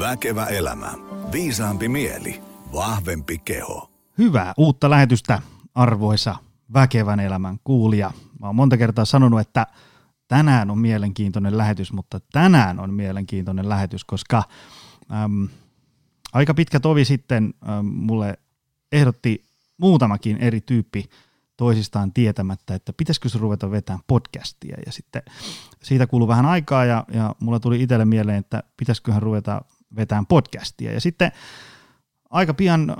Väkevä elämä. Viisaampi mieli. Vahvempi keho. Hyvää uutta lähetystä, arvoisa väkevän elämän kuulija. Mä oon monta kertaa sanonut, että tänään on mielenkiintoinen lähetys, mutta tänään on mielenkiintoinen lähetys, koska äm, aika pitkä tovi sitten äm, mulle ehdotti muutamakin eri tyyppi toisistaan tietämättä, että pitäisikö se ruveta vetämään podcastia. Ja sitten siitä kului vähän aikaa ja, ja mulla tuli itselle mieleen, että pitäisiköhän ruveta vetämään podcastia. Ja sitten aika pian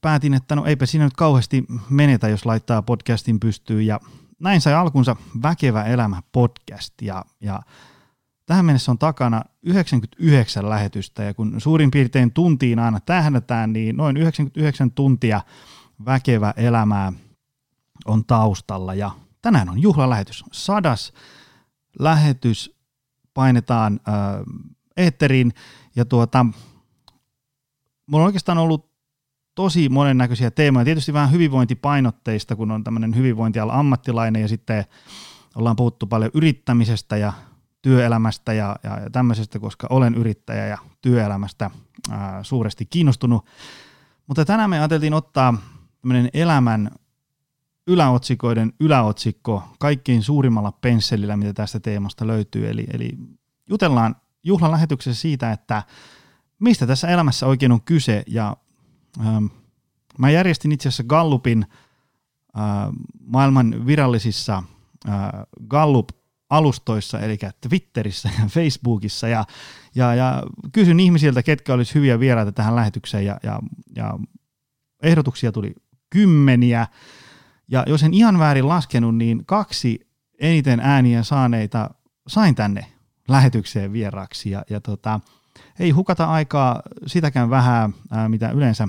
päätin, että no eipä siinä nyt kauheasti menetä, jos laittaa podcastin pystyyn. Ja näin sai alkunsa Väkevä elämä podcast. Ja, ja tähän mennessä on takana 99 lähetystä ja kun suurin piirtein tuntiin aina tähdätään, niin noin 99 tuntia väkevä elämää on taustalla ja tänään on juhlalähetys. Sadas lähetys painetaan äh, eetteriin ja tuota, mulla on oikeastaan ollut tosi monennäköisiä teemoja, tietysti vähän hyvinvointipainotteista, kun on tämmöinen hyvinvointiala ammattilainen ja sitten ollaan puhuttu paljon yrittämisestä ja työelämästä ja, ja, ja tämmöisestä, koska olen yrittäjä ja työelämästä ää, suuresti kiinnostunut. Mutta tänään me ajateltiin ottaa tämmöinen elämän yläotsikoiden yläotsikko kaikkein suurimmalla pensselillä, mitä tästä teemasta löytyy. Eli, eli jutellaan juhlan lähetyksessä siitä, että mistä tässä elämässä oikein on kyse. Ja ähm, mä järjestin itse asiassa Gallupin äh, maailman virallisissa äh, Gallup-alustoissa, eli Twitterissä ja Facebookissa, ja, ja, ja kysyn ihmisiltä, ketkä olisi hyviä vieraita tähän lähetykseen, ja, ja, ja ehdotuksia tuli kymmeniä, ja jos en ihan väärin laskenut, niin kaksi eniten ääniä saaneita sain tänne lähetykseen vieraaksi. Ja, ja tota, ei hukata aikaa sitäkään vähän, ää, mitä yleensä,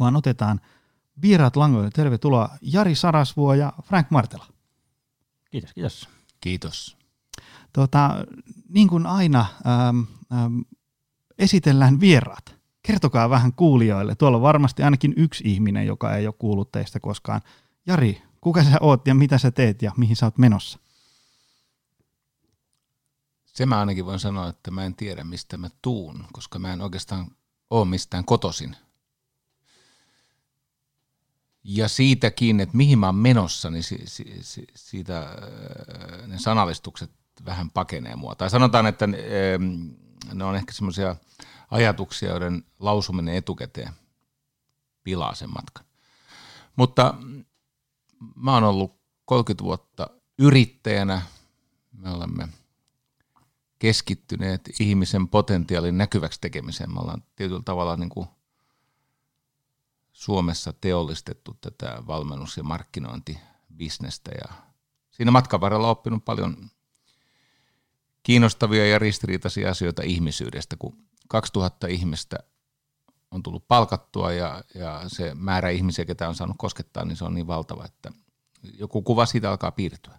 vaan otetaan vieraat langoille. Tervetuloa Jari Sarasvuo ja Frank Martela. Kiitos, kiitos. Kiitos. Tota, niin kuin aina äm, äm, esitellään vieraat. Kertokaa vähän kuulijoille. Tuolla on varmasti ainakin yksi ihminen, joka ei ole kuullut teistä koskaan. Jari, kuka sä oot ja mitä sä teet ja mihin sä oot menossa? Se mä ainakin voin sanoa, että mä en tiedä mistä mä tuun, koska mä en oikeastaan ole mistään kotosin. Ja siitäkin, että mihin mä oon menossa, niin si, si, si, siitä äh, ne sanallistukset vähän pakenee mua. Tai sanotaan, että ne, ne on ehkä semmoisia ajatuksia, joiden lausuminen etukäteen pilaa sen matkan. Mutta mä oon ollut 30 vuotta yrittäjänä. Me olemme keskittyneet ihmisen potentiaalin näkyväksi tekemiseen. Me ollaan tietyllä tavalla niin kuin Suomessa teollistettu tätä valmennus- ja markkinointibisnestä ja siinä matkan varrella oppinut paljon kiinnostavia ja ristiriitaisia asioita ihmisyydestä, kun 2000 ihmistä on tullut palkattua ja, ja se määrä ihmisiä, ketä on saanut koskettaa, niin se on niin valtava, että joku kuva siitä alkaa piirtyä.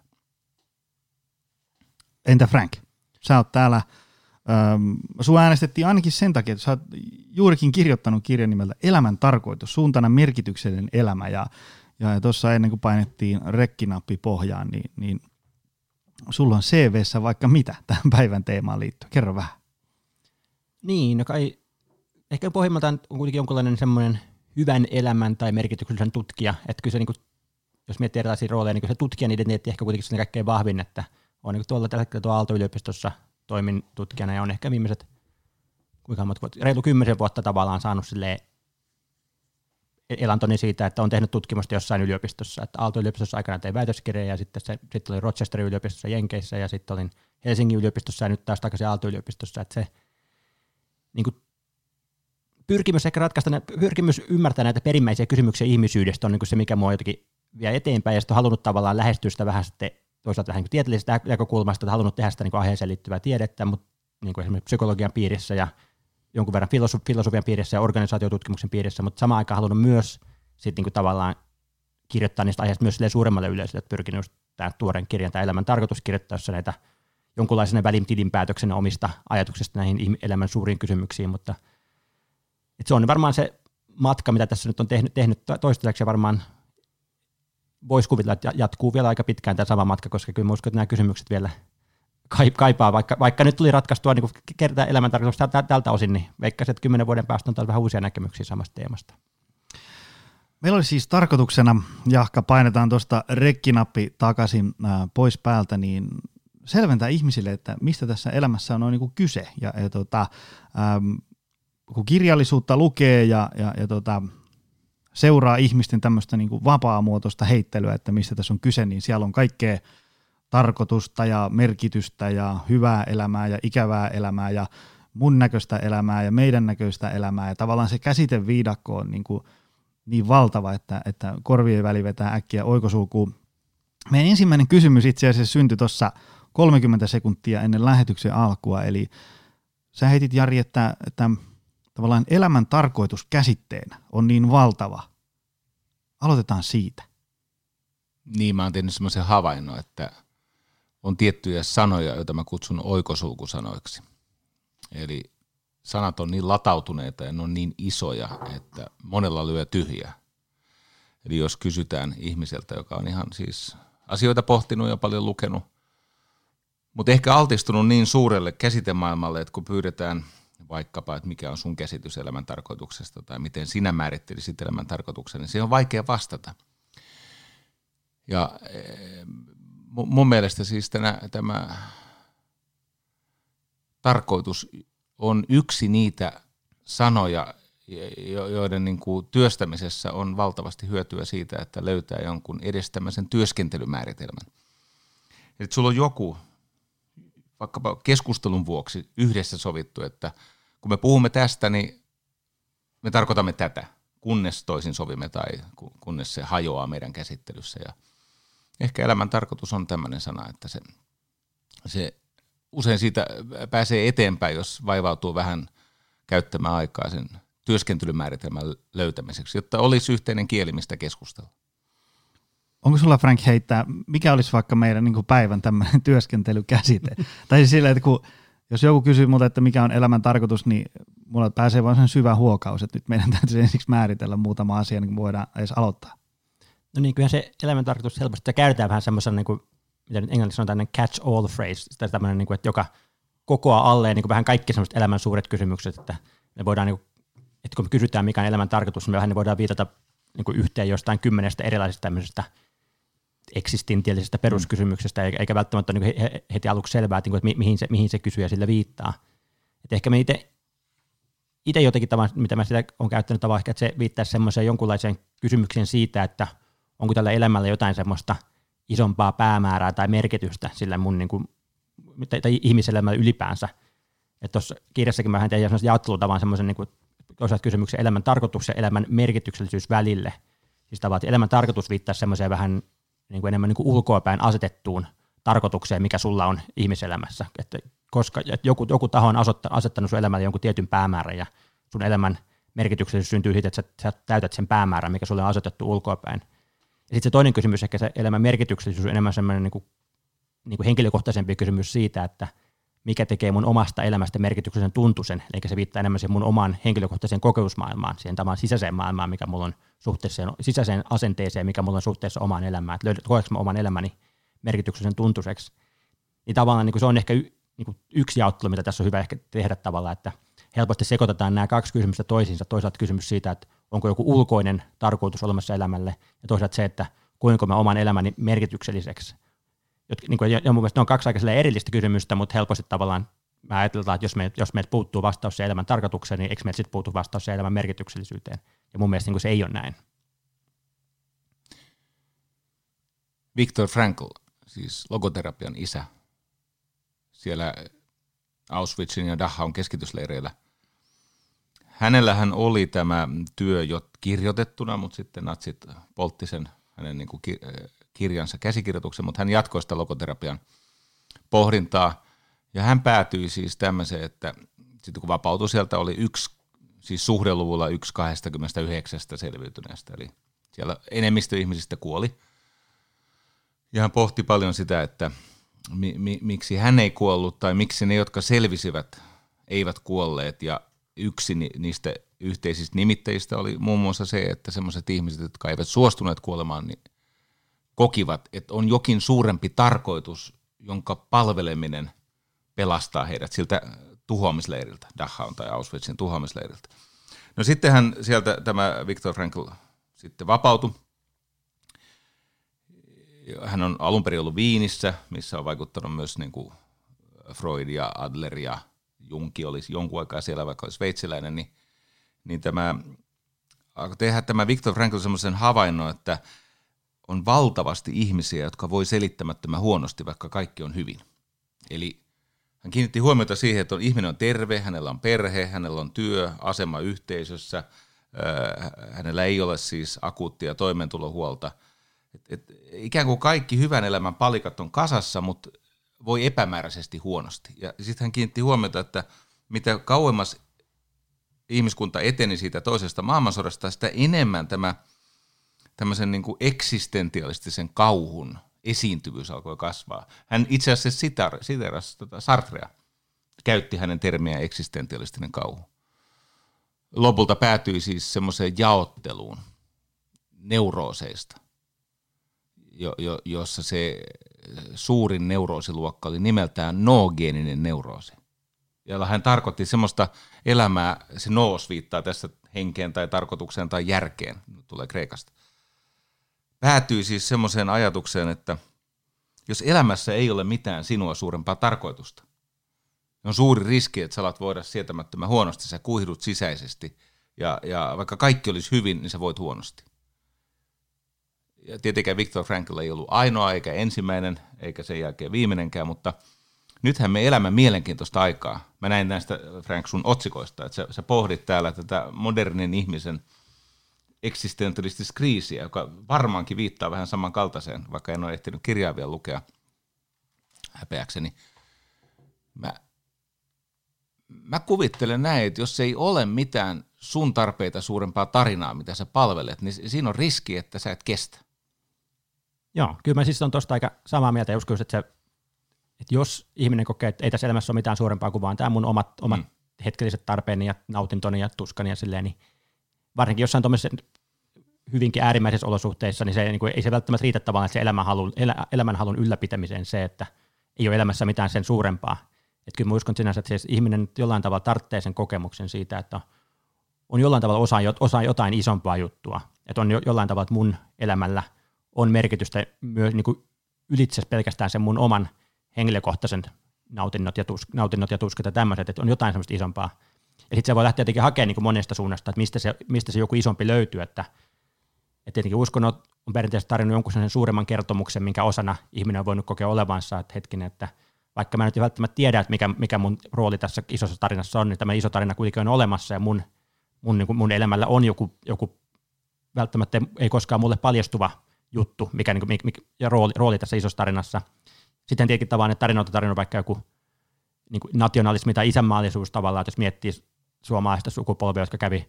Entä Frank? Sä oot täällä, ähm, sun äänestettiin ainakin sen takia, että sä oot juurikin kirjoittanut kirjan nimeltä Elämän tarkoitus, suuntana merkityksellinen elämä, ja, ja, tuossa ennen kuin painettiin rekkinappi pohjaan, niin, niin sulla on CVssä vaikka mitä tähän päivän teemaan liittyen. Kerro vähän. Niin, no kai ehkä pohjimmiltaan on kuitenkin jonkinlainen semmoinen hyvän elämän tai merkityksellisen tutkija, että kyllä se niin kuin, jos miettii erilaisia rooleja, niin se tutkijan identiteetti ehkä kuitenkin se kaikkein vahvin, että on niin tuolla tällä hetkellä tuolla Aalto-yliopistossa toimin tutkijana ja on ehkä viimeiset kuinka monta reilu kymmenen vuotta tavallaan saanut sille elantoni siitä, että on tehnyt tutkimusta jossain yliopistossa. Että Aalto-yliopistossa aikana tein väitöskirjaa ja sitten, se, sitten olin Rochesterin yliopistossa Jenkeissä ja sitten olin Helsingin yliopistossa ja nyt taas takaisin Aalto-yliopistossa. Että se niin kuin, pyrkimys ehkä ratkaista, pyrkimys ymmärtää näitä perimmäisiä kysymyksiä ihmisyydestä on niin kuin se, mikä mua jotenkin vie eteenpäin ja sitten on halunnut tavallaan lähestyä sitä vähän sitten toisaalta vähän niin tieteellisestä näkökulmasta, että halunnut tehdä sitä niin aiheeseen liittyvää tiedettä, mutta niin kuin esimerkiksi psykologian piirissä ja jonkun verran filosofian piirissä ja organisaatiotutkimuksen piirissä, mutta samaan aikaan halunnut myös sit niin kuin tavallaan kirjoittaa niistä aiheista myös suuremmalle yleisölle, että pyrkinyt tämän tuoren kirjan tai elämän tarkoitus kirjoittaa näitä jonkunlaisen välitilinpäätöksen omista ajatuksista näihin elämän suuriin kysymyksiin, mutta se on varmaan se matka, mitä tässä nyt on tehnyt, tehnyt toistaiseksi ja varmaan voisi kuvitella, että jatkuu vielä aika pitkään tämä sama matka, koska kyllä uskon, että nämä kysymykset vielä kaipaa, vaikka, vaikka nyt tuli ratkaistua niin kertaa elämäntarkoitus tältä osin, niin veikkaisin, että kymmenen vuoden päästä on vähän uusia näkemyksiä samasta teemasta. Meillä oli siis tarkoituksena, Jahka, painetaan tuosta rekkinappi takaisin äh, pois päältä, niin selventää ihmisille, että mistä tässä elämässä on niin kuin kyse. Ja, ja tota, ähm, kun kirjallisuutta lukee ja, ja, ja tota, seuraa ihmisten tämmöistä niin kuin vapaamuotoista heittelyä, että mistä tässä on kyse, niin siellä on kaikkea tarkoitusta ja merkitystä ja hyvää elämää ja ikävää elämää ja mun näköistä elämää ja meidän näköistä elämää. Ja tavallaan se käsiteviidakko on niin, kuin niin valtava, että, että korvien väli vetää äkkiä oikosulkuun. Meidän ensimmäinen kysymys itse asiassa syntyi tuossa 30 sekuntia ennen lähetyksen alkua, eli sä heitit Jari, että, että tavallaan elämän tarkoitus käsitteenä on niin valtava. Aloitetaan siitä. Niin, mä oon tehnyt semmoisen havainnon, että on tiettyjä sanoja, joita mä kutsun oikosulkusanoiksi. Eli sanat on niin latautuneita ja ne on niin isoja, että monella lyö tyhjää. Eli jos kysytään ihmiseltä, joka on ihan siis asioita pohtinut ja paljon lukenut, mutta ehkä altistunut niin suurelle käsitemaailmalle, että kun pyydetään vaikkapa, että mikä on sun käsitys elämän tarkoituksesta tai miten sinä määrittelisit elämän tarkoituksen, niin se on vaikea vastata. Ja eh, mun mielestä siis tänä, tämä tarkoitus on yksi niitä sanoja, joiden niin kuin työstämisessä on valtavasti hyötyä siitä, että löytää jonkun edes tämmöisen työskentelymääritelmän. Eli sulla on joku, vaikkapa keskustelun vuoksi yhdessä sovittu, että kun me puhumme tästä, niin me tarkoitamme tätä, kunnes toisin sovimme tai kunnes se hajoaa meidän käsittelyssä. Ja ehkä elämän tarkoitus on tämmöinen sana, että se, se usein siitä pääsee eteenpäin, jos vaivautuu vähän käyttämään aikaa sen työskentelymääritelmän löytämiseksi, jotta olisi yhteinen kieli, mistä keskustella. Onko sulla Frank heittää, mikä olisi vaikka meidän niin päivän tämmöinen työskentelykäsite? tai siis sillä, että kun, jos joku kysyy multa, että mikä on elämän tarkoitus, niin mulla pääsee vain sen syvä huokaus, että nyt meidän täytyy ensiksi määritellä muutama asia, niin kuin voidaan edes aloittaa. No niin, kyllähän se elämän tarkoitus helposti käytetään vähän semmoisen, niin kuin, mitä nyt englanniksi on tämmöinen catch all phrase, tai tämmöinen, niin kuin, että joka kokoaa alleen niin kuin vähän kaikki semmoiset elämän suuret kysymykset, että me voidaan, niin kuin, että kun me kysytään mikä on elämän tarkoitus, niin me vähän niin voidaan viitata niin kuin yhteen jostain kymmenestä erilaisesta tämmöisestä eksistentiaalisesta peruskysymyksestä, eikä, eikä välttämättä niin heti aluksi selvää, että, että mihin, se, mihin se kysyjä sillä viittaa. Et ehkä me itse itse jotenkin tavan, mitä mä sitä olen käyttänyt tavallaan, että se viittaisi semmoiseen jonkunlaiseen kysymykseen siitä, että onko tällä elämällä jotain semmoista isompaa päämäärää tai merkitystä sillä mun niin kuin, tai ihmiselämällä ylipäänsä. Että tuossa kirjassakin mä tein semmoisen jaottelutavan semmoisen niin kuin, kysymyksen elämän tarkoitus ja elämän merkityksellisyys välille. Siis tavallaan, että elämän tarkoitus viittaa semmoiseen vähän niin kuin enemmän niin kuin ulkoapäin asetettuun tarkoitukseen, mikä sulla on ihmiselämässä. Että koska että joku, joku taho on asettanut sun elämälle jonkun tietyn päämäärän ja sun elämän merkityksellisyys syntyy siitä, että sä, sä täytät sen päämäärän, mikä sulle on asetettu ulkoapäin. Ja sitten se toinen kysymys, ehkä se elämän merkityksellisyys on enemmän semmoinen niin kuin, niin kuin henkilökohtaisempi kysymys siitä, että mikä tekee mun omasta elämästä merkityksellisen tuntuisen, eli se viittaa enemmän siihen mun oman henkilökohtaiseen kokemusmaailmaan, siihen tavan sisäiseen maailmaan, mikä mulla on suhteessa, sisäiseen asenteeseen, mikä mulla on suhteessa omaan elämään, että koeks mä oman elämäni merkityksellisen tuntuiseksi. Niin tavallaan niin kuin se on ehkä y, niin yksi jaottelu, mitä tässä on hyvä ehkä tehdä tavallaan, että helposti sekoitetaan nämä kaksi kysymystä toisiinsa. Toisaalta kysymys siitä, että onko joku ulkoinen tarkoitus olemassa elämälle, ja toisaalta se, että kuinka mä oman elämäni merkitykselliseksi. Jot, niin kuin, ja mun mielestä ne on kaksi aika erillistä kysymystä, mutta helposti tavallaan mä ajatellaan, että jos, me, jos meiltä puuttuu vastaus se elämän tarkoitukseen, niin eikö meiltä sitten puuttu vastaus se elämän merkityksellisyyteen. Ja mun mielestä niin se ei ole näin. Viktor Frankl, siis logoterapian isä, siellä Auschwitzin ja Dachau keskitysleireillä – hänellähän oli tämä työ jo kirjoitettuna, mutta sitten natsit poltti sen hänen niin kuin kirjansa käsikirjoituksen, mutta hän jatkoi sitä logoterapian pohdintaa. Ja hän päätyi siis tämmöiseen, että sitten kun vapautui sieltä, oli yksi, siis suhdeluvulla yksi 29 selviytyneestä, eli siellä enemmistö ihmisistä kuoli. Ja hän pohti paljon sitä, että mi, mi, miksi hän ei kuollut tai miksi ne, jotka selvisivät, eivät kuolleet. Ja yksi niistä yhteisistä nimittäjistä oli muun muassa se, että sellaiset ihmiset, jotka eivät suostuneet kuolemaan, niin kokivat, että on jokin suurempi tarkoitus, jonka palveleminen pelastaa heidät siltä tuhoamisleiriltä, Dachau tai Auschwitzin tuhoamisleiriltä. No sittenhän sieltä tämä Viktor Frankl sitten vapautui. Hän on alun perin ollut Viinissä, missä on vaikuttanut myös niin kuin Freud ja Adler ja Junki olisi jonkun aikaa siellä, vaikka olisi sveitsiläinen, niin, niin tämä, tehdä tämä Viktor Frankl semmoisen havainnon, että on valtavasti ihmisiä, jotka voi selittämättömän huonosti, vaikka kaikki on hyvin. Eli hän kiinnitti huomiota siihen, että ihminen on terve, hänellä on perhe, hänellä on työ, asema yhteisössä, hänellä ei ole siis akuuttia toimeentulohuolta. Et, et, ikään kuin kaikki hyvän elämän palikat on kasassa, mutta voi epämääräisesti huonosti. Ja sitten hän kiinnitti huomiota, että mitä kauemmas ihmiskunta eteni siitä toisesta maailmansodasta, sitä enemmän tämä tämmöisen niin kuin eksistentialistisen kauhun esiintyvyys alkoi kasvaa. Hän itse asiassa siterasi tota Sartrea, käytti hänen termiä eksistentialistinen kauhu. Lopulta päätyi siis semmoiseen jaotteluun neurooseista, jo, jo, jossa se suurin neuroosiluokka oli nimeltään noogeeninen neuroosi. Jolla hän tarkoitti semmoista elämää, se noos viittaa tässä henkeen tai tarkoitukseen tai järkeen, tulee Kreikasta. Päätyi siis semmoiseen ajatukseen, että jos elämässä ei ole mitään sinua suurempaa tarkoitusta, on suuri riski, että sä alat voida sietämättömän huonosti, sä kuihdut sisäisesti, ja, ja vaikka kaikki olisi hyvin, niin sä voit huonosti ja tietenkään Viktor Frankl ei ollut ainoa eikä ensimmäinen, eikä sen jälkeen viimeinenkään, mutta nythän me elämme mielenkiintoista aikaa. Mä näin näistä Frank sun otsikoista, että sä, sä pohdit täällä tätä modernin ihmisen eksistentialistista kriisiä, joka varmaankin viittaa vähän samankaltaiseen, vaikka en ole ehtinyt kirjaa vielä lukea häpeäkseni. Mä, mä kuvittelen näin, että jos ei ole mitään sun tarpeita suurempaa tarinaa, mitä sä palvelet, niin siinä on riski, että sä et kestä. Joo, kyllä mä siis on tuosta aika samaa mieltä ja uskon, että, se, että jos ihminen kokee, että ei tässä elämässä ole mitään suurempaa kuin vaan tämä mun omat, omat mm. hetkelliset tarpeeni ja nautintoni ja tuskani ja silleen, niin varsinkin jossain tuommoisessa hyvinkin äärimmäisissä olosuhteissa, niin, se, niin kuin, ei se välttämättä riitä tavallaan se elämänhalun, elä, elämänhalun ylläpitämiseen se, että ei ole elämässä mitään sen suurempaa. Että kyllä mä uskon sinänsä, että se ihminen jollain tavalla tarvitsee sen kokemuksen siitä, että on jollain tavalla osa, osa jotain isompaa juttua. Että on jo, jollain tavalla, että mun elämällä – on merkitystä myös niin kuin ylitse pelkästään sen mun oman henkilökohtaisen nautinnot ja, tus, nautinnot ja tuskat ja tämmöiset, että on jotain semmoista isompaa. Ja sitten se voi lähteä jotenkin hakemaan niin monesta suunnasta, että mistä se, mistä se joku isompi löytyy, että, että tietenkin uskonnot on perinteisesti tarjonnut jonkun sen suuremman kertomuksen, minkä osana ihminen on voinut kokea olevansa, että hetkinen, että vaikka mä nyt välttämättä tiedä, että mikä, mikä mun rooli tässä isossa tarinassa on, niin tämä iso tarina kuitenkin on olemassa ja mun, mun, niin kuin mun elämällä on joku, joku välttämättä ei koskaan mulle paljastuva juttu, mikä, niin kuin, mikä ja rooli, rooli tässä isossa tarinassa. Sitten tietenkin tavallaan, että tarinoita tarina vaikka joku niin kuin nationalismi tai isänmaallisuus tavallaan, että jos miettii suomalaista sukupolvia, jotka kävi,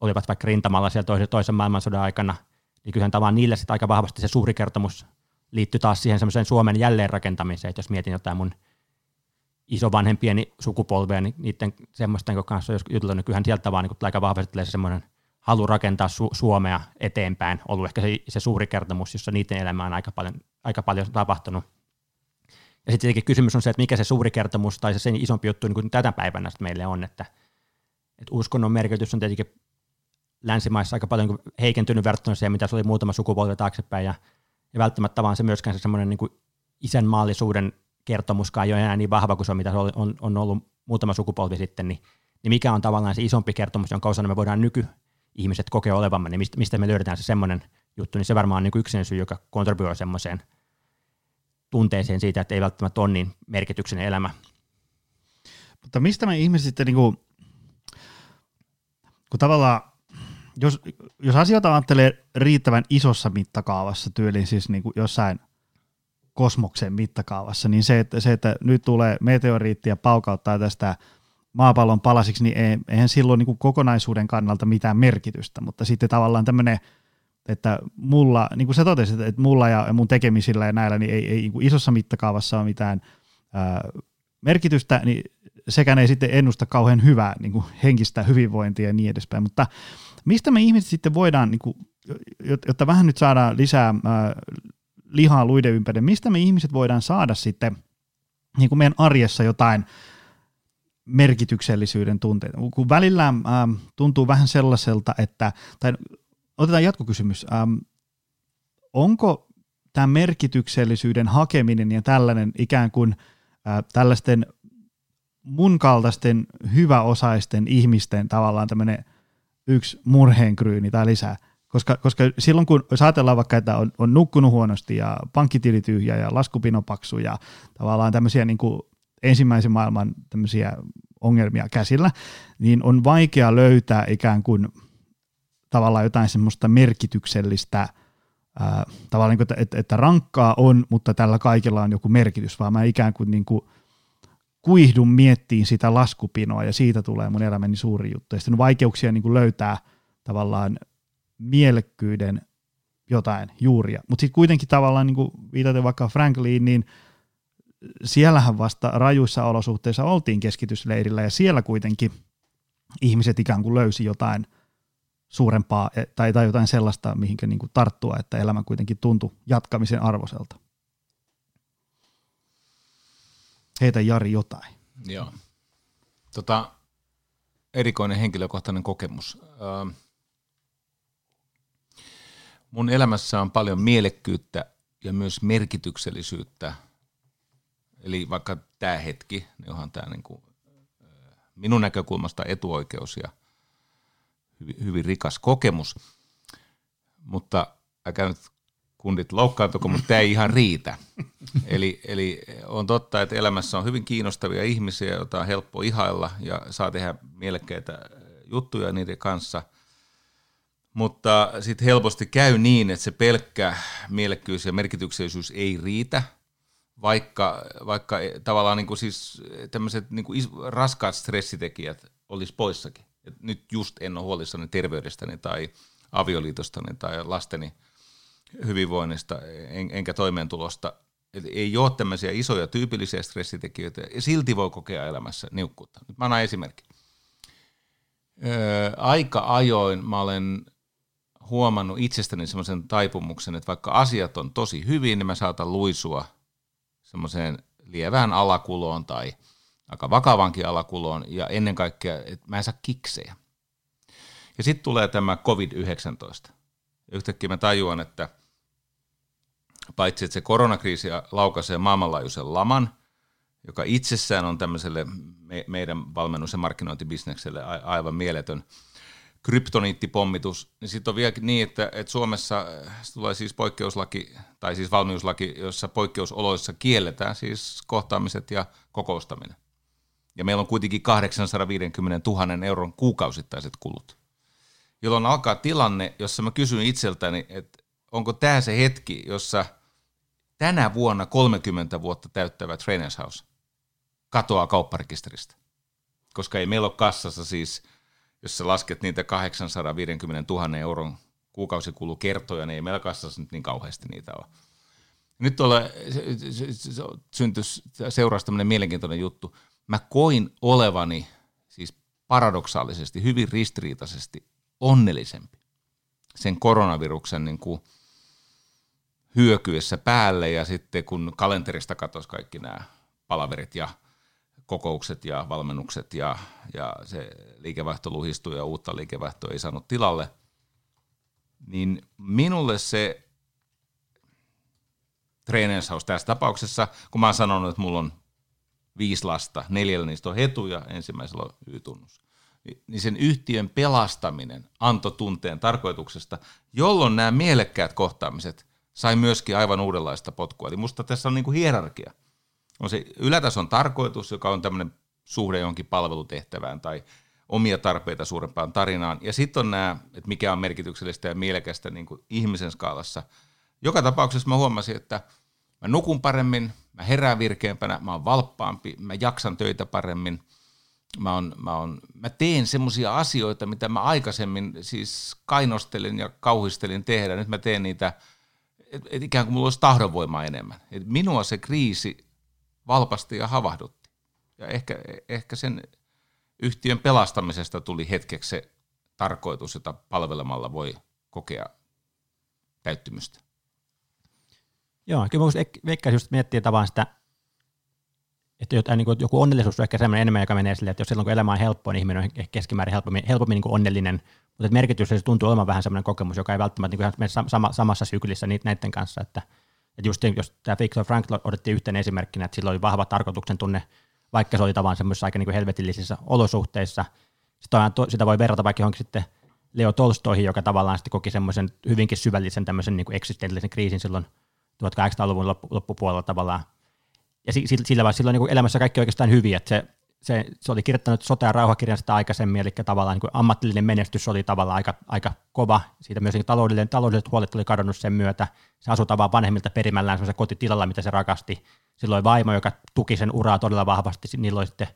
olivat vaikka rintamalla siellä toisen, toisen maailmansodan aikana, niin kyllähän tavallaan niille sitten aika vahvasti se suuri kertomus liittyy taas siihen semmoiseen Suomen jälleenrakentamiseen, että jos mietin jotain mun isovanhempieni sukupolvea, niin niiden semmoisten kanssa jos jutellut, niin kyllähän sieltä vaan niin aika vahvasti tulee se semmoinen – halu rakentaa Su- Suomea eteenpäin ollut ehkä se, se suuri kertomus, jossa niiden elämä on aika paljon, aika paljon tapahtunut. Ja sitten tietenkin kysymys on se, että mikä se suuri kertomus tai se sen isompi juttu niin kuin tätä päivänä meille on, että, että uskonnon merkitys on tietenkin länsimaissa aika paljon heikentynyt verrattuna siihen, mitä se oli muutama sukupolvi taaksepäin, ja, ja välttämättä vaan se myöskään se semmoinen niin isänmaallisuuden kertomuskaan ei ole enää niin vahva kuin se on, mitä se on, on ollut muutama sukupolvi sitten, niin, niin mikä on tavallaan se isompi kertomus, jonka osana me voidaan nyky, ihmiset kokee olevamme, niin mistä, me löydetään se semmoinen juttu, niin se varmaan on niin yksin syy, joka kontribuoi semmoiseen tunteeseen siitä, että ei välttämättä ole niin merkityksen elämä. Mutta mistä me ihmiset sitten, niin kuin, kun tavallaan, jos, jos asioita ajattelee riittävän isossa mittakaavassa tyyliin, siis niin kuin jossain kosmoksen mittakaavassa, niin se, että, se, että nyt tulee meteoriitti ja paukauttaa tästä – maapallon palasiksi, niin eihän silloin niin kuin kokonaisuuden kannalta mitään merkitystä, mutta sitten tavallaan tämmöinen, että mulla, niin kuin sä totesit, että mulla ja mun tekemisillä ja näillä niin ei, ei niin kuin isossa mittakaavassa ole mitään ää, merkitystä, niin sekään ei sitten ennusta kauhean hyvää niin kuin henkistä hyvinvointia ja niin edespäin, mutta mistä me ihmiset sitten voidaan, niin kuin, jotta vähän nyt saadaan lisää ää, lihaa luiden ympärille, mistä me ihmiset voidaan saada sitten niin kuin meidän arjessa jotain merkityksellisyyden tunteita. Kun välillä ähm, tuntuu vähän sellaiselta, että, tai otetaan jatkokysymys, ähm, onko tämä merkityksellisyyden hakeminen ja tällainen ikään kuin äh, tällaisten mun kaltaisten hyväosaisten ihmisten tavallaan tämmöinen yksi murheenkryyni tai lisää. Koska, koska silloin kun, jos ajatellaan vaikka, että on, on nukkunut huonosti ja pankkitili tyhjä ja laskupino paksu ja tavallaan tämmöisiä niin kuin ensimmäisen maailman tämmöisiä ongelmia käsillä, niin on vaikea löytää ikään kuin tavallaan jotain semmoista merkityksellistä, ää, tavallaan niin kuin, että, että, rankkaa on, mutta tällä kaikella on joku merkitys, vaan mä ikään kuin, niin kuin kuihdun miettiin sitä laskupinoa ja siitä tulee mun elämäni suuri juttu. Ja sitten on vaikeuksia niin kuin löytää tavallaan mielekkyyden jotain juuria. Mutta sitten kuitenkin tavallaan niin kuin viitaten vaikka Frankliin, niin siellähän vasta rajuissa olosuhteissa oltiin keskitysleirillä ja siellä kuitenkin ihmiset ikään kuin löysi jotain suurempaa e, tai, tai jotain sellaista, mihinkä niin kuin tarttua, että elämä kuitenkin tuntui jatkamisen arvoselta. Heitä Jari jotain. Joo. Tota, erikoinen henkilökohtainen kokemus. Öö, mun elämässä on paljon mielekkyyttä ja myös merkityksellisyyttä. Eli vaikka tämä hetki, niin onhan tämä niinku, minun näkökulmasta etuoikeus ja hyvin, hyvin rikas kokemus. Mutta älkää nyt kundit loukkaantuko, mutta tämä ei ihan riitä. Eli, eli on totta, että elämässä on hyvin kiinnostavia ihmisiä, joita on helppo ihailla ja saa tehdä mielekkäitä juttuja niiden kanssa. Mutta sitten helposti käy niin, että se pelkkä mielekkyys ja merkityksellisyys ei riitä, vaikka, vaikka tavallaan niin kuin siis tämmöiset niin kuin raskaat stressitekijät olisi poissakin. Et nyt just en ole huolissani terveydestäni tai avioliitostani tai lasteni – hyvinvoinnista en, enkä toimeentulosta. Eli ei ole tämmöisiä isoja tyypillisiä stressitekijöitä ja silti voi kokea elämässä niukkuutta. Nyt mä annan esimerkki. Öö, aika ajoin mä olen huomannut itsestäni semmoisen taipumuksen, että vaikka asiat on tosi hyvin, niin mä saatan luisua semmoiseen lievään alakuloon tai aika vakavankin alakuloon ja ennen kaikkea, että mä en saa kiksejä. Ja sitten tulee tämä COVID-19. Ja yhtäkkiä mä tajuan, että paitsi että se koronakriisi laukaisee maailmanlaajuisen laman, joka itsessään on tämmöiselle me, meidän valmennus- ja markkinointibisnekselle a, aivan mieletön kryptoniittipommitus, niin sitten on vielä niin, että, että Suomessa äh, tulee siis poikkeuslaki, tai siis valmiuslaki, jossa poikkeusoloissa kielletään siis kohtaamiset ja kokoustaminen. Ja meillä on kuitenkin 850 000 euron kuukausittaiset kulut jolloin alkaa tilanne, jossa mä kysyn itseltäni, että onko tämä se hetki, jossa tänä vuonna 30 vuotta täyttävä Trainers House katoaa kaupparekisteristä. Koska ei meillä ole kassassa siis, jos sä lasket niitä 850 000 euron kuukausikulukertoja, niin ei meillä kassassa nyt niin kauheasti niitä ole. Nyt tuolla syntyi seurasi tämmöinen mielenkiintoinen juttu. Mä koin olevani siis paradoksaalisesti, hyvin ristiriitaisesti onnellisempi sen koronaviruksen niin kuin hyökyessä päälle ja sitten kun kalenterista katosi kaikki nämä palaverit ja kokoukset ja valmennukset ja, ja se liikevaihto luhistui ja uutta liikevaihtoa ei saanut tilalle, niin minulle se treenershaus tässä tapauksessa, kun mä oon sanonut, että mulla on viisi lasta, neljällä niistä on hetu ja ensimmäisellä on Y-tunnus niin sen yhtiön pelastaminen antoi tunteen tarkoituksesta, jolloin nämä mielekkäät kohtaamiset sai myöskin aivan uudenlaista potkua. Eli musta tässä on niin kuin hierarkia. On se ylätason tarkoitus, joka on tämmöinen suhde jonkin palvelutehtävään tai omia tarpeita suurempaan tarinaan. Ja sitten on nämä, että mikä on merkityksellistä ja mielekästä niin kuin ihmisen skaalassa. Joka tapauksessa mä huomasin, että mä nukun paremmin, mä herään virkeämpänä, mä oon valppaampi, mä jaksan töitä paremmin – mä, on, mä, on, mä teen semmoisia asioita, mitä mä aikaisemmin siis kainostelin ja kauhistelin tehdä. Nyt mä teen niitä, että et ikään kuin mulla olisi tahdonvoimaa enemmän. Et minua se kriisi valpasti ja havahdutti. Ja ehkä, ehkä sen yhtiön pelastamisesta tuli hetkeksi se tarkoitus, jota palvelemalla voi kokea täyttymystä. Joo, kyllä mä veikkaisin just miettiä tavallaan sitä että jotain, niin kuin, joku onnellisuus on ehkä sellainen enemmän, joka menee silleen, että jos silloin kun elämä on helppoa, niin ihminen on keskimäärin helpommin, helpommin niin kuin onnellinen, mutta merkitys se tuntuu olevan vähän sellainen kokemus, joka ei välttämättä niin kuin sama, samassa syklissä näiden kanssa, että, että just jos tämä Viktor Frankl odotti yhtenä esimerkkinä, että sillä oli vahva tarkoituksen tunne, vaikka se oli tavallaan semmoisissa aika niin kuin helvetillisissä olosuhteissa, sitä, sitä voi verrata vaikka johonkin sitten Leo Tolstoihin, joka tavallaan sitten koki semmoisen hyvinkin syvällisen tämmöisen niin kuin eksistentiaalisen kriisin silloin 1800-luvun loppupuolella tavallaan. Ja sillä, sillä, sillä niin elämässä kaikki oikeastaan hyvin, että se, se, se oli kirjoittanut sota- ja rauhakirjan sitä aikaisemmin, eli tavallaan niin ammatillinen menestys oli tavallaan aika, aika kova. Siitä myös niin taloudellinen, taloudelliset huolet oli kadonnut sen myötä. Se asui tavallaan vanhemmilta perimällään semmoisella kotitilalla, mitä se rakasti. Silloin vaimo, joka tuki sen uraa todella vahvasti. Niillä oli sitten,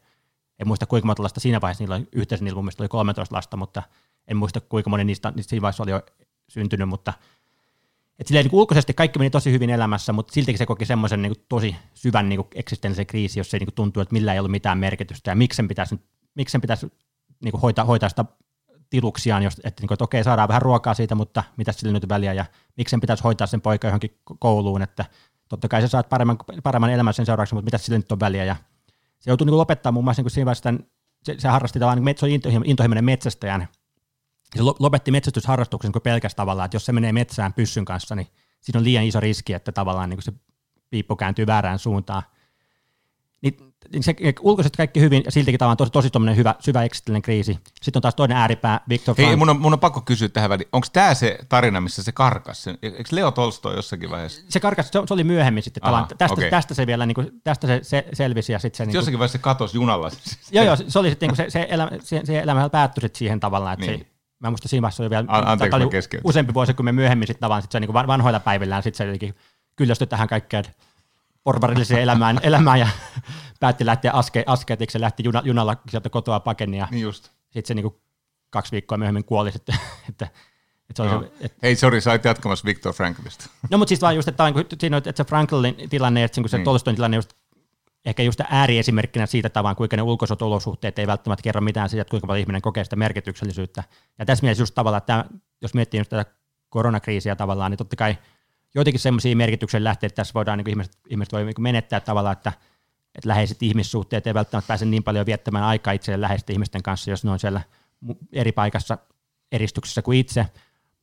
en muista kuinka monta lasta siinä vaiheessa, niillä oli yhteensä niillä oli 13 lasta, mutta en muista kuinka moni niistä, niistä siinä vaiheessa oli jo syntynyt, mutta et silleen niin ulkoisesti kaikki meni tosi hyvin elämässä, mutta siltikin se koki semmoisen niin tosi syvän niin eksistentiaalisen kriisi, jos se niin tuntuu, että millä ei ollut mitään merkitystä ja miksi sen pitäisi, miksi sen pitäisi niin kuin hoitaa, hoitaa sitä tiluksiaan, jos, että, niin kuin, että okei, saadaan vähän ruokaa siitä, mutta mitä sillä nyt väliä ja miksi sen pitäisi hoitaa sen poika johonkin kouluun, että totta kai sä saat paremman, paremman elämän sen seuraavaksi, mutta mitä sillä nyt on väliä ja se joutui niin lopettaa muun muassa niin kuin siinä vaiheessa tämän, se, se harrasti tavallaan, niin se oli intohimoinen metsästäjän, se lopetti metsästysharrastuksen kuin pelkästään tavallaan, että jos se menee metsään pyssyn kanssa, niin siinä on liian iso riski, että tavallaan niin se piippo kääntyy väärään suuntaan. Niin, niin se ulkoisesti kaikki hyvin ja siltikin tavallaan tosi, tosi hyvä, syvä eksistillinen kriisi. Sitten on taas toinen ääripää, Viktor Hei, mun on, mun on pakko kysyä tähän väliin. Onko tämä se tarina, missä se karkas? Eikö Leo Tolstoi jossakin vaiheessa? Se karkas, se, se oli myöhemmin sitten. Aha, tästä, okay. tästä, se vielä, niin kuin, tästä se, se selvisi. Ja sitten se, niin kuin, jossakin vaiheessa se katosi junalla. joo, joo, se oli sitten, niin kuin se, se, elämä, se, se elämä päättyi sitten siihen tavallaan, että niin. se mä muista siinä vaiheessa oli vielä Anteeksi, oli useampi vuosi, kun me myöhemmin sitten tavallaan sit se niin vanhoilla päivillään sitten se jotenkin kyllästyi tähän kaikkeen porvarilliseen elämään, elämään ja päätti lähteä aske, askeetiksi ja lähti juna, junalla sieltä kotoa pakeni ja niin just. sitten se niin kuin kaksi viikkoa myöhemmin kuoli sitten, että että se no. se, et... Hei, sorry, sä olit jatkamassa Viktor Franklista. No, mutta siis vaan just, että, että, siinä, että se Franklin tilanne, että se niin. Tolstoin tilanne just ehkä just ääriesimerkkinä siitä tavan, kuinka ne ulkoiset olosuhteet ei välttämättä kerro mitään siitä, että kuinka paljon ihminen kokee sitä merkityksellisyyttä. Ja tässä mielessä just tavallaan, että jos miettii just tätä koronakriisiä tavallaan, niin totta kai joitakin semmoisia merkityksen lähteitä tässä voidaan, niin ihmiset, ihmiset voi niin menettää tavallaan, että, että läheiset ihmissuhteet ei välttämättä pääse niin paljon viettämään aikaa itselleen läheisten ihmisten kanssa, jos ne on siellä eri paikassa eristyksessä kuin itse,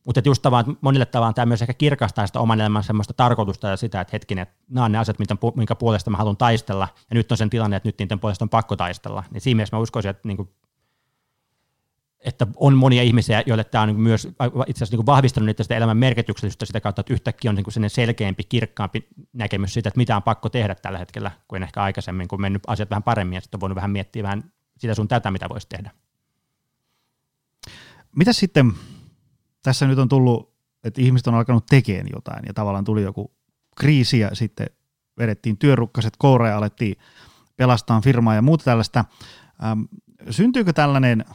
mutta just tavallaan, monille tavallaan tämä myös ehkä kirkastaa sitä oman elämän semmoista tarkoitusta ja sitä, että hetkinen, että nämä on ne asiat, minkä puolesta mä haluan taistella, ja nyt on sen tilanne, että nyt niiden puolesta on pakko taistella. Niin siinä mielessä mä uskoisin, että, niin kuin, että on monia ihmisiä, joille tämä on niin myös itse asiassa niin vahvistanut niitä sitä elämän merkityksellisyyttä sitä kautta, että yhtäkkiä on niin selkeämpi, kirkkaampi näkemys siitä, että mitä on pakko tehdä tällä hetkellä, kuin ehkä aikaisemmin, kun mennyt asiat vähän paremmin, ja sitten on voinut vähän miettiä vähän sitä sun tätä, mitä voisi tehdä. Mitä sitten tässä nyt on tullut, että ihmiset on alkanut tekemään jotain ja tavallaan tuli joku kriisi ja sitten vedettiin työrukkaset koureen ja alettiin pelastaa firmaa ja muuta tällaista. Ähm, syntyykö tällainen,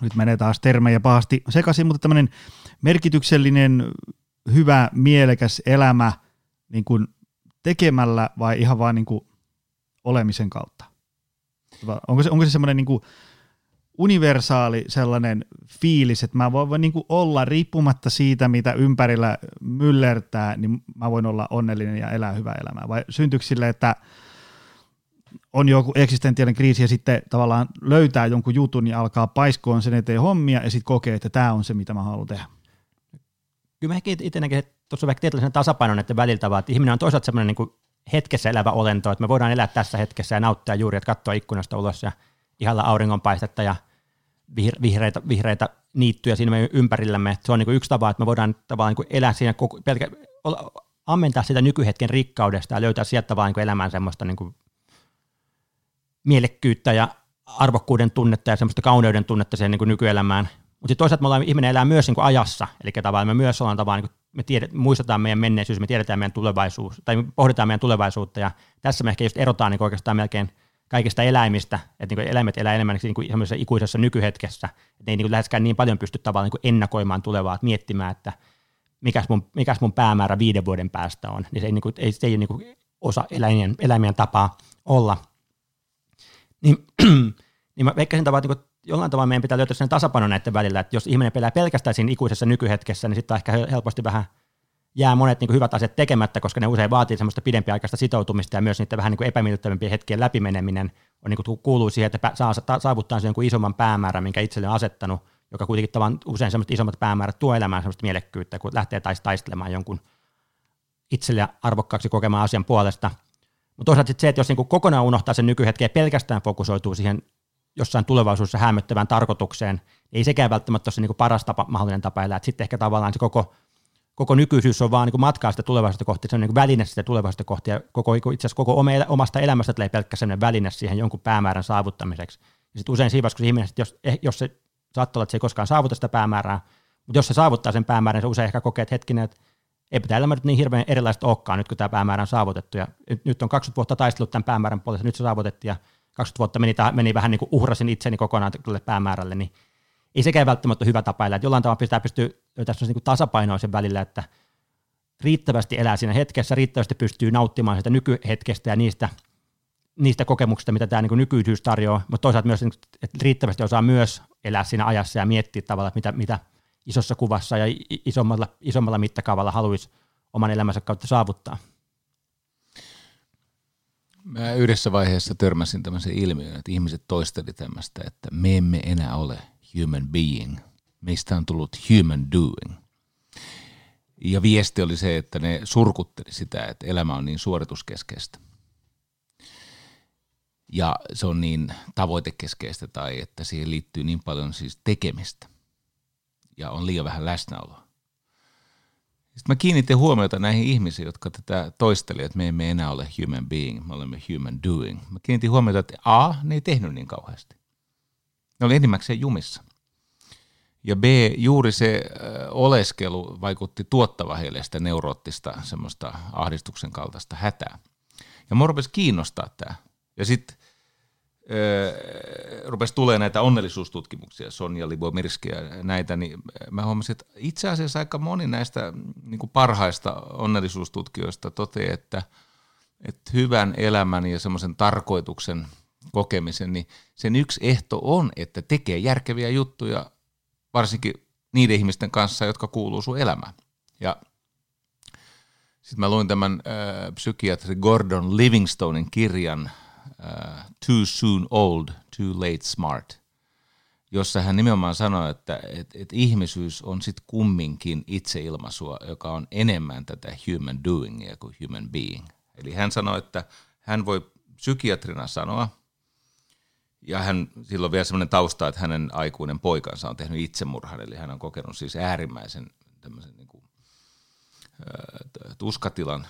nyt menee taas termejä pahasti sekaisin, mutta tämmöinen merkityksellinen, hyvä, mielekäs elämä niin kuin tekemällä vai ihan vaan niin kuin olemisen kautta? Onko se, onko se semmoinen niin kuin universaali sellainen fiilis, että mä voin niin kuin olla riippumatta siitä, mitä ympärillä myllertää, niin mä voin olla onnellinen ja elää hyvää elämää. Vai syntyykö sille, että on joku eksistentiaalinen kriisi ja sitten tavallaan löytää jonkun jutun ja alkaa paiskoon sen eteen hommia ja sitten kokee, että tämä on se, mitä mä haluan tehdä. Kyllä mä itse näkin, että tuossa on vaikka tietynlaisen tasapainon näiden väliltä, vaan että ihminen on toisaalta semmoinen niin hetkessä elävä olento, että me voidaan elää tässä hetkessä ja nauttia juuri, että katsoa ikkunasta ulos ja ihalla auringonpaistetta ja vihreitä, vihreitä niittyjä siinä meidän ympärillämme. Se on niin yksi tapa, että me voidaan tavallaan niin elää siinä, koko, pelkä, ammentaa sitä nykyhetken rikkaudesta ja löytää sieltä vaan niin elämään semmoista niin kuin mielekkyyttä ja arvokkuuden tunnetta ja semmoista kauneuden tunnetta siihen niin kuin nykyelämään. Mutta toisaalta me ollaan, ihminen elää myös niin kuin ajassa, eli tavallaan me myös ollaan tavallaan, niin kuin, me tiedet, muistetaan meidän menneisyys, me tiedetään meidän tulevaisuus, tai me pohditaan meidän tulevaisuutta, ja tässä me ehkä just erotaan niin oikeastaan melkein – kaikista eläimistä, että niin eläimet elää enemmän niin kuin ikuisessa nykyhetkessä, että ne ei niin kuin läheskään niin paljon pysty tavallaan niin ennakoimaan tulevaa, että miettimään, että mikäs mun, mikäs mun päämäärä viiden vuoden päästä on, niin se ei, niin kuin, ei, se ei ole niin kuin osa eläimien, eläimien tapaa olla. Niin, niin mä veikkasin tavallaan, että niin jollain tavalla meidän pitää löytää sen tasapaino näiden välillä, että jos ihminen pelää pelkästään siinä ikuisessa nykyhetkessä, niin sitten on ehkä helposti vähän jää monet niin kuin hyvät asiat tekemättä, koska ne usein vaatii semmoista pidempiaikaista sitoutumista ja myös niiden vähän niin kuin epämiellyttävimpien hetkien läpimeneminen on niin kuin kuuluu siihen, että saa, saavuttaa sen isomman päämäärän, minkä itselle on asettanut, joka kuitenkin tavan usein semmoista isommat päämäärät tuo elämään semmoista mielekkyyttä, kun lähtee taistelemaan jonkun itselle arvokkaaksi kokemaan asian puolesta. Mutta toisaalta se, että jos niin kokonaan unohtaa sen nykyhetken ja pelkästään fokusoituu siihen jossain tulevaisuudessa hämöttävään tarkoitukseen, niin ei sekään välttämättä ole se niin paras tapa, mahdollinen tapa elää. Sitten ehkä tavallaan se koko, koko nykyisyys on vaan niin matkaa sitä tulevaisuutta kohti, se on niin väline sitä tulevaisuutta kohti, ja koko, itse asiassa koko omasta elämästä tulee pelkkä sellainen väline siihen jonkun päämäärän saavuttamiseksi. Ja sitten usein siinä kun ihminen, jos, eh, jos se saattaa olla, että se ei koskaan saavuta sitä päämäärää, mutta jos se saavuttaa sen päämäärän, se usein ehkä kokee, että hetkinen, että eipä tämä elämä nyt niin hirveän erilaista olekaan nyt, kun tämä päämäärä on saavutettu. Ja nyt on 20 vuotta taistellut tämän päämäärän puolesta, nyt se saavutettiin ja 20 vuotta meni, meni vähän niin kuin uhrasin itseni kokonaan tälle päämäärälle, niin ei sekään välttämättä ole hyvä tapa elää. Että jollain tavalla pitää pystyä tässä niin tasapainoa sen välillä, että riittävästi elää siinä hetkessä, riittävästi pystyy nauttimaan sitä nykyhetkestä ja niistä, niistä kokemuksista, mitä tämä niin nykyisyys tarjoaa, mutta toisaalta myös, että riittävästi osaa myös elää siinä ajassa ja miettiä tavallaan, mitä, mitä isossa kuvassa ja isommalla, isommalla mittakaavalla haluaisi oman elämänsä kautta saavuttaa. Mä yhdessä vaiheessa törmäsin tämmöisen ilmiön, että ihmiset toisteli tämmöistä, että me emme enää ole human being. Meistä on tullut human doing. Ja viesti oli se, että ne surkutteli sitä, että elämä on niin suorituskeskeistä. Ja se on niin tavoitekeskeistä tai että siihen liittyy niin paljon siis tekemistä. Ja on liian vähän läsnäoloa. Sitten mä kiinnitin huomiota näihin ihmisiin, jotka tätä toistelivat, että me emme enää ole human being, me olemme human doing. Mä kiinnitin huomiota, että A, ne ei tehnyt niin kauheasti. Ne oli enimmäkseen jumissa. Ja B, juuri se oleskelu vaikutti tuottava heille sitä neuroottista semmoista ahdistuksen kaltaista hätää. Ja mua rupesi kiinnostaa tämä. Ja sitten rupesi tulee näitä onnellisuustutkimuksia, Sonja Libomirski ja näitä, niin mä huomasin, että itse asiassa aika moni näistä niin kuin parhaista onnellisuustutkijoista toteaa, että, että hyvän elämän ja semmoisen tarkoituksen kokemisen, niin sen yksi ehto on, että tekee järkeviä juttuja varsinkin niiden ihmisten kanssa, jotka kuuluu sun elämään. Ja sitten mä luin tämän äh, psykiatri Gordon Livingstonein kirjan uh, Too Soon Old, Too Late Smart, jossa hän nimenomaan sanoi, että et, et ihmisyys on sitten kumminkin itseilmaisua, joka on enemmän tätä human doingia kuin human being. Eli hän sanoi, että hän voi psykiatrina sanoa, ja hän, silloin vielä sellainen tausta, että hänen aikuinen poikansa on tehnyt itsemurhan, eli hän on kokenut siis äärimmäisen tämmöisen niin kuin, tuskatilan.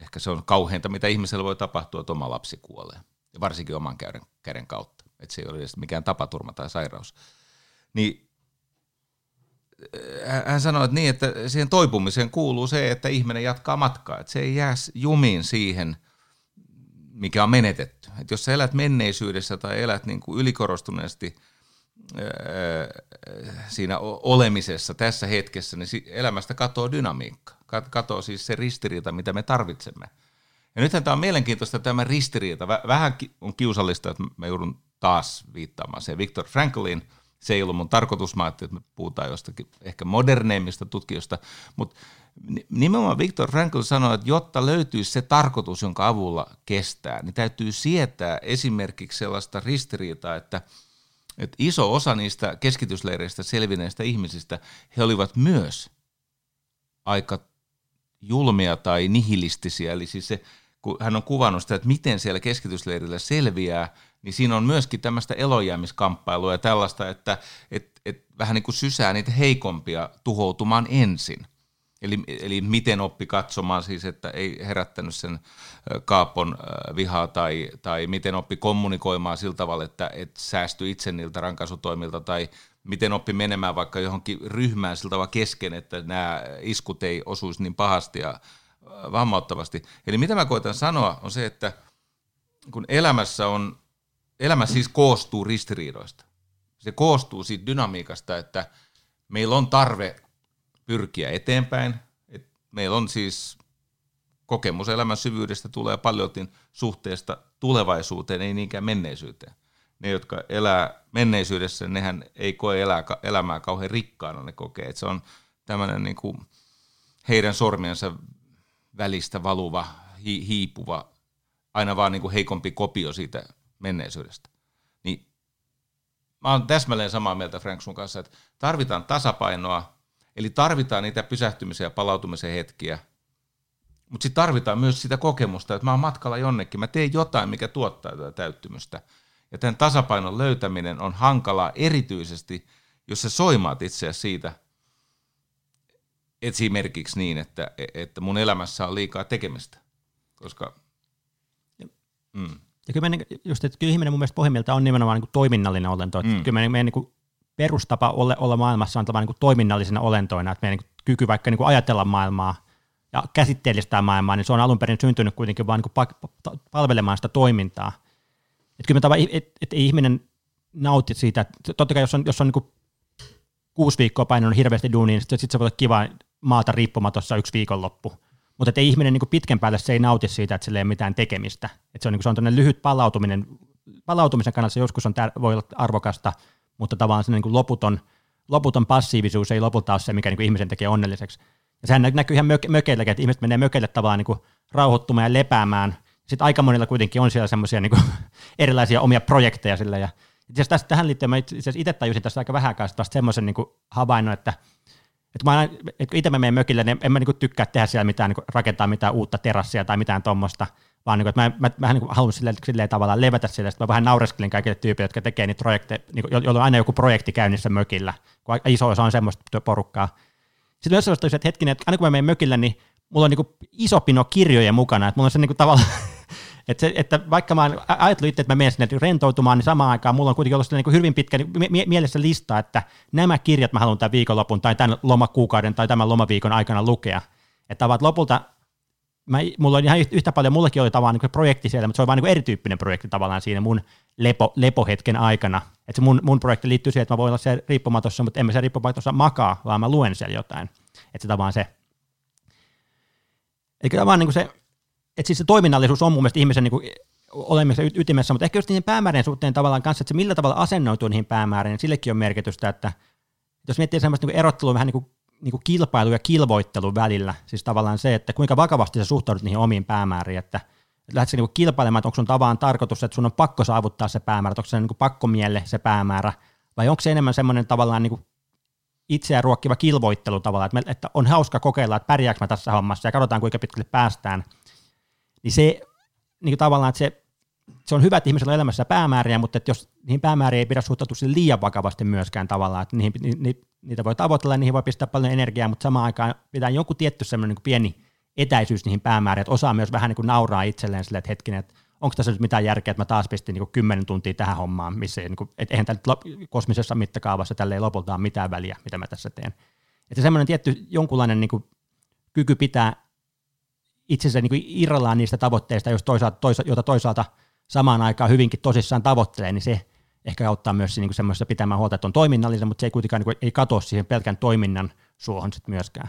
Ehkä se on kauheinta, mitä ihmisellä voi tapahtua, että oma lapsi kuolee ja varsinkin oman käden, käden kautta, että se ei ole edes mikään tapaturma tai sairaus. Niin hän sanoi, että, niin, että siihen toipumiseen kuuluu se, että ihminen jatkaa matkaa, että se ei jää jumiin siihen, mikä on menetetty. Että jos sä elät menneisyydessä tai elät niin kuin ylikorostuneesti siinä olemisessa tässä hetkessä, niin elämästä katoaa dynamiikka. Katoaa siis se ristiriita, mitä me tarvitsemme – ja nythän tämä on mielenkiintoista tämä ristiriita. Vähän on kiusallista, että mä joudun taas viittaamaan se Viktor Franklin. Se ei ollut mun tarkoitus, mä ajattelin, että me puhutaan jostakin ehkä moderneimmista tutkijoista, mutta nimenomaan Viktor Frankl sanoi, että jotta löytyisi se tarkoitus, jonka avulla kestää, niin täytyy sietää esimerkiksi sellaista ristiriitaa, että, että iso osa niistä keskitysleireistä selvinneistä ihmisistä, he olivat myös aika julmia tai nihilistisiä, eli siis se kun hän on kuvannut sitä, että miten siellä keskitysleirillä selviää, niin siinä on myöskin tämmöistä elojäämiskamppailua ja tällaista, että et, et vähän niin kuin sysää niitä heikompia tuhoutumaan ensin. Eli, eli miten oppi katsomaan siis, että ei herättänyt sen kaapon vihaa tai, tai miten oppi kommunikoimaan sillä tavalla, että, että säästyi itse niiltä rankaisutoimilta tai miten oppi menemään vaikka johonkin ryhmään sillä tavalla kesken, että nämä iskut ei osuisi niin pahasti ja vammauttavasti. Eli mitä mä koitan sanoa on se, että kun elämässä on, elämä siis koostuu ristiriidoista. Se koostuu siitä dynamiikasta, että meillä on tarve pyrkiä eteenpäin. Et meillä on siis kokemus elämän syvyydestä tulee paljon suhteesta tulevaisuuteen, ei niinkään menneisyyteen. Ne, jotka elää menneisyydessä, nehän ei koe elää, elämää kauhean rikkaana, ne kokee, että se on tämmöinen niin kuin heidän sormiensa välistä valuva, hi, hiipuva, aina vaan niin kuin heikompi kopio siitä menneisyydestä. Niin mä oon täsmälleen samaa mieltä Frank sun kanssa, että tarvitaan tasapainoa, eli tarvitaan niitä pysähtymisen ja palautumisen hetkiä, mutta sitten tarvitaan myös sitä kokemusta, että mä oon matkalla jonnekin, mä teen jotain, mikä tuottaa tätä täyttymystä. Ja tämän tasapainon löytäminen on hankalaa erityisesti, jos sä soimaat itseäsi siitä, esimerkiksi niin, että, että mun elämässä on liikaa tekemistä. Koska, mm. Ja kyllä, meidän, just, että kyllä ihminen mun mielestä pohjimmiltaan on nimenomaan niin toiminnallinen olento. Mm. Kyllä meidän, meidän niin perustapa olla, olla maailmassa on niin toiminnallisena olentoina, että meidän niin kyky vaikka niin ajatella maailmaa ja käsitteellistää maailmaa, niin se on alun perin syntynyt kuitenkin vain niin palvelemaan sitä toimintaa. Että kyllä me et, et, ihminen nautti siitä, että totta kai jos on, jos on niin kuusi viikkoa painanut hirveästi duuniin, niin sitten sit se voi olla kiva maata riippumatossa yksi viikonloppu. Mutta ei ihminen niin pitkän päälle se ei nauti siitä, että sillä ei ole mitään tekemistä. Et se on, niin se on lyhyt palautuminen. Palautumisen kannalta se joskus on voi olla arvokasta, mutta tavallaan se niin loputon, loputon passiivisuus ei lopulta ole se, mikä niin ihmisen tekee onnelliseksi. Ja sehän näkyy ihan mö- mökeilläkin, että ihmiset menee mökeille tavallaan niin rauhoittumaan ja lepäämään. Sitten aika monilla kuitenkin on siellä semmoisia niin erilaisia omia projekteja sillä. Ja itse asiassa tähän liittyen mä itse, itse tajusin tässä aika vähän kanssa semmoisen niin havainnon, että että mä aina, et kun itse mä menen mökille, niin en mä niinku tykkää tehdä siellä mitään, niinku rakentaa mitään uutta terassia tai mitään tuommoista, vaan niinku, että mä, mä, mä niinku haluan silleen, silleen tavallaan levätä sille, että mä vähän naureskelin kaikille tyypille, jotka tekee niitä projekteja, niinku, joilla on aina joku projekti käynnissä mökillä, kun iso osa on semmoista porukkaa. Sitten myös sellaista, että hetkinen, että aina kun mä menen mökille, niin mulla on niinku iso pino kirjoja mukana, että mulla on se niinku tavallaan että, se, että vaikka mä ajattelin itse, että mä menen sinne rentoutumaan, niin samaan aikaan mulla on kuitenkin ollut niin hyvin pitkä mie- mielessä lista, että nämä kirjat mä haluan tämän viikonlopun tai tämän lomakuukauden tai tämän lomaviikon aikana lukea. Että lopulta, mä, mulla on ihan yhtä paljon, mullakin oli tavallaan niin projekti siellä, mutta se on vain niin erityyppinen projekti tavallaan siinä mun lepo, lepohetken aikana. Että se mun, mun projekti liittyy siihen, että mä voin olla siellä riippumatossa, mutta en mä siellä riippumatossa makaa, vaan mä luen siellä jotain. Että se tavallaan se. Eli tavallaan niin se että siis se toiminnallisuus on mun mielestä ihmisen niin kuin olemisen ytimessä, mutta ehkä just niiden päämäärien suhteen tavallaan kanssa, että se millä tavalla asennoituu niihin päämääriin, niin sillekin on merkitystä, että jos miettii semmoista niin erottelua vähän niin kuin, niin kuin kilpailu ja kilvoittelu välillä, siis tavallaan se, että kuinka vakavasti sä suhtaudut niihin omiin päämääriin, että lähdetkö niin kilpailemaan, että onko sun tavallaan tarkoitus, että sun on pakko saavuttaa se päämäärä, onko se niin pakko mielle se päämäärä, vai onko se enemmän semmoinen tavallaan niin kuin itseään ruokkiva kilvoittelu tavallaan, että, me, että on hauska kokeilla, että pärjääkö mä tässä hommassa ja katsotaan kuinka pitkälle päästään, niin se niin kuin tavallaan, että se, se on hyvä, että ihmisellä on elämässä päämääriä, mutta että jos niihin päämääriin ei pidä suhtautua liian vakavasti myöskään tavallaan, että niihin, ni, ni, niitä voi tavoitella ja niihin voi pistää paljon energiaa, mutta samaan aikaan pitää joku tietty semmoinen niin pieni etäisyys niihin päämääriin, että osaa myös vähän niin kuin nauraa itselleen silleen, että hetkinen, että onko tässä nyt mitään järkeä, että mä taas pistin niin kymmenen tuntia tähän hommaan, missä ei, niin kuin, että eihän tällä kosmisessa mitakaavassa tälle ei lopulta ole mitään väliä, mitä mä tässä teen. Että semmoinen tietty jonkunlainen niin kuin, kyky pitää itsensä niin irrallaan niistä tavoitteista, jos toisaalta, toisa, jota toisaalta samaan aikaan hyvinkin tosissaan tavoittelee, niin se ehkä auttaa myös niin semmoisessa pitämään huolta, että on toiminnallinen, mutta se ei kuitenkaan niin kuin, ei katoa siihen pelkän toiminnan suohon sitten myöskään.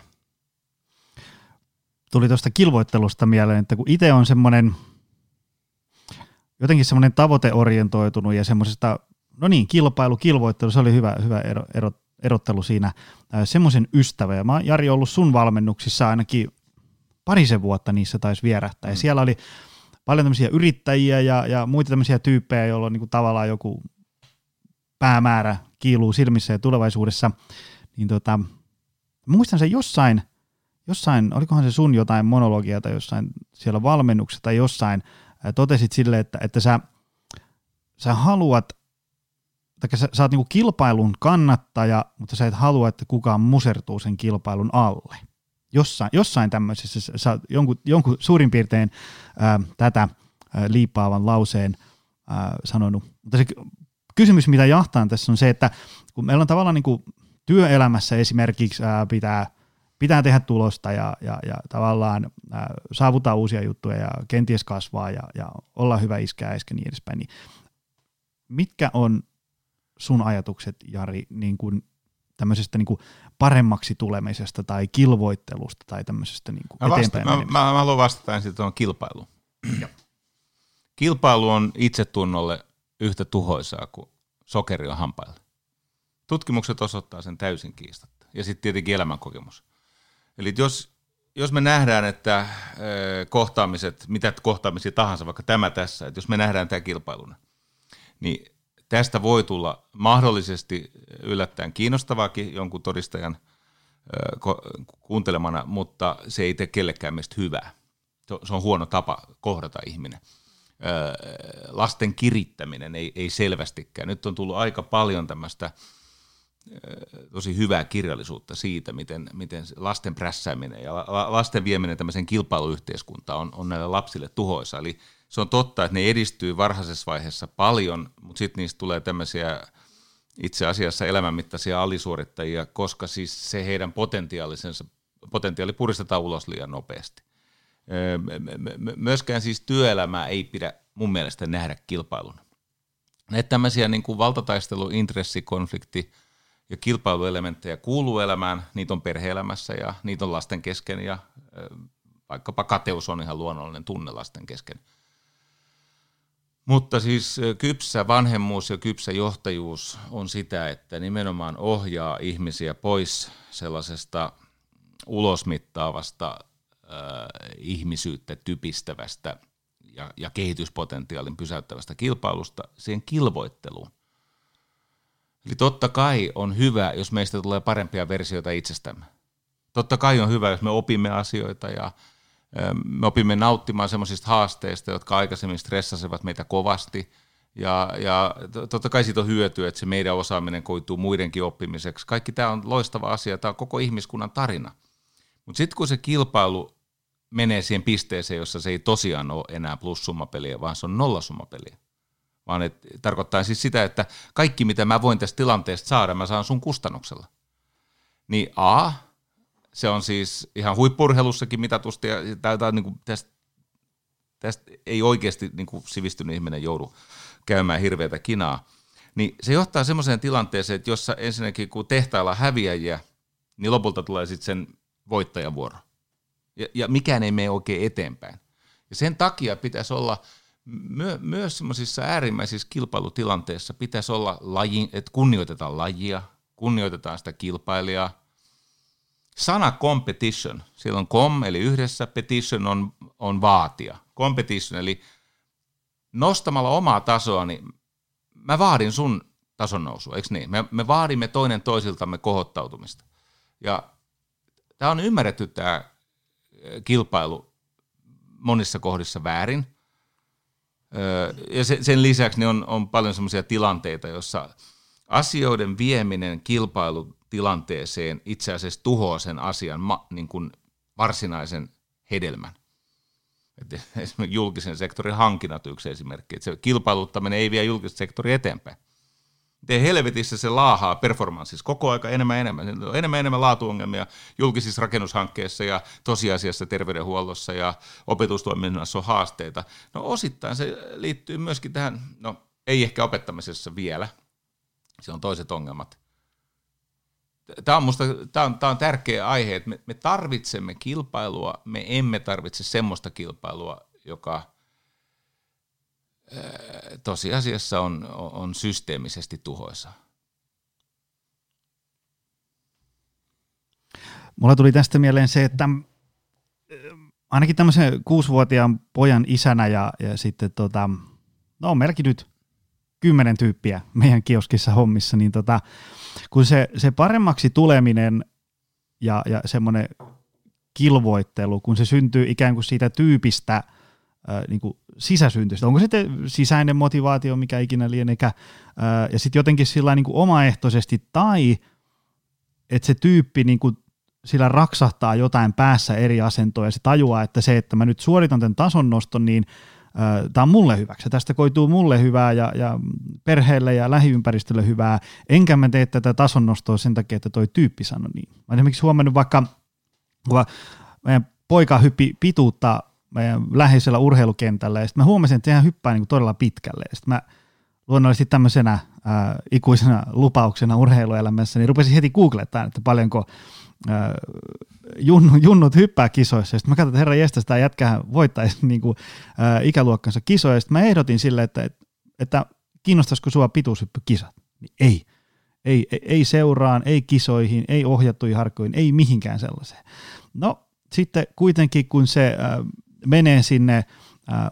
Tuli tuosta kilvoittelusta mieleen, että kun itse on semmoinen jotenkin semmoinen tavoiteorientoitunut ja semmoisesta, no niin, kilpailu, kilvoittelu, se oli hyvä, hyvä ero, ero, erottelu siinä, semmoisen ystävä. Ja mä oon Jari ollut sun valmennuksissa ainakin parisen vuotta niissä taisi vierähtää. Mm. Ja siellä oli paljon tämmöisiä yrittäjiä ja, ja muita tämmöisiä tyyppejä, joilla on niin kuin tavallaan joku päämäärä kiiluu silmissä ja tulevaisuudessa. Niin tota, muistan sen jossain, jossain, olikohan se sun jotain monologia tai jossain siellä valmennuksessa tai jossain, totesit sille, että, että sä, sä haluat, tai sä, sä oot niinku kilpailun kannattaja, mutta sä et halua, että kukaan musertuu sen kilpailun alle jossain, jossain tämmöisessä, sä jonkun, jonkun suurin piirtein ää, tätä ää, liippaavan lauseen ää, sanonut. Mutta se kysymys, mitä jahtaan tässä on se, että kun meillä on tavallaan niin kuin työelämässä esimerkiksi ää, pitää, pitää tehdä tulosta ja, ja, ja tavallaan ää, saavuttaa uusia juttuja ja kenties kasvaa ja, ja olla hyvä iskä ja niin edespäin, niin mitkä on sun ajatukset, Jari, niin kuin tämmöisestä niin kuin paremmaksi tulemisesta tai kilvoittelusta tai tämmöisestä niin kuin mä, vasta, mä, mä, mä haluan vastata ensin tuohon kilpailuun. Kilpailu on itsetunnolle yhtä tuhoisaa kuin sokeri on hampaille. Tutkimukset osoittaa sen täysin kiistatta. Ja sitten tietenkin elämänkokemus. Eli jos, jos me nähdään, että kohtaamiset, mitä kohtaamisia tahansa, vaikka tämä tässä, että jos me nähdään tämä kilpailuna, niin tästä voi tulla mahdollisesti yllättäen kiinnostavaakin jonkun todistajan kuuntelemana, mutta se ei tee kellekään meistä hyvää. Se on huono tapa kohdata ihminen. Lasten kirittäminen ei, ei selvästikään. Nyt on tullut aika paljon tämmöistä tosi hyvää kirjallisuutta siitä, miten, miten lasten prässääminen ja lasten vieminen tämmöiseen kilpailuyhteiskuntaan on, on näille lapsille tuhoisa. Eli se on totta, että ne edistyy varhaisessa vaiheessa paljon, mutta sitten niistä tulee tämmöisiä itse asiassa elämänmittaisia alisuorittajia, koska siis se heidän potentiaalisensa, potentiaali puristetaan ulos liian nopeasti. Myöskään siis työelämää ei pidä mun mielestä nähdä kilpailuna. Näitä tämmöisiä niin kuin valtataistelu, intressikonflikti ja kilpailuelementtejä kuuluu elämään, niitä on perheelämässä ja niitä on lasten kesken ja vaikkapa kateus on ihan luonnollinen tunne lasten kesken – mutta siis kypsä vanhemmuus ja kypsä johtajuus on sitä, että nimenomaan ohjaa ihmisiä pois sellaisesta ulosmittaavasta ihmisyyttä typistävästä ja, ja kehityspotentiaalin pysäyttävästä kilpailusta siihen kilvoitteluun. Eli totta kai on hyvä, jos meistä tulee parempia versioita itsestämme. Totta kai on hyvä, jos me opimme asioita ja me opimme nauttimaan semmoisista haasteista, jotka aikaisemmin stressasivat meitä kovasti. Ja, ja totta kai siitä on hyötyä, että se meidän osaaminen koituu muidenkin oppimiseksi. Kaikki tämä on loistava asia, tämä on koko ihmiskunnan tarina. Mutta sitten kun se kilpailu menee siihen pisteeseen, jossa se ei tosiaan ole enää plussummapeliä, vaan se on nollasummapeliä. Vaan et, tarkoittaa siis sitä, että kaikki mitä mä voin tästä tilanteesta saada, mä saan sun kustannuksella. Niin A, se on siis ihan huippurheilussakin mitatusti, ja tämä, niin kuin, tästä, tästä ei oikeasti niin kuin sivistynyt ihminen joudu käymään hirveätä kinaa. Niin se johtaa semmoiseen tilanteeseen, että jossa ensinnäkin kun tehtailla häviäjiä, niin lopulta tulee sitten sen voittajan vuoro. Ja, ja mikään ei mene oikein eteenpäin. Ja sen takia pitäisi olla myö, myös semmoisissa äärimmäisissä kilpailutilanteissa pitäisi olla laji, että kunnioitetaan lajia, kunnioitetaan sitä kilpailijaa, sana competition, siellä on com eli yhdessä, petition on, on vaatia. Competition eli nostamalla omaa tasoa, niin mä vaadin sun tason nousua, eikö niin? Me, me vaadimme toinen toisiltamme kohottautumista. Ja tämä on ymmärretty tämä kilpailu monissa kohdissa väärin. Ja sen lisäksi niin on, on paljon sellaisia tilanteita, joissa asioiden vieminen kilpailu tilanteeseen itse asiassa tuhoaa sen asian niin kuin varsinaisen hedelmän. Et esimerkiksi julkisen sektorin hankinnat yksi esimerkki, että se kilpailuttaminen ei vie julkista sektoria eteenpäin. Miten helvetissä se laahaa performanssissa koko aika enemmän enemmän. Enemmän enemmän laatuongelmia julkisissa rakennushankkeissa ja tosiasiassa terveydenhuollossa ja opetustoiminnassa on haasteita. No osittain se liittyy myöskin tähän, no ei ehkä opettamisessa vielä, se on toiset ongelmat, tämä on, musta, tämä on, tämä on tärkeä aihe, että me, me tarvitsemme kilpailua, me emme tarvitse semmoista kilpailua, joka tosiasiassa on, on systeemisesti tuhoisa. Mulla tuli tästä mieleen se, että ainakin tämmöisen kuusivuotiaan pojan isänä ja, ja sitten tota, no melkein nyt kymmenen tyyppiä meidän kioskissa hommissa, niin tota, kun se, se paremmaksi tuleminen ja, ja semmoinen kilvoittelu, kun se syntyy ikään kuin siitä tyypistä äh, niin kuin sisäsyntystä, onko se sisäinen motivaatio, mikä ikinä lienekään, äh, ja sitten jotenkin sillä niin kuin omaehtoisesti, tai että se tyyppi niin kuin sillä raksahtaa jotain päässä eri asentoja ja se tajuaa, että se, että mä nyt suoritan tämän tason noston, niin tämä on mulle hyväksi, tästä koituu mulle hyvää ja, ja perheelle ja lähiympäristölle hyvää, enkä mä tee tätä tason nostoa sen takia, että toi tyyppi sanoi niin. Mä olen esimerkiksi huomannut vaikka, kun meidän poika hyppi pituutta meidän läheisellä urheilukentällä, ja sitten mä huomasin, että sehän hyppää niin kuin todella pitkälle, ja sitten mä luonnollisesti tämmöisenä ää, ikuisena lupauksena urheiluelämässä, niin rupesin heti googlettaan, että paljonko ää, junnu, junnut hyppää kisoissa. Sitten mä katsoin, että herra jästä, sitä jätkää voittaisi niin kuin, ää, ikäluokkansa kisoja. Sitten mä ehdotin sille, että, että kiinnostaisiko sua pituushyppykisat. Niin ei. Ei, ei, ei seuraan, ei kisoihin, ei ohjattuihin harkkoihin, ei mihinkään sellaiseen. No, sitten kuitenkin kun se äh, menee sinne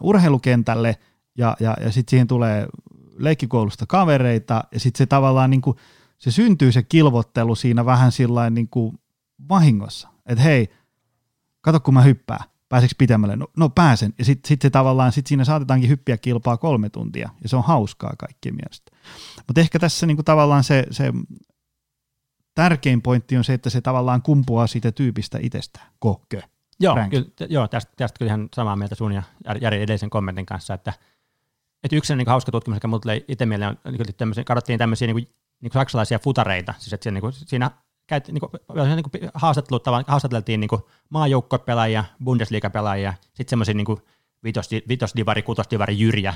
urheilukentälle ja, ja, ja sitten siihen tulee leikkikoulusta kavereita ja sitten se tavallaan niin kuin, se syntyy se kilvottelu siinä vähän sillä niin kuin vahingossa, että hei, kato kun mä hyppään, pääseekö pitemmälle? No, no pääsen. Ja sitten sit se tavallaan, sit siinä saatetaankin hyppiä kilpaa kolme tuntia, ja se on hauskaa kaikkien mielestä. Mutta ehkä tässä niinku tavallaan se, se tärkein pointti on se, että se tavallaan kumpuaa siitä tyypistä itsestään. Kokkö? Joo, kyllä, joo tästä, tästä kyllä ihan samaa mieltä sun ja Jari edellisen kommentin kanssa, että, että yksi niin hauska tutkimus, joka mulle itse mieleen on, niin tämmöisiä, katsottiin tämmöisiä niin kuin, niin kuin saksalaisia futareita, siis että siinä, niin kuin, siinä käyt, niin kuin, niin kuin haastateltiin niin maajoukkopelaajia, Bundesliga-pelaajia, sitten semmoisia niin vitos, vitosdivari, kutosdivari jyrjä,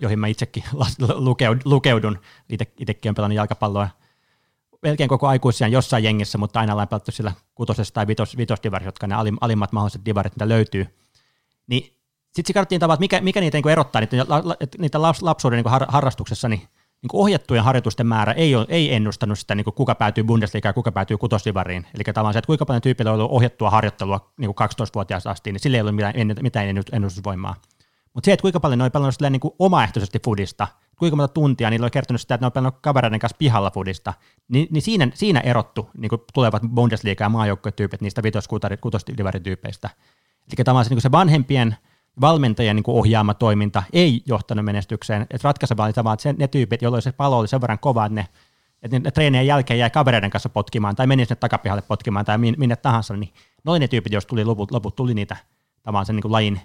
joihin mä itsekin lukeudun. Itse, itsekin olen pelannut jalkapalloa melkein koko aikuisiaan jossain jengissä, mutta aina ollaan pelattu sillä kutosessa tai vitos, vitosdivarissa, jotka ne alimmat mahdolliset divarit, mitä löytyy. Niin sitten katsottiin tavallaan, että mikä, mikä niitä niin erottaa niitä, niitä lapsuuden niin har, harrastuksessa, niin niin ohjattujen harjoitusten määrä ei, ole, ei ennustanut sitä, niin kuin kuka päätyy Bundesligaan ja kuka päätyy kutosivariin. Eli tavallaan se, että kuinka paljon tyypillä on ollut ohjattua harjoittelua niin kuin 12-vuotiaasta asti, niin sillä ei ollut mitään, mitään ennustusvoimaa. Mutta se, että kuinka paljon ne on pelannut niin omaehtoisesti fudista, kuinka monta tuntia niillä on kertonut sitä, että ne on pelannut kavereiden kanssa pihalla fudista, niin, niin siinä, siinä erottu niin tulevat Bundesliga- ja maajoukkojetyypit niistä vitos-kutosdivarityypeistä. Eli tavallaan se, niin se vanhempien valmentajan niin ohjaama toiminta ei johtanut menestykseen. Että ratkaisevaa oli tavallaan, että ne tyypit, joilla se palo oli sen verran kova, että ne, että ne treenien jälkeen jäi kavereiden kanssa potkimaan tai meni sinne takapihalle potkimaan tai minne tahansa, niin noin ne tyypit, jos tuli loput, loput tuli niitä tavallaan sen niin lajin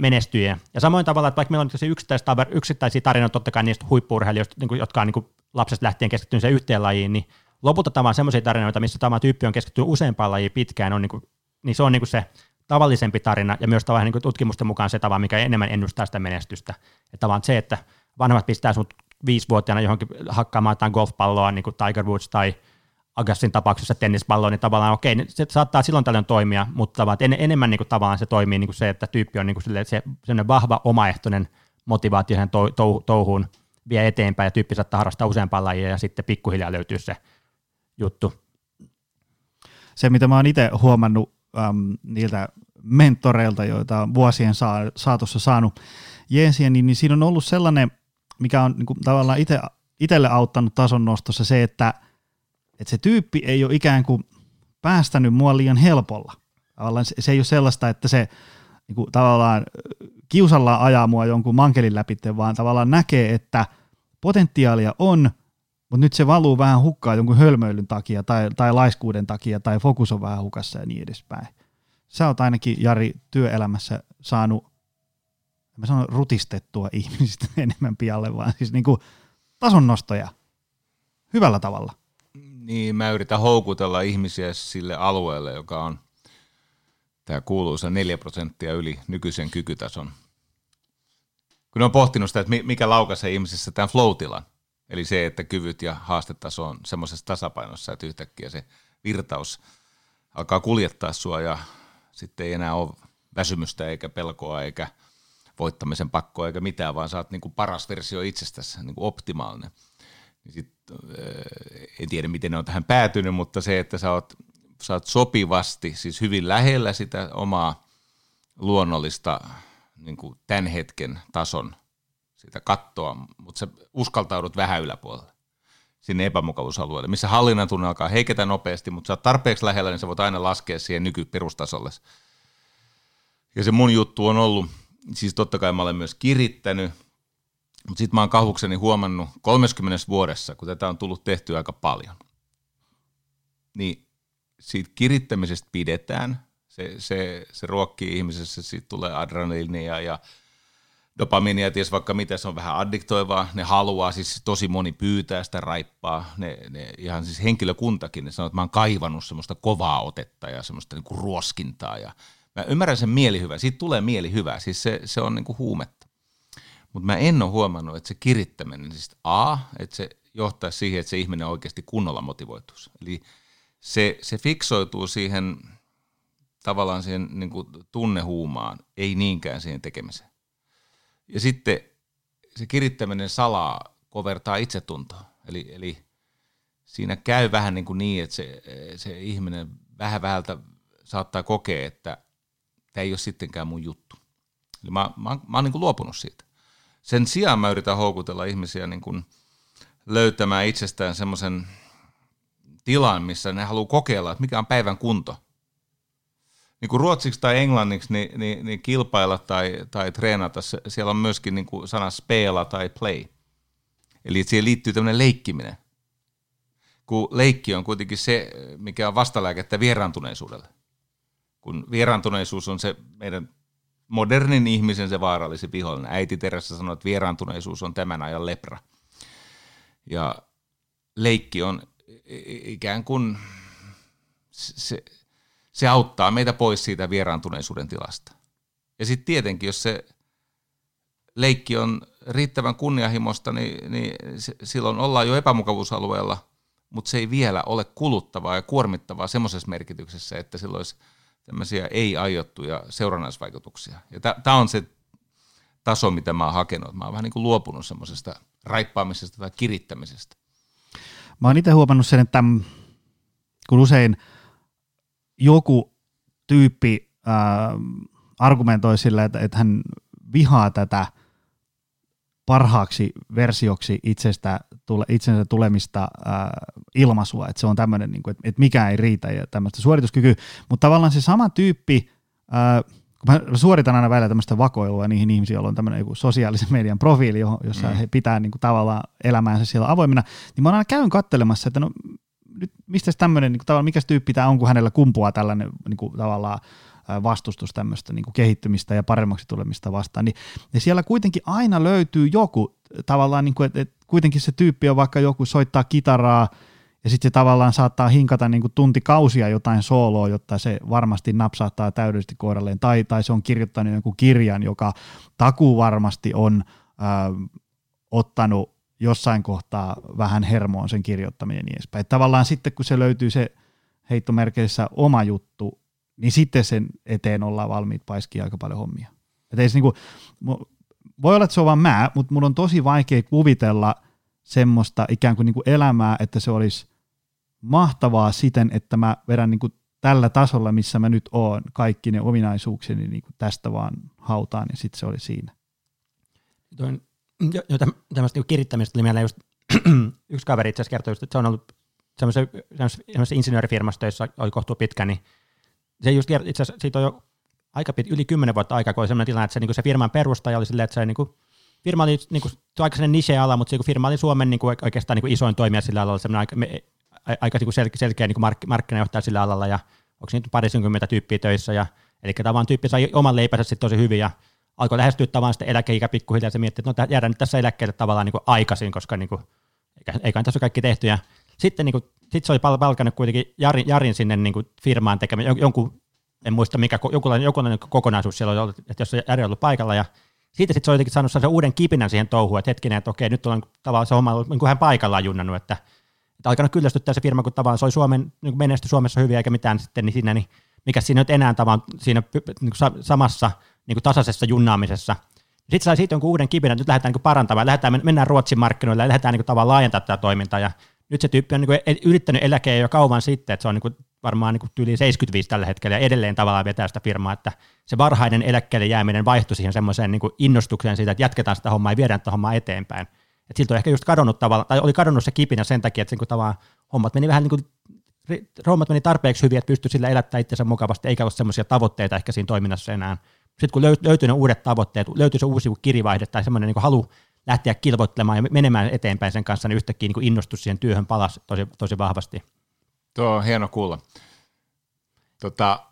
menestyjiä. Ja samoin tavalla, että vaikka meillä on yksittäisiä, yksittäisiä tarinoita totta kai niistä huippuurheilijoista, niin jotka on niin lapsesta lähtien keskittynyt sen yhteen lajiin, niin lopulta tavallaan semmoisia tarinoita, missä tämä tyyppi on keskittynyt useampaan lajiin pitkään, on niin, kuin, niin se on niin kuin se tavallisempi tarina ja myös tavallaan niin tutkimusten mukaan se tapa, mikä enemmän ennustaa sitä menestystä. Että tavallaan se, että vanhemmat pistää sinut viisivuotiaana johonkin hakkaamaan jotain golfpalloa, niin kuin Tiger Woods tai Agassin tapauksessa tennispalloa, niin tavallaan okei, okay, se saattaa silloin tällöin toimia, mutta en, enemmän niin kuin, tavallaan se toimii niin kuin se, että tyyppi on niin kuin sille, se vahva omaehtoinen motivaatio sen tou, tou, touhuun vie eteenpäin ja tyyppi saattaa harrastaa useampaa lajia ja sitten pikkuhiljaa löytyy se juttu. Se, mitä mä oon itse huomannut äm, niiltä mentoreilta, joita on vuosien saa, saatossa saanut jeesiä, niin, niin siinä on ollut sellainen, mikä on niin kuin, tavallaan itse, itselle auttanut tason nostossa se, että, että se tyyppi ei ole ikään kuin päästänyt mua liian helpolla. Tavallaan se, se ei ole sellaista, että se niin kuin, tavallaan kiusallaan ajaa mua jonkun mankelin läpi, vaan tavallaan näkee, että potentiaalia on, mutta nyt se valuu vähän hukkaan jonkun hölmöilyn takia tai, tai laiskuuden takia tai fokus on vähän hukassa ja niin edespäin sä oot ainakin, Jari, työelämässä saanut, mä sanon rutistettua ihmisistä enemmän pialle, vaan siis niin kuin tasonnostoja hyvällä tavalla. Niin, mä yritän houkutella ihmisiä sille alueelle, joka on tämä kuuluisa 4 prosenttia yli nykyisen kykytason. Kun on pohtinut sitä, että mikä laukaisee ihmisissä tämän flow eli se, että kyvyt ja haastetaso on semmoisessa tasapainossa, että yhtäkkiä se virtaus alkaa kuljettaa sua ja sitten ei enää ole väsymystä eikä pelkoa eikä voittamisen pakkoa eikä mitään, vaan sä oot niin kuin paras versio itsestäsi, niin kuin optimaalinen. Niin sit, äh, en tiedä, miten ne on tähän päätynyt, mutta se, että sä oot, sä oot sopivasti, siis hyvin lähellä sitä omaa luonnollista niin kuin tämän hetken tason sitä kattoa, mutta sä uskaltaudut vähän yläpuolelle sinne epämukavuusalueelle, missä hallinnan tunne alkaa heiketä nopeasti, mutta sä oot tarpeeksi lähellä, niin sä voit aina laskea siihen nykyperustasolle. Ja se mun juttu on ollut, siis totta kai mä olen myös kirittänyt, mutta sitten mä oon kauhukseni huomannut 30 vuodessa, kun tätä on tullut tehtyä aika paljon, niin siitä kirittämisestä pidetään, se, se, se ruokkii ihmisessä, siitä tulee adrenaliinia ja dopamiinia, ties vaikka mitä, se on vähän addiktoivaa, ne haluaa, siis tosi moni pyytää sitä raippaa, ne, ne ihan siis henkilökuntakin, ne sanoo, että mä oon kaivannut semmoista kovaa otetta ja semmoista niinku ruoskintaa ja mä ymmärrän sen mielihyvää, siitä tulee mielihyvää, siis se, se on niinku huumetta. Mutta mä en ole huomannut, että se kirittäminen, siis A, että se johtaa siihen, että se ihminen oikeasti kunnolla motivoituisi. Eli se, se fiksoituu siihen tavallaan siihen niin kuin tunnehuumaan, ei niinkään siihen tekemiseen. Ja sitten se kirittäminen salaa kovertaa itsetuntoa. Eli, eli siinä käy vähän niin, kuin niin että se, se ihminen vähän vähältä saattaa kokea, että tämä ei ole sittenkään mun juttu. Eli mä, mä, mä oon niin kuin luopunut siitä. Sen sijaan mä yritän houkutella ihmisiä niin kuin löytämään itsestään semmoisen tilan, missä ne haluaa kokeilla, että mikä on päivän kunto. Niin kuin ruotsiksi tai englanniksi, niin, niin, niin kilpailla tai, tai treenata, siellä on myöskin niin kuin sana spela tai play. Eli siihen liittyy tämmöinen leikkiminen. Kun leikki on kuitenkin se, mikä on vastalääkettä vieraantuneisuudelle. Kun vieraantuneisuus on se meidän modernin ihmisen se vaarallisin vihollinen. Äiti Teressä sanoi, että vieraantuneisuus on tämän ajan lepra. Ja leikki on ikään kuin se, se auttaa meitä pois siitä vieraantuneisuuden tilasta. Ja sitten tietenkin, jos se leikki on riittävän kunnianhimosta, niin, niin silloin ollaan jo epämukavuusalueella, mutta se ei vielä ole kuluttavaa ja kuormittavaa semmoisessa merkityksessä, että sillä olisi tämmöisiä ei-aiottuja seurannaisvaikutuksia. Ja tämä on se taso, mitä mä oon hakenut. Mä oon vähän niin kuin luopunut semmoisesta raippaamisesta tai kirittämisestä. Mä oon itse huomannut sen, että kun usein joku tyyppi äh, argumentoi sillä, että, että hän vihaa tätä parhaaksi versioksi itsestä, tule, itsensä tulemista äh, ilmaisua, että se on tämmöinen, niin kuin, että, että mikä ei riitä ja tämmöistä suorituskykyä, mutta tavallaan se sama tyyppi, äh, kun mä suoritan aina välillä tämmöistä vakoilua niihin ihmisiin, joilla on tämmöinen joku sosiaalisen median profiili, jossa mm. he pitää niin kuin, tavallaan elämäänsä siellä avoimena, niin mä aina käyn kattelemassa, että no nyt mistä tämmöinen, niin kuin, tavallaan, mikä tyyppi tämä on, kun hänellä kumpuaa tällainen niin kuin, tavallaan vastustus tämmöistä niin kuin kehittymistä ja paremmaksi tulemista vastaan, niin, niin siellä kuitenkin aina löytyy joku tavallaan, niin kuin, että, että kuitenkin se tyyppi on vaikka joku soittaa kitaraa, ja sitten se tavallaan saattaa hinkata niin kuin tuntikausia jotain sooloa, jotta se varmasti napsaattaa täydellisesti kohdalleen, tai, tai se on kirjoittanut jonkun kirjan, joka takuu varmasti on äh, ottanut jossain kohtaa vähän hermoon sen kirjoittaminen niin edespäin. Tavallaan sitten kun se löytyy se heittomerkeissä oma juttu, niin sitten sen eteen ollaan valmiit paiskia aika paljon hommia. Et ei se niinku, voi olla, että se on vaan mä, mutta mun on tosi vaikea kuvitella semmoista ikään kuin niinku elämää, että se olisi mahtavaa siten, että mä vedän niinku tällä tasolla, missä mä nyt oon, kaikki ne ominaisuukseni niinku tästä vaan hautaan ja sitten se oli siinä. Toin, jo, jo tämmöistä niinku kirittämistä tuli mieleen just yksi kaveri itse asiassa kertoi, että se on ollut semmoisessa, insinöörifirmassa töissä oli kohtuu pitkä, niin se just itse asiassa siitä on jo aika pit, yli kymmenen vuotta aikaa, kun oli sellainen tilanne, että se, niin se firman perustaja oli silleen, että se niin kuin, firma oli niin kuin, aika sellainen niche-ala, mutta se niin firma oli Suomen niin kuin, oikeastaan niin kuin isoin toimija sillä alalla, aika, me, aika niin kuin selkeä, selkeä niin kuin mark, markkinajohtaja sillä alalla, ja onko siinä parisenkymmentä tyyppiä töissä, ja, eli tavallaan tyyppi sai oman leipänsä sitten tosi hyvin, ja alkoi lähestyä tavallaan sitten eläkeikä pikkuhiljaa, ja se mietti, että no jäädään nyt tässä eläkkeelle tavallaan niin kuin aikaisin, koska niin kuin, eikä, eikä tässä ole kaikki tehty, ja sitten niin kuin, sit se oli palkannut kuitenkin Jarin, Jarin sinne niin kuin firmaan tekemään jonkun en muista mikä, jokinlainen, jokinlainen kokonaisuus siellä oli ollut, että jos Jari ollut paikalla ja siitä sitten se on jotenkin saanut sen uuden kipinän siihen touhuun, että hetkinen, että okei, nyt on tavallaan se homma niin kuin hän paikallaan junnannut, että, että alkanut kyllästyttää se firma, kun tavallaan se oli Suomen, niin menesty Suomessa hyviä eikä mitään sitten, niin siinä, niin mikä siinä nyt enää tavallaan siinä niin kuin samassa niin kuin tasaisessa junnaamisessa. Sitten sai siitä jonkun uuden kipinän, että nyt lähdetään niin parantamaan, lähdetään, mennään Ruotsin markkinoille ja lähdetään niin tavallaan laajentaa tätä toimintaa ja nyt se tyyppi on niin kuin yrittänyt eläkeä jo kauan sitten, että se on niin kuin varmaan niin yli 75 tällä hetkellä ja edelleen tavallaan vetää sitä firmaa, että se varhainen eläkkeelle jääminen vaihtui siihen semmoiseen niin innostukseen siitä, että jatketaan sitä hommaa ja viedään sitä hommaa eteenpäin. Et siltä on ehkä just kadonnut tavallaan, tai oli kadonnut se kipinä sen takia, että niin tavallaan hommat meni vähän niin kuin, hommat meni tarpeeksi hyvin, että pystyi sillä elättämään itsensä mukavasti, eikä ole semmoisia tavoitteita ehkä siinä toiminnassa enää. Sitten kun löytyy ne uudet tavoitteet, löytyy se uusi kirjavaihde tai semmoinen niin halu lähteä kilvoittelemaan ja menemään eteenpäin sen kanssa, niin yhtäkkiä niin innostus siihen työhön palasi tosi, tosi vahvasti. Tuo on hieno kuulla. Tota,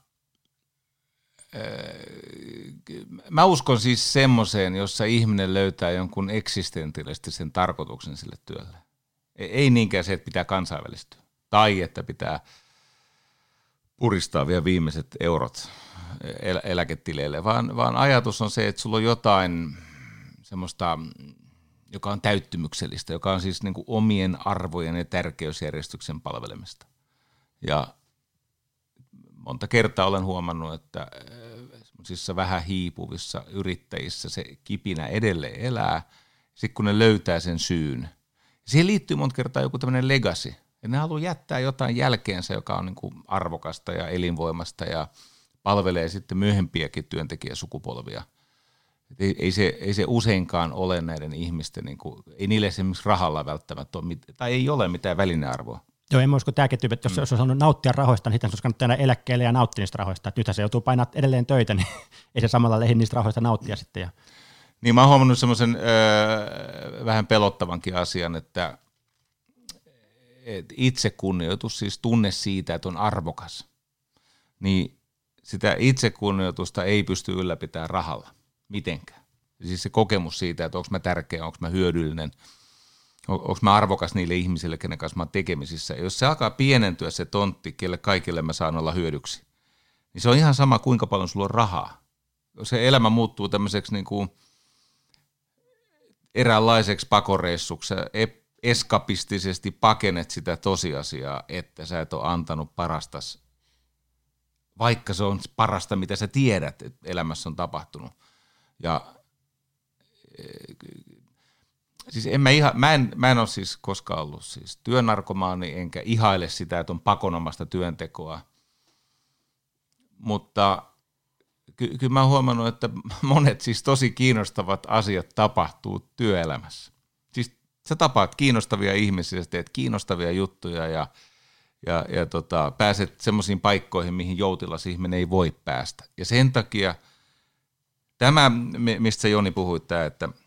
mä uskon siis semmoiseen, jossa ihminen löytää jonkun eksistentialistisen tarkoituksen sille työlle. E, ei niinkään se, että pitää kansainvälistyä tai että pitää puristaa vielä viimeiset eurot el- eläketileille, vaan, vaan ajatus on se, että sulla on jotain semmoista, joka on täyttymyksellistä, joka on siis niin kuin omien arvojen ja tärkeysjärjestyksen palvelemista. Ja monta kertaa olen huomannut, että semmoisissa vähän hiipuvissa yrittäjissä se kipinä edelleen elää, sitten kun ne löytää sen syyn. Siihen liittyy monta kertaa joku tämmöinen legacy, Ja ne haluaa jättää jotain jälkeensä, joka on niin kuin arvokasta ja elinvoimasta ja palvelee sitten myöhempiäkin työntekijäsukupolvia. Et ei, ei, se, ei se useinkaan ole näiden ihmisten, niin kuin, ei niille esimerkiksi rahalla välttämättä ole, tai ei ole mitään välinearvoa. Joo, en usko tämäkin tyyppi, että jos, mm. jos on saanut nauttia rahoista, niin sitten olisi kannattaa eläkkeelle ja nauttia niistä rahoista. Että nythän se joutuu painaa edelleen töitä, niin ei se samalla lehin niistä rahoista nauttia sitten. Ja... Niin mä oon huomannut semmoisen öö, vähän pelottavankin asian, että et kunnioitus, siis tunne siitä, että on arvokas, niin sitä itsekunnioitusta ei pysty ylläpitämään rahalla mitenkään. Siis se kokemus siitä, että onko mä tärkeä, onko mä hyödyllinen, onko mä arvokas niille ihmisille, kenen kanssa mä oon tekemisissä. Ja jos se alkaa pienentyä se tontti, kelle kaikille mä saan olla hyödyksi, niin se on ihan sama, kuinka paljon sulla on rahaa. Se elämä muuttuu tämmöiseksi niin kuin eräänlaiseksi pakoreissuksi. eskapistisesti pakenet sitä tosiasiaa, että sä et ole antanut parastas, vaikka se on parasta, mitä sä tiedät, että elämässä on tapahtunut. Ja siis en mä, iha, mä, en, mä en ole siis koskaan ollut siis työnarkomaani, enkä ihaile sitä, että on pakonomasta työntekoa. Mutta ky- kyllä mä oon huomannut, että monet siis tosi kiinnostavat asiat tapahtuu työelämässä. Siis sä tapaat kiinnostavia ihmisiä, sä teet kiinnostavia juttuja ja, ja, ja tota, pääset semmoisiin paikkoihin, mihin joutilas ihminen ei voi päästä. Ja sen takia tämä, mistä Joni puhui, tämä, että –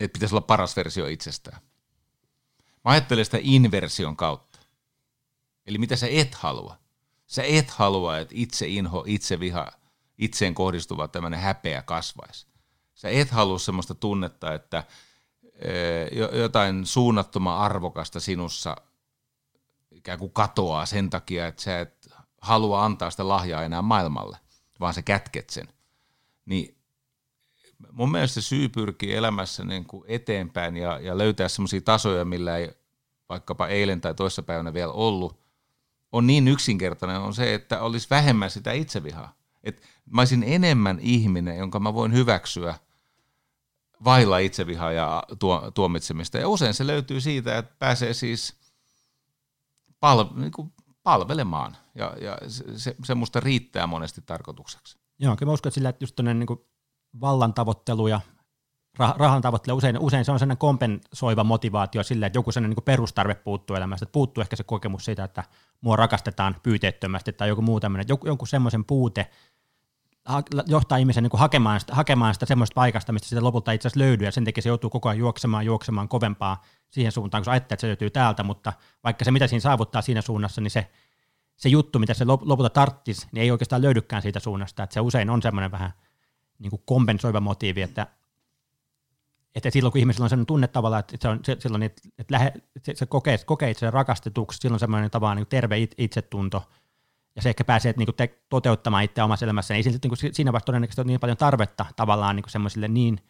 että pitäisi olla paras versio itsestään. Mä ajattelen sitä inversion kautta. Eli mitä sä et halua. Sä et halua, että itse inho, itse viha, itseen kohdistuva tämmöinen häpeä kasvaisi. Sä et halua semmoista tunnetta, että jotain suunnattoman arvokasta sinussa ikään kuin katoaa sen takia, että sä et halua antaa sitä lahjaa enää maailmalle, vaan sä kätket sen. Niin mun mielestä syy pyrkii elämässä niin kuin eteenpäin ja, ja löytää semmoisia tasoja, millä ei vaikkapa eilen tai toissapäivänä vielä ollut, on niin yksinkertainen, on se, että olisi vähemmän sitä itsevihaa. Et mä olisin enemmän ihminen, jonka mä voin hyväksyä vailla itsevihaa ja tuo, tuomitsemista. Ja usein se löytyy siitä, että pääsee siis niin kuin palvelemaan. Ja, ja se, se musta riittää monesti tarkoitukseksi. Joo, kyllä mä uskon, että sillä, että just niin kuin vallan tavoittelu ja rahan tavoittelu, usein, usein se on sellainen kompensoiva motivaatio sille, että joku sellainen niin perustarve puuttuu elämästä, että puuttuu ehkä se kokemus siitä, että mua rakastetaan pyyteettömästi tai joku muu tämmöinen, joku, jonkun semmoisen puute johtaa ihmisen niin hakemaan, sitä, hakemaan sitä semmoista paikasta, mistä sitä lopulta itse asiassa löytyy, ja sen takia se joutuu koko ajan juoksemaan, juoksemaan kovempaa siihen suuntaan, kun ajattelee, että se löytyy täältä, mutta vaikka se mitä siinä saavuttaa siinä suunnassa, niin se, se juttu, mitä se lopulta tarttisi, niin ei oikeastaan löydykään siitä suunnasta, että se usein on semmoinen vähän – niin kuin kompensoiva motiivi, että, että silloin kun ihmisellä on sellainen tunne tavallaan, että se on se, silloin, että, lähe, se, se kokee, kokee itse rakastetuksi, silloin semmoinen tavallaan niin terve itsetunto, ja se ehkä pääsee niin kuin te, toteuttamaan itse omassa elämässä, ei niin kuin siinä vaiheessa todennäköisesti ole niin paljon tarvetta tavallaan niin kuin semmoisille niin,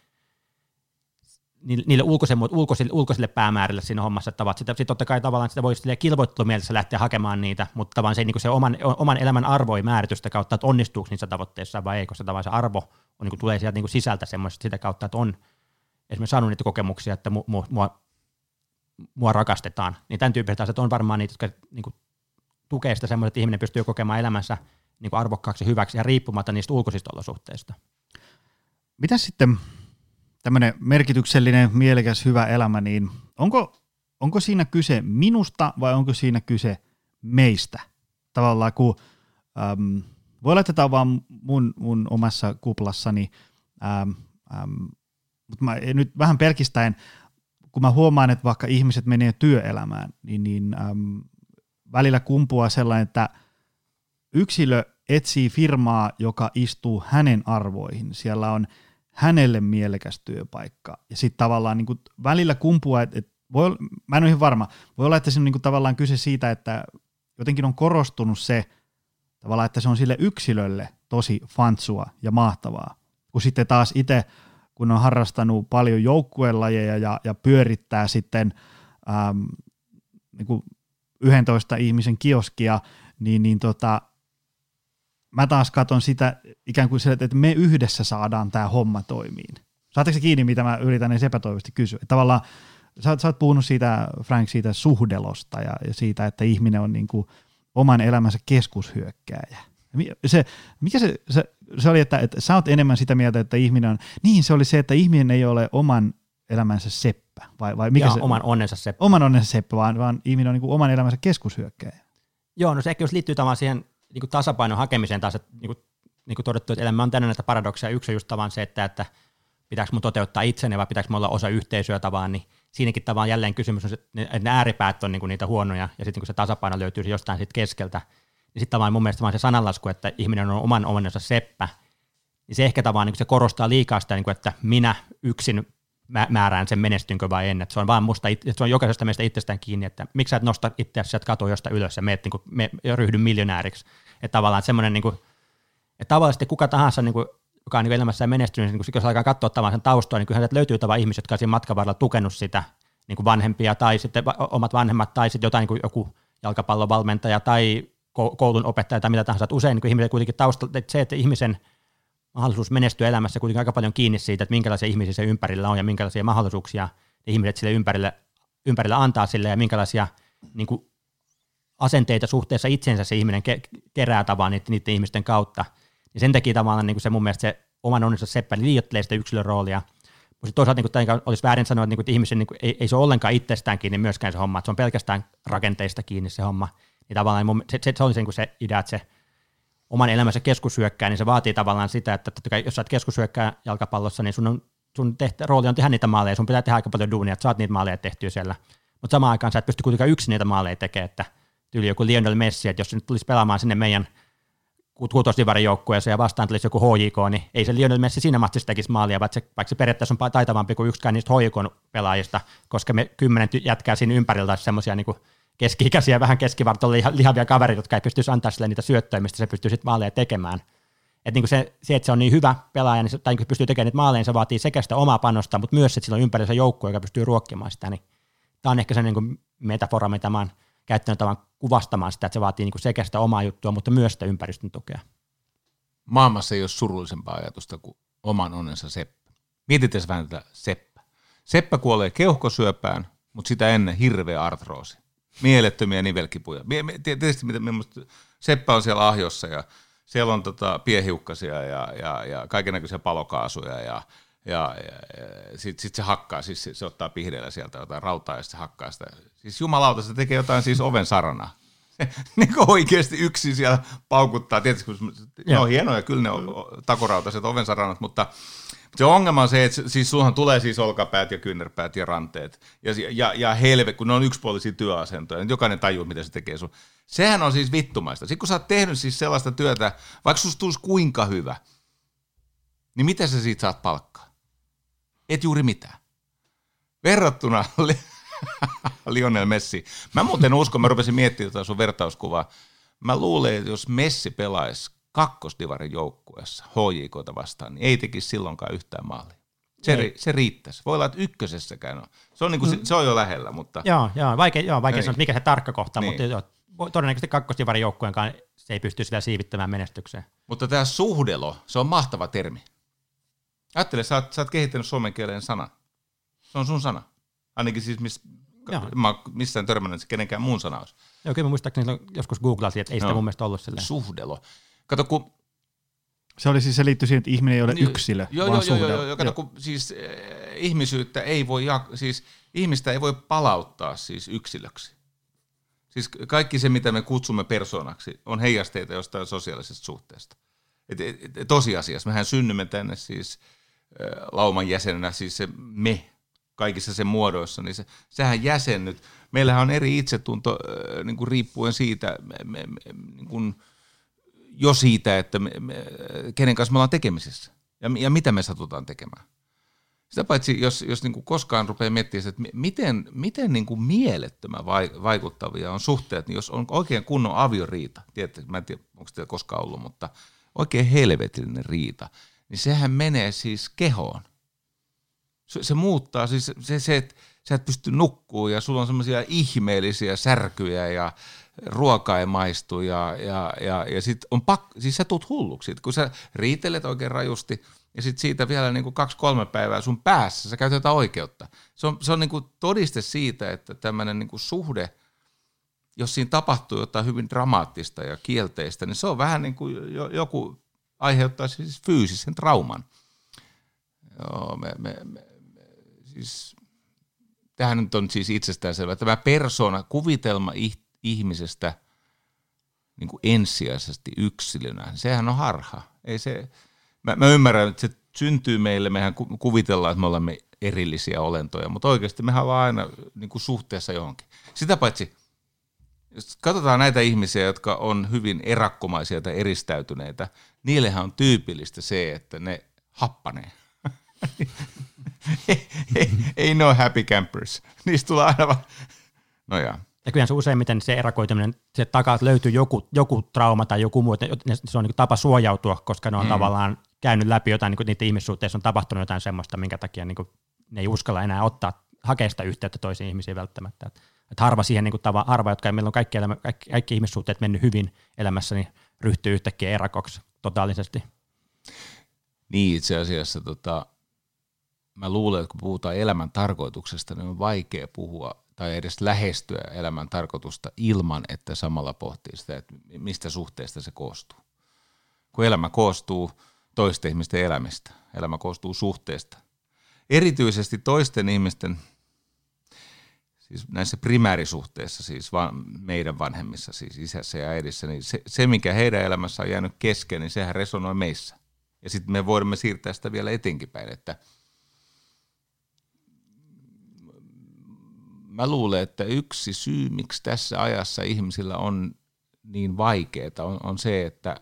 niille ulkoisille, ulkoisille, ulkoisille päämäärille siinä hommassa, että sitä, sit totta kai tavallaan sitä voi kilvoittelumielessä lähteä hakemaan niitä, mutta vaan se, niin se oman, oman elämän arvo ei määritystä kautta, että onnistuuko niissä tavoitteissa vai ei, koska tavallaan se arvo on, niin kuin, tulee sieltä niin kuin sisältä semmoista sitä kautta, että on esimerkiksi saanut niitä kokemuksia, että mu, mu, mua, mua rakastetaan, niin tämän tyyppiset asiat on varmaan niitä, jotka niin kuin, tukee sitä semmoista, että ihminen pystyy kokemaan elämänsä niin kuin arvokkaaksi hyväksi ja riippumatta niistä ulkoisista olosuhteista. Mitä sitten tämmöinen merkityksellinen, mielekäs, hyvä elämä, niin onko, onko siinä kyse minusta vai onko siinä kyse meistä? Tavallaan kun äm, voi olla, että tämä on vaan mun, mun omassa kuplassani, äm, äm, mutta mä nyt vähän pelkistäen, kun mä huomaan, että vaikka ihmiset menee työelämään, niin, niin äm, välillä kumpuaa sellainen, että yksilö etsii firmaa, joka istuu hänen arvoihin. Siellä on hänelle mielekäs työpaikka. Ja sitten tavallaan niin kuin välillä kumpua, että et voi, mä en ole ihan varma, voi olla, että se on niin kuin tavallaan kyse siitä, että jotenkin on korostunut se, tavallaan, että se on sille yksilölle tosi fantsua ja mahtavaa. Kun sitten taas itse, kun on harrastanut paljon joukkuelajeja ja, ja pyörittää sitten äm, niin kuin 11 ihmisen kioskia, niin, niin tota, mä taas katson sitä ikään kuin se, että me yhdessä saadaan tämä homma toimiin. Saatteko kiinni, mitä mä yritän edes epätoivoisesti kysyä? Että tavallaan sä, sä oot puhunut siitä, Frank, siitä suhdelosta ja, ja siitä, että ihminen on niin kuin oman elämänsä keskushyökkääjä. Se, mikä se, se, se oli, että, että sä oot enemmän sitä mieltä, että ihminen on, niin se oli se, että ihminen ei ole oman elämänsä seppä, vai, vai mikä ja se, oman onnensa seppä. Oman onnensa seppä, vaan, vaan ihminen on niin kuin oman elämänsä keskushyökkääjä. Joo, no se ehkä jos liittyy tavallaan siihen niin kuin tasapainon hakemiseen taas, että niin kuin, niin kuin todettu, että elämä on täynnä näitä paradokseja. Yksi on just tavallaan se, että, että pitääkö mun toteuttaa itseni vai pitääkö olla osa yhteisöä tavallaan, niin siinäkin tavallaan jälleen kysymys on, että ne ääripäät on niin kuin niitä huonoja ja sitten kun se tasapaino löytyy jostain siitä keskeltä, niin sitten tavallaan mun mielestä vaan se sananlasku, että ihminen on oman onnensa seppä, niin se ehkä tavallaan niin se korostaa liikaa sitä, niin kuin, että minä yksin määrään sen menestynkö vai en. Että se on vaan musta, että se on jokaisesta meistä itsestään kiinni, että miksi sä et nosta itseäsi sieltä katojosta ylös ja meet, niin kuin, me, ryhdy miljonääriksi. Että tavallaan semmoinen, niin kuin, että tavallaan kuka tahansa, niin kuin, joka on niin elämässään menestynyt, niin kun, jos alkaa katsoa tavallaan sen taustaa, niin kyllä löytyy tavallaan ihmisiä, jotka on siinä matkan varrella tukenut sitä, niin kuin vanhempia tai sitten omat vanhemmat tai sitten jotain niin kuin joku jalkapallovalmentaja tai koulun opettaja tai mitä tahansa. Että usein niin ihmisiä kuitenkin taustalla, että se, että ihmisen mahdollisuus menestyä elämässä kuitenkin aika paljon kiinni siitä, että minkälaisia ihmisiä se ympärillä on ja minkälaisia mahdollisuuksia ihmiset sille ympärille, ympärillä antaa sille ja minkälaisia niin kuin, asenteita suhteessa itsensä se ihminen ke- kerää tavallaan niiden, niiden ihmisten kautta. Ja sen takia tavallaan niin kuin se mun mielestä se oman onnensa seppä liioittelee sitä yksilön roolia. Mutta toisaalta niin kuin, olisi väärin sanoa, että, niin kuin, että ihmisen niin kuin, ei, ei, se ole ollenkaan itsestään kiinni myöskään se homma, että se on pelkästään rakenteista kiinni se homma. Niin tavallaan se, se, se on se, niin se idea, että se oman elämänsä keskushyökkää, niin se vaatii tavallaan sitä, että totta kai, jos sä oot keskushyökkää jalkapallossa, niin sun, on, sun tehtä, rooli on tehdä niitä maaleja, sun pitää tehdä aika paljon duunia, että saat niitä maaleja tehtyä siellä. Mutta samaan aikaan sä et pysty kuitenkaan yksin niitä maaleja tekemään, että tyyli joku Lionel Messi, että jos se nyt tulisi pelaamaan sinne meidän kutosdivarin joukkueeseen ja vastaan tulisi joku HJK, niin ei se Lionel Messi siinä matsissa tekisi maalia, vaikka se, vaikka se periaatteessa on taitavampi kuin yksikään niistä HJK-pelaajista, koska me kymmenen jätkää siinä ympärillä semmoisia niin keski-ikäisiä, vähän keskivartalla lihavia kavereita, jotka ei pystyisi antaa sille niitä syöttöjä, mistä se pystyy sitten maaleja tekemään. Et niin se, se, että se on niin hyvä pelaaja, niin se, tai niin pystyy tekemään niitä maaleja, niin se vaatii sekä sitä omaa panosta, mutta myös, että sillä on ympärillä joukko, joka pystyy ruokkimaan sitä. Niin tämä on ehkä se niin metafora, mitä mä oon käyttänyt tavan kuvastamaan sitä, että se vaatii niin sekä sitä omaa juttua, mutta myös sitä ympäristön tukea. Maailmassa ei ole surullisempaa ajatusta kuin oman onnensa Seppä. Mietitään vähän tätä Seppä. Seppä kuolee keuhkosyöpään, mutta sitä ennen hirveä artroosi mielettömiä nivelkipuja. Tietysti mitä minusta Seppä on siellä ahjossa ja siellä on tota piehiukkasia ja, ja, ja kaikenlaisia palokaasuja ja, ja, ja sitten sit se hakkaa, siis se, se ottaa pihdeellä sieltä jotain rautaa ja se hakkaa sitä. Siis jumalauta, se tekee jotain siis oven sarana. niin oikeasti yksin siellä paukuttaa. Tietysti ne on hienoja, kyllä ne on takorautaiset ovensaranat, mutta se ongelma on se, että siis suhan tulee siis olkapäät ja kyynärpäät ja ranteet ja, ja, ja helve, kun ne on yksipuolisia työasentoja, niin jokainen tajuu, mitä se tekee sun. Sehän on siis vittumaista. Sitten kun sä oot tehnyt siis sellaista työtä, vaikka susta tulisi kuinka hyvä, niin mitä sä siitä saat palkkaa? Et juuri mitään. Verrattuna Lionel Messi. Mä muuten uskon, mä rupesin miettimään tätä sun vertauskuvaa. Mä luulen, että jos Messi pelaisi kakkosdivarin joukkueessa HJKta vastaan, niin ei tekisi silloinkaan yhtään maalia. Se, ri, se riittäisi. Voi olla, että ykkösessäkään on. Se on, niin kuin, mm. se on jo lähellä, mutta... Joo, joo vaikea, joo, vaikea sanoa, mikä se tarkka kohta, niin. mutta joo, todennäköisesti kakkosdivarin joukkueenkaan se ei pysty sitä siivittämään menestykseen. Mutta tämä suhdelo, se on mahtava termi. Ajattele, sä oot, sä oot kehittänyt suomen kielen sana. Se on sun sana. Ainakin siis miss, mä missään törmännyt, se kenenkään muun sana olisi. Joo, kyllä mä muistaakseni joskus googlasin, että ei sitä no. mun mielestä ollut silleen. Suhdelo. Kato, kun se oli siis, se liittyy siihen, että ihminen ei ole niin, yksilö, joo, vaan joo, joo, joo, joo, kato, kun siis äh, ihmisyyttä ei voi, siis ihmistä ei voi palauttaa siis yksilöksi. Siis kaikki se, mitä me kutsumme persoonaksi, on heijasteita jostain sosiaalisesta suhteesta. Et, et, et, tosiasiassa mehän synnymme tänne siis äh, lauman jäsenenä, siis se me kaikissa sen muodoissa, niin se, sehän jäsennyt. Meillähän on eri itsetunto äh, niin kuin riippuen siitä, me, me, me, niin kuin, jo siitä, että me, me, kenen kanssa me ollaan tekemisissä ja, ja mitä me satutaan tekemään. Sitä paitsi, jos, jos niin kuin koskaan rupeaa miettimään, että miten, miten niin kuin mielettömän vaikuttavia on suhteet, niin jos on oikein kunnon avioriita, tiedätte, mä en tiedä, onko teillä koskaan ollut, mutta oikein helvetillinen riita, niin sehän menee siis kehoon. Se, se muuttaa, siis se, se, se sä et pysty nukkuu ja sulla on semmoisia ihmeellisiä särkyjä ja ruoka ei maistu ja, ja, ja, ja sit on pak, siis sä tuut hulluksi, kun sä riitelet oikein rajusti ja sitten siitä vielä niin kuin kaksi-kolme päivää sun päässä, sä käytät oikeutta. Se on, se on niin kuin todiste siitä, että tämmöinen niin kuin suhde, jos siinä tapahtuu jotain hyvin dramaattista ja kielteistä, niin se on vähän niin kuin joku aiheuttaa siis fyysisen trauman. Joo, me, me, me, me, siis, tämähän nyt on siis itsestäänselvä. Tämä persona, kuvitelma ihmisestä niin kuin ensisijaisesti yksilönä, sehän on harha. Ei se, mä, mä ymmärrän, että se syntyy meille, mehän kuvitellaan, että me olemme erillisiä olentoja, mutta oikeasti mehän ollaan aina niin kuin suhteessa johonkin. Sitä paitsi, jos katsotaan näitä ihmisiä, jotka on hyvin erakkomaisia tai eristäytyneitä, niillehän on tyypillistä se, että ne happanee. ei, ei, ei ne ole happy campers. Niistä tulee aina vaan, no jaa. Ja kyllähän se useimmiten se erakoituminen, se takaa löytyy joku, joku trauma tai joku muu, se on niin tapa suojautua, koska ne on mm. tavallaan käynyt läpi jotain, niin kuin niiden ihmissuhteissa on tapahtunut jotain semmoista, minkä takia niin kuin, ne ei uskalla enää ottaa, hakea sitä yhteyttä toisiin ihmisiin välttämättä. Että, että harva siihen, niin kuin tava, harva, jotka meillä on kaikki, elämä, kaikki, kaikki ihmissuhteet mennyt hyvin elämässä, niin ryhtyy yhtäkkiä erakoksi totaalisesti. Niin, itse asiassa tota, mä luulen, että kun puhutaan elämän tarkoituksesta, niin on vaikea puhua tai edes lähestyä elämän tarkoitusta ilman, että samalla pohtii sitä, että mistä suhteesta se koostuu. Kun elämä koostuu toisten ihmisten elämistä, elämä koostuu suhteesta. Erityisesti toisten ihmisten, siis näissä primäärisuhteissa, siis meidän vanhemmissa, siis isässä ja äidissä, niin se, se, mikä heidän elämässä on jäänyt kesken, niin sehän resonoi meissä. Ja sitten me voimme siirtää sitä vielä etenkin päin, että – mä luulen, että yksi syy, miksi tässä ajassa ihmisillä on niin vaikeaa, on, on se, että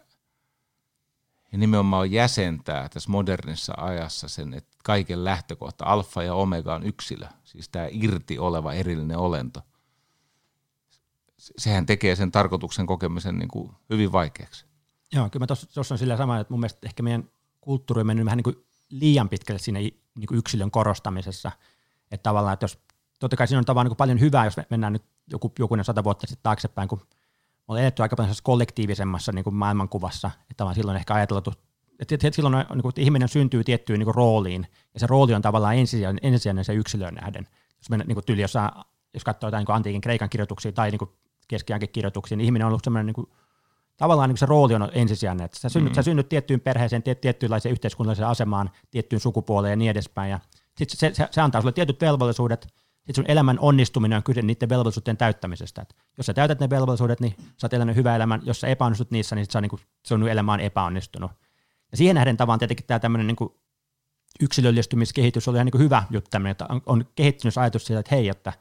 he nimenomaan jäsentää tässä modernissa ajassa sen, että kaiken lähtökohta, alfa ja omega on yksilö, siis tämä irti oleva erillinen olento. Sehän tekee sen tarkoituksen kokemisen niin kuin hyvin vaikeaksi. Joo, kyllä mä tuossa on sillä sama, että mun mielestä ehkä meidän kulttuuri on mennyt vähän niin kuin liian pitkälle siinä niin kuin yksilön korostamisessa. Että tavallaan, että jos totta kai siinä on tavallaan niin paljon hyvää, jos me mennään nyt joku, jokunen sata vuotta sitten taaksepäin, kun me ollaan eletty aika paljon kollektiivisemmassa niin kuin maailmankuvassa, että vaan silloin ehkä ajateltu, että, että silloin on, niin kuin, että ihminen syntyy tiettyyn niin kuin rooliin, ja se rooli on tavallaan ensisijainen, ensisijainen se yksilöön nähden. Jos, mennään, niin kuin tyyli, jos, jos katsoo jotain niin kuin antiikin kreikan kirjoituksia tai niin keskiajan kirjoituksia, niin ihminen on ollut sellainen niin kuin, tavallaan niin se rooli on ensisijainen, että sä synnyt, mm. sä synnyt tiettyyn perheeseen, tiet, tiettyynlaiseen yhteiskunnalliseen asemaan, tiettyyn sukupuoleen ja niin edespäin, ja sitten se, se, se, antaa sulle tietyt velvollisuudet, sitten sun elämän onnistuminen on kyse niiden velvollisuuden täyttämisestä. Et jos sä täytät ne velvollisuudet, niin sä oot elänyt hyvän elämän. Jos sä epäonnistut niissä, niin sit sä on, niin sun elämä on epäonnistunut. Ja siihen nähden tavan tietenkin tämä tämmöinen niin yksilöllistymiskehitys oli ihan niin hyvä juttu, tämmöinen, että on, on kehittynyt ajatus siitä, että hei, että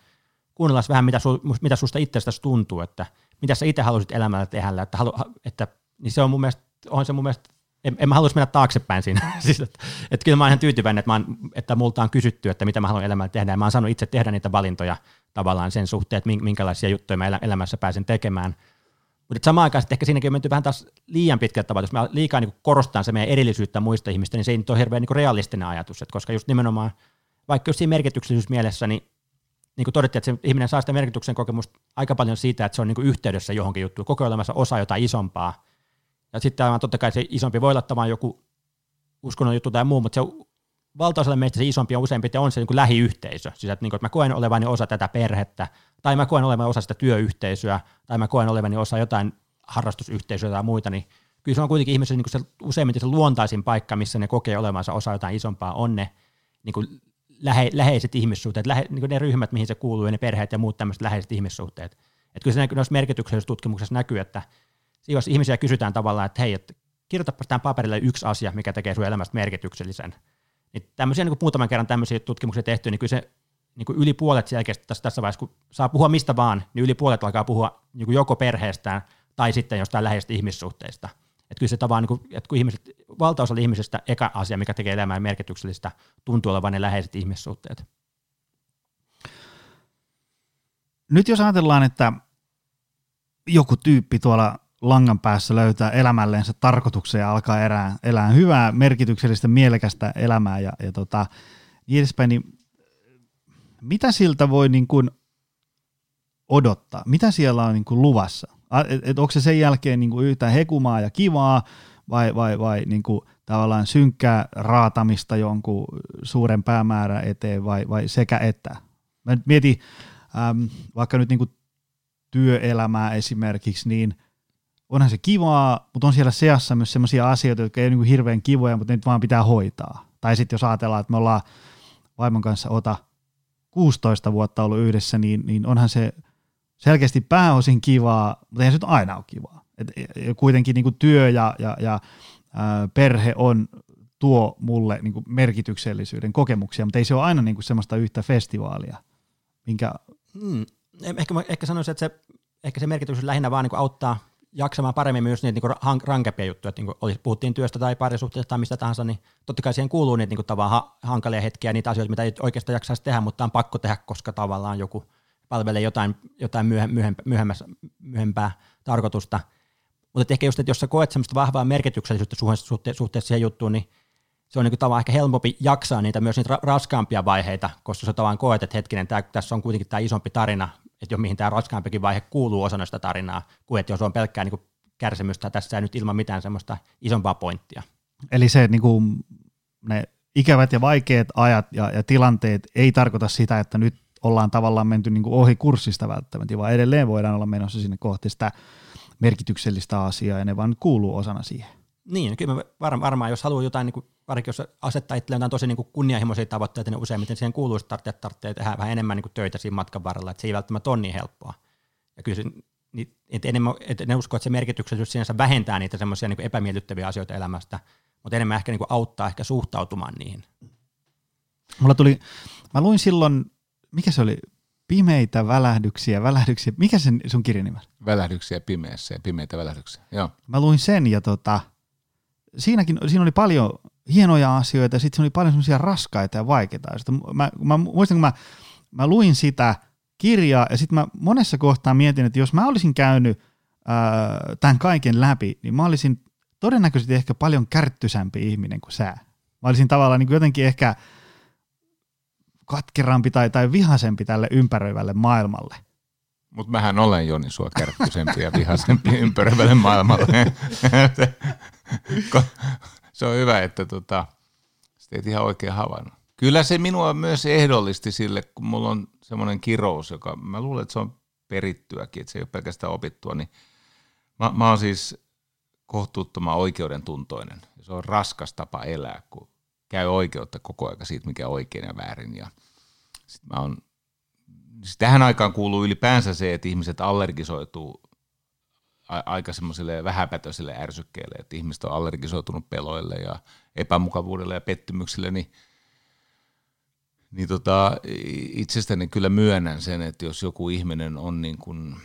kuunnellaan vähän, mitä, su, mitä susta itsestäsi tuntuu, että mitä sä itse haluaisit elämällä tehdä, että, halu, että niin se on mun mielestä, on se mun mielestä en, en mä haluaisi mennä taaksepäin siinä. siis, että, että kyllä mä oon ihan tyytyväinen, että, mä oon, että multa on kysytty, että mitä mä haluan elämällä tehdä, ja mä oon saanut itse tehdä niitä valintoja tavallaan sen suhteen, että minkälaisia juttuja mä elämässä pääsen tekemään. Mutta samaan aikaan ehkä siinäkin on menty vähän taas liian pitkälle tavalla, jos mä liikaa niin korostan se meidän erillisyyttä muista ihmistä, niin se ei nyt ole hirveän niin realistinen ajatus, että koska just nimenomaan, vaikka just siinä merkityksellisyys mielessä, niin niin kuin todettiin, että se ihminen saa sitä merkityksen kokemusta aika paljon siitä, että se on niin yhteydessä johonkin juttuun, koko elämässä osa jotain isompaa, ja sitten tämä totta kai se isompi voi olla joku uskonnon juttu tai muu, mutta se valtaosalle meistä se isompi on useimmiten on se niin kuin lähiyhteisö. Siis että, niin kuin, että mä koen olevani osa tätä perhettä, tai mä koen olevani osa sitä työyhteisöä, tai mä koen olevani osa jotain harrastusyhteisöä tai muita, niin kyllä se on kuitenkin ihmisen niin se useimmiten se luontaisin paikka, missä ne kokee olevansa osa jotain isompaa, on ne niin kuin lähe, läheiset ihmissuhteet, lähe, niin kuin ne ryhmät, mihin se kuuluu, ja ne perheet ja muut tämmöiset läheiset ihmissuhteet. Että kyllä se näkyy, noissa merkityksellisessä tutkimuksessa näkyy, että jos ihmisiä kysytään tavallaan, että hei, että kirjoitapa tähän paperille yksi asia, mikä tekee sun elämästä merkityksellisen. Niin tämmöisiä niin kuin muutaman kerran tämmöisiä tutkimuksia tehty, niin kyllä se niin kuin yli puolet selkeästi tässä, tässä vaiheessa, kun saa puhua mistä vaan, niin yli puolet alkaa puhua niin kuin joko perheestään tai sitten jostain läheisistä ihmissuhteista. Että kyllä se tavallaan, niin kuin, että kun ihmiset, valtaosa ihmisistä eka asia, mikä tekee elämää merkityksellistä, tuntuu olevan ne läheiset ihmissuhteet. Nyt jos ajatellaan, että joku tyyppi tuolla langan päässä löytää elämälleensä tarkoituksen ja alkaa erää, elää hyvää, merkityksellistä, mielekästä elämää ja, ja tota, niin edespäin, niin mitä siltä voi niin kuin odottaa? Mitä siellä on niin kuin luvassa? Et, et onko se sen jälkeen niin kuin yhtään hekumaa ja kivaa vai, vai, vai niin kuin tavallaan synkkää raatamista jonkun suuren päämäärän eteen vai, vai sekä että? Mä nyt mietin äm, vaikka nyt niin kuin työelämää esimerkiksi, niin onhan se kivaa, mutta on siellä seassa myös sellaisia asioita, jotka ei ole niin hirveän kivoja, mutta nyt vaan pitää hoitaa. Tai sitten jos ajatellaan, että me ollaan vaimon kanssa ota 16 vuotta ollut yhdessä, niin, niin onhan se selkeästi pääosin kivaa, mutta eihän se nyt aina ole kivaa. Et, kuitenkin niin kuin työ ja, ja, ja perhe on tuo mulle niin kuin merkityksellisyyden kokemuksia, mutta ei se ole aina niin kuin semmoista yhtä festivaalia, minkä... Hmm. Ehkä, ehkä sanoisin, että se, ehkä se merkitys lähinnä vaan niin auttaa jaksamaan paremmin myös niitä niin rankempia juttuja, että niin kuin puhuttiin työstä tai parisuhteesta tai mistä tahansa, niin totta kai siihen kuuluu niitä niin kuin ha- hankalia hetkiä, niitä asioita, mitä ei oikeastaan jaksaisi tehdä, mutta on pakko tehdä, koska tavallaan joku palvelee jotain, jotain myöhe, myöhempää, tarkoitusta. Mutta ehkä just, että jos sä koet semmoista vahvaa merkityksellisyyttä suhte- suhteessa siihen juttuun, niin se on niin tavallaan ehkä helpompi jaksaa niitä myös niitä ra- raskaampia vaiheita, koska sä tavallaan koet, että hetkinen, tää, tässä on kuitenkin tämä isompi tarina, että jo mihin tämä raskaampikin vaihe kuuluu osana sitä tarinaa, kuin että jos on pelkkää niin kuin kärsimystä tässä nyt ilman mitään semmoista isompaa pointtia. Eli se niin kuin, ne ikävät ja vaikeat ajat ja, ja tilanteet ei tarkoita sitä, että nyt ollaan tavallaan menty niin kuin ohi kurssista välttämättä, vaan edelleen voidaan olla menossa sinne kohti sitä merkityksellistä asiaa ja ne vaan kuuluu osana siihen. Niin, kyllä varmaan, varmaan jos haluaa jotain, niin kuin, varsinkin jos asettaa itselleen jotain tosi niin kuin kunnianhimoisia tavoitteita, niin useimmiten siihen kuuluisi tarvitse, tarvitsee tehdä vähän enemmän niin kuin töitä siinä matkan varrella, että se ei välttämättä ole niin helppoa. Ja kyllä se, niin, et enemmän, et ne usko, että se merkityksellisyys sinänsä vähentää niitä semmoisia niin epämiellyttäviä asioita elämästä, mutta enemmän ehkä niin kuin auttaa ehkä suhtautumaan niihin. Mulla tuli, mä luin silloin, mikä se oli, pimeitä välähdyksiä, välähdyksiä, mikä sen sun kirjan nimi Välähdyksiä pimeässä ja pimeitä välähdyksiä, joo. Mä luin sen ja tota, siinäkin, siinä oli paljon hienoja asioita ja sitten oli paljon semmoisia raskaita ja vaikeita asioita. Mä, mä muistan, kun mä, mä luin sitä kirjaa ja sitten mä monessa kohtaa mietin, että jos mä olisin käynyt ää, tämän kaiken läpi, niin mä olisin todennäköisesti ehkä paljon kärttysämpi ihminen kuin sä. Mä olisin tavallaan niin jotenkin ehkä katkerampi tai, tai vihasempi tälle ympäröivälle maailmalle. Mutta mähän olen Joni sua kärkkyisempi ja vihaisempi ympäröivälle maailmalle. se on hyvä, että tota, teet ihan oikein havainnut. Kyllä se minua myös ehdollisti sille, kun mulla on semmoinen kirous, joka mä luulen, että se on perittyäkin, että se ei ole pelkästään opittua, niin mä, mä oon siis kohtuuttoman oikeudentuntoinen. Se on raskas tapa elää, kun käy oikeutta koko aika siitä, mikä on oikein ja väärin. Ja sit mä oon, siis tähän aikaan kuuluu ylipäänsä se, että ihmiset allergisoituu aika semmoiselle vähäpätöiselle ärsykkeelle, että ihmiset on allergisoitunut peloille ja epämukavuudelle ja pettymyksille, niin, niin tota, itsestäni kyllä myönnän sen, että jos joku ihminen on niin kuin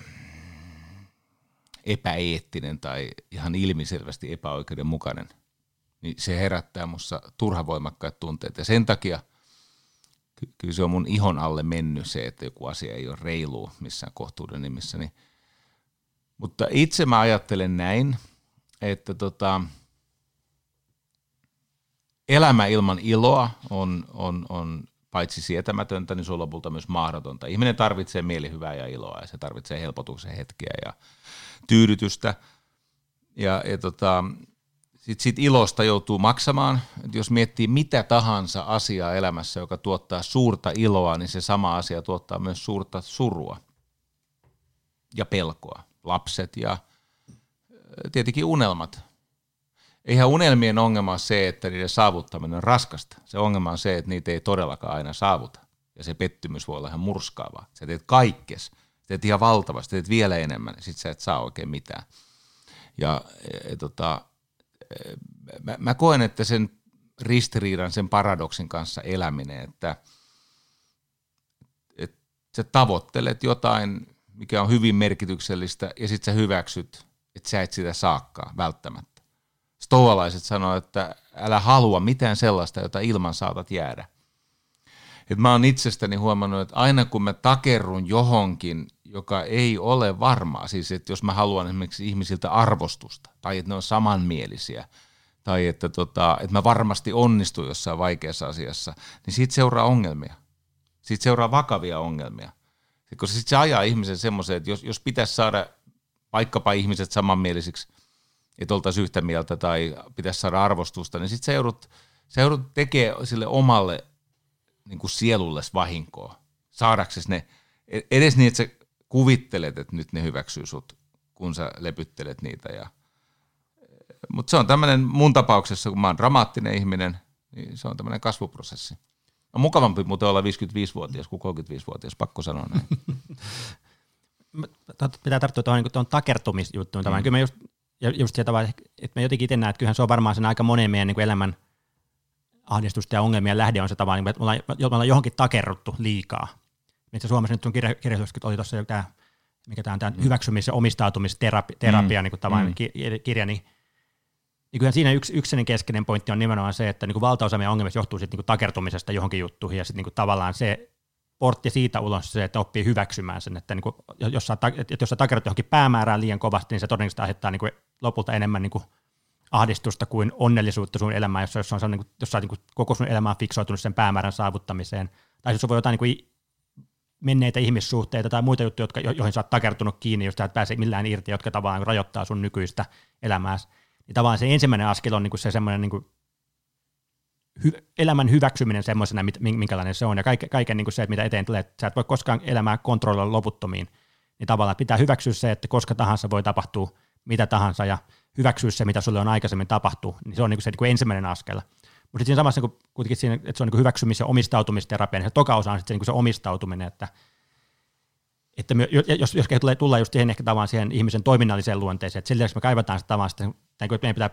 epäeettinen tai ihan ilmiselvästi epäoikeudenmukainen, niin se herättää minussa turha voimakkaat tunteet. Ja sen takia kyllä se on mun ihon alle mennyt se, että joku asia ei ole reilu missään kohtuuden nimissä, niin – mutta itse mä ajattelen näin, että tota, elämä ilman iloa on, on, on paitsi sietämätöntä, niin se on lopulta myös mahdotonta. Ihminen tarvitsee mielihyvää ja iloa ja se tarvitsee helpotuksen hetkiä ja tyydytystä. Ja, ja tota, sitten sit ilosta joutuu maksamaan. Et jos miettii mitä tahansa asiaa elämässä, joka tuottaa suurta iloa, niin se sama asia tuottaa myös suurta surua ja pelkoa lapset ja tietenkin unelmat. Eihän unelmien ongelma ole se, että niiden saavuttaminen on raskasta. Se ongelma on se, että niitä ei todellakaan aina saavuta. Ja se pettymys voi olla ihan murskaavaa. Sä teet kaikkes. Teet ihan valtavasti, teet vielä enemmän. Sit sä et saa oikein mitään. Ja e, tota, e, mä, mä koen, että sen ristiriidan, sen paradoksin kanssa eläminen, että, että sä tavoittelet jotain mikä on hyvin merkityksellistä, ja sitten sä hyväksyt, että sä et sitä saakkaa välttämättä. Stoalaiset sanoo, että älä halua mitään sellaista, jota ilman saatat jäädä. Et mä oon itsestäni huomannut, että aina kun mä takerrun johonkin, joka ei ole varmaa, siis että jos mä haluan esimerkiksi ihmisiltä arvostusta, tai että ne on samanmielisiä, tai että, tota, että mä varmasti onnistun jossain vaikeassa asiassa, niin siitä seuraa ongelmia Siitä seuraa vakavia ongelmia. Koska sitten se ajaa ihmisen semmoiseen, että jos, jos pitäisi saada vaikkapa ihmiset samanmielisiksi, että oltaisiin yhtä mieltä tai pitäisi saada arvostusta, niin sitten sä joudut, sä joudut tekemään sille omalle niin sielulle vahinkoa, saadaksesi ne, edes niin, että sä kuvittelet, että nyt ne hyväksyy sut, kun sä lepyttelet niitä. Ja, mutta se on tämmöinen mun tapauksessa, kun mä oon dramaattinen ihminen, niin se on tämmöinen kasvuprosessi. On mukavampi muuten olla 55-vuotias kuin 35-vuotias, pakko sanoa näin. Pitää tarttua tuohon, niin tuohon takertumisjuttuun. Mm. Kyllä mä just, just se tavalla, että mä jotenkin itse näen, että kyllähän se on varmaan sen aika monen meidän niin elämän ahdistusta ja ongelmien lähde on se tavalla, että me ollaan, me ollaan johonkin takerruttu liikaa. Itse Suomessa nyt on kirja, kirjallisuus, oli tuossa tämä, mikä tämä on tämä mm. hyväksymis- ja omistautumisterapia, mm. niin kuin tavallaan mm. kirja, niin niin kyllä siinä yksi, yksi keskeinen pointti on nimenomaan se, että niin kuin valtaosa meidän ongelmista johtuu sit niin takertumisesta johonkin juttuihin ja sitten niin tavallaan se portti siitä ulos se, että oppii hyväksymään sen, että niin kuin, jos, sä, että jos sä takerrut johonkin päämäärään liian kovasti, niin se todennäköisesti aiheuttaa niin kuin lopulta enemmän niin kuin ahdistusta kuin onnellisuutta sun elämään, jos, jos, on, niin kuin, jos sä niin kuin koko sun elämä on fiksoitunut sen päämäärän saavuttamiseen. Tai jos voi jotain niin kuin menneitä ihmissuhteita tai muita juttuja, jotka, joihin sä oot takertunut kiinni, jos sä et pääse millään irti, jotka tavallaan rajoittaa sun nykyistä elämääsi niin tavallaan se ensimmäinen askel on niin kuin se semmoinen niin kuin hy- elämän hyväksyminen semmoisena, minkälainen se on, ja kaiken, kaiken niin kuin se, että mitä eteen tulee, sä et voi koskaan elämää kontrolloida loputtomiin, niin tavallaan pitää hyväksyä se, että koska tahansa voi tapahtua mitä tahansa, ja hyväksyä se, mitä sulle on aikaisemmin tapahtunut, niin se on niin kuin se niin kuin ensimmäinen askel. Mutta siinä samassa niin kuin, kuitenkin siinä, että se on niin hyväksymis- ja omistautumisterapia, niin se toka osa on sitten niin se omistautuminen, että että me, jos, jos tulee, tulla just siihen ehkä tavan siihen ihmisen toiminnalliseen luonteeseen, että sen me kaivataan sitä tavan, että meidän pitää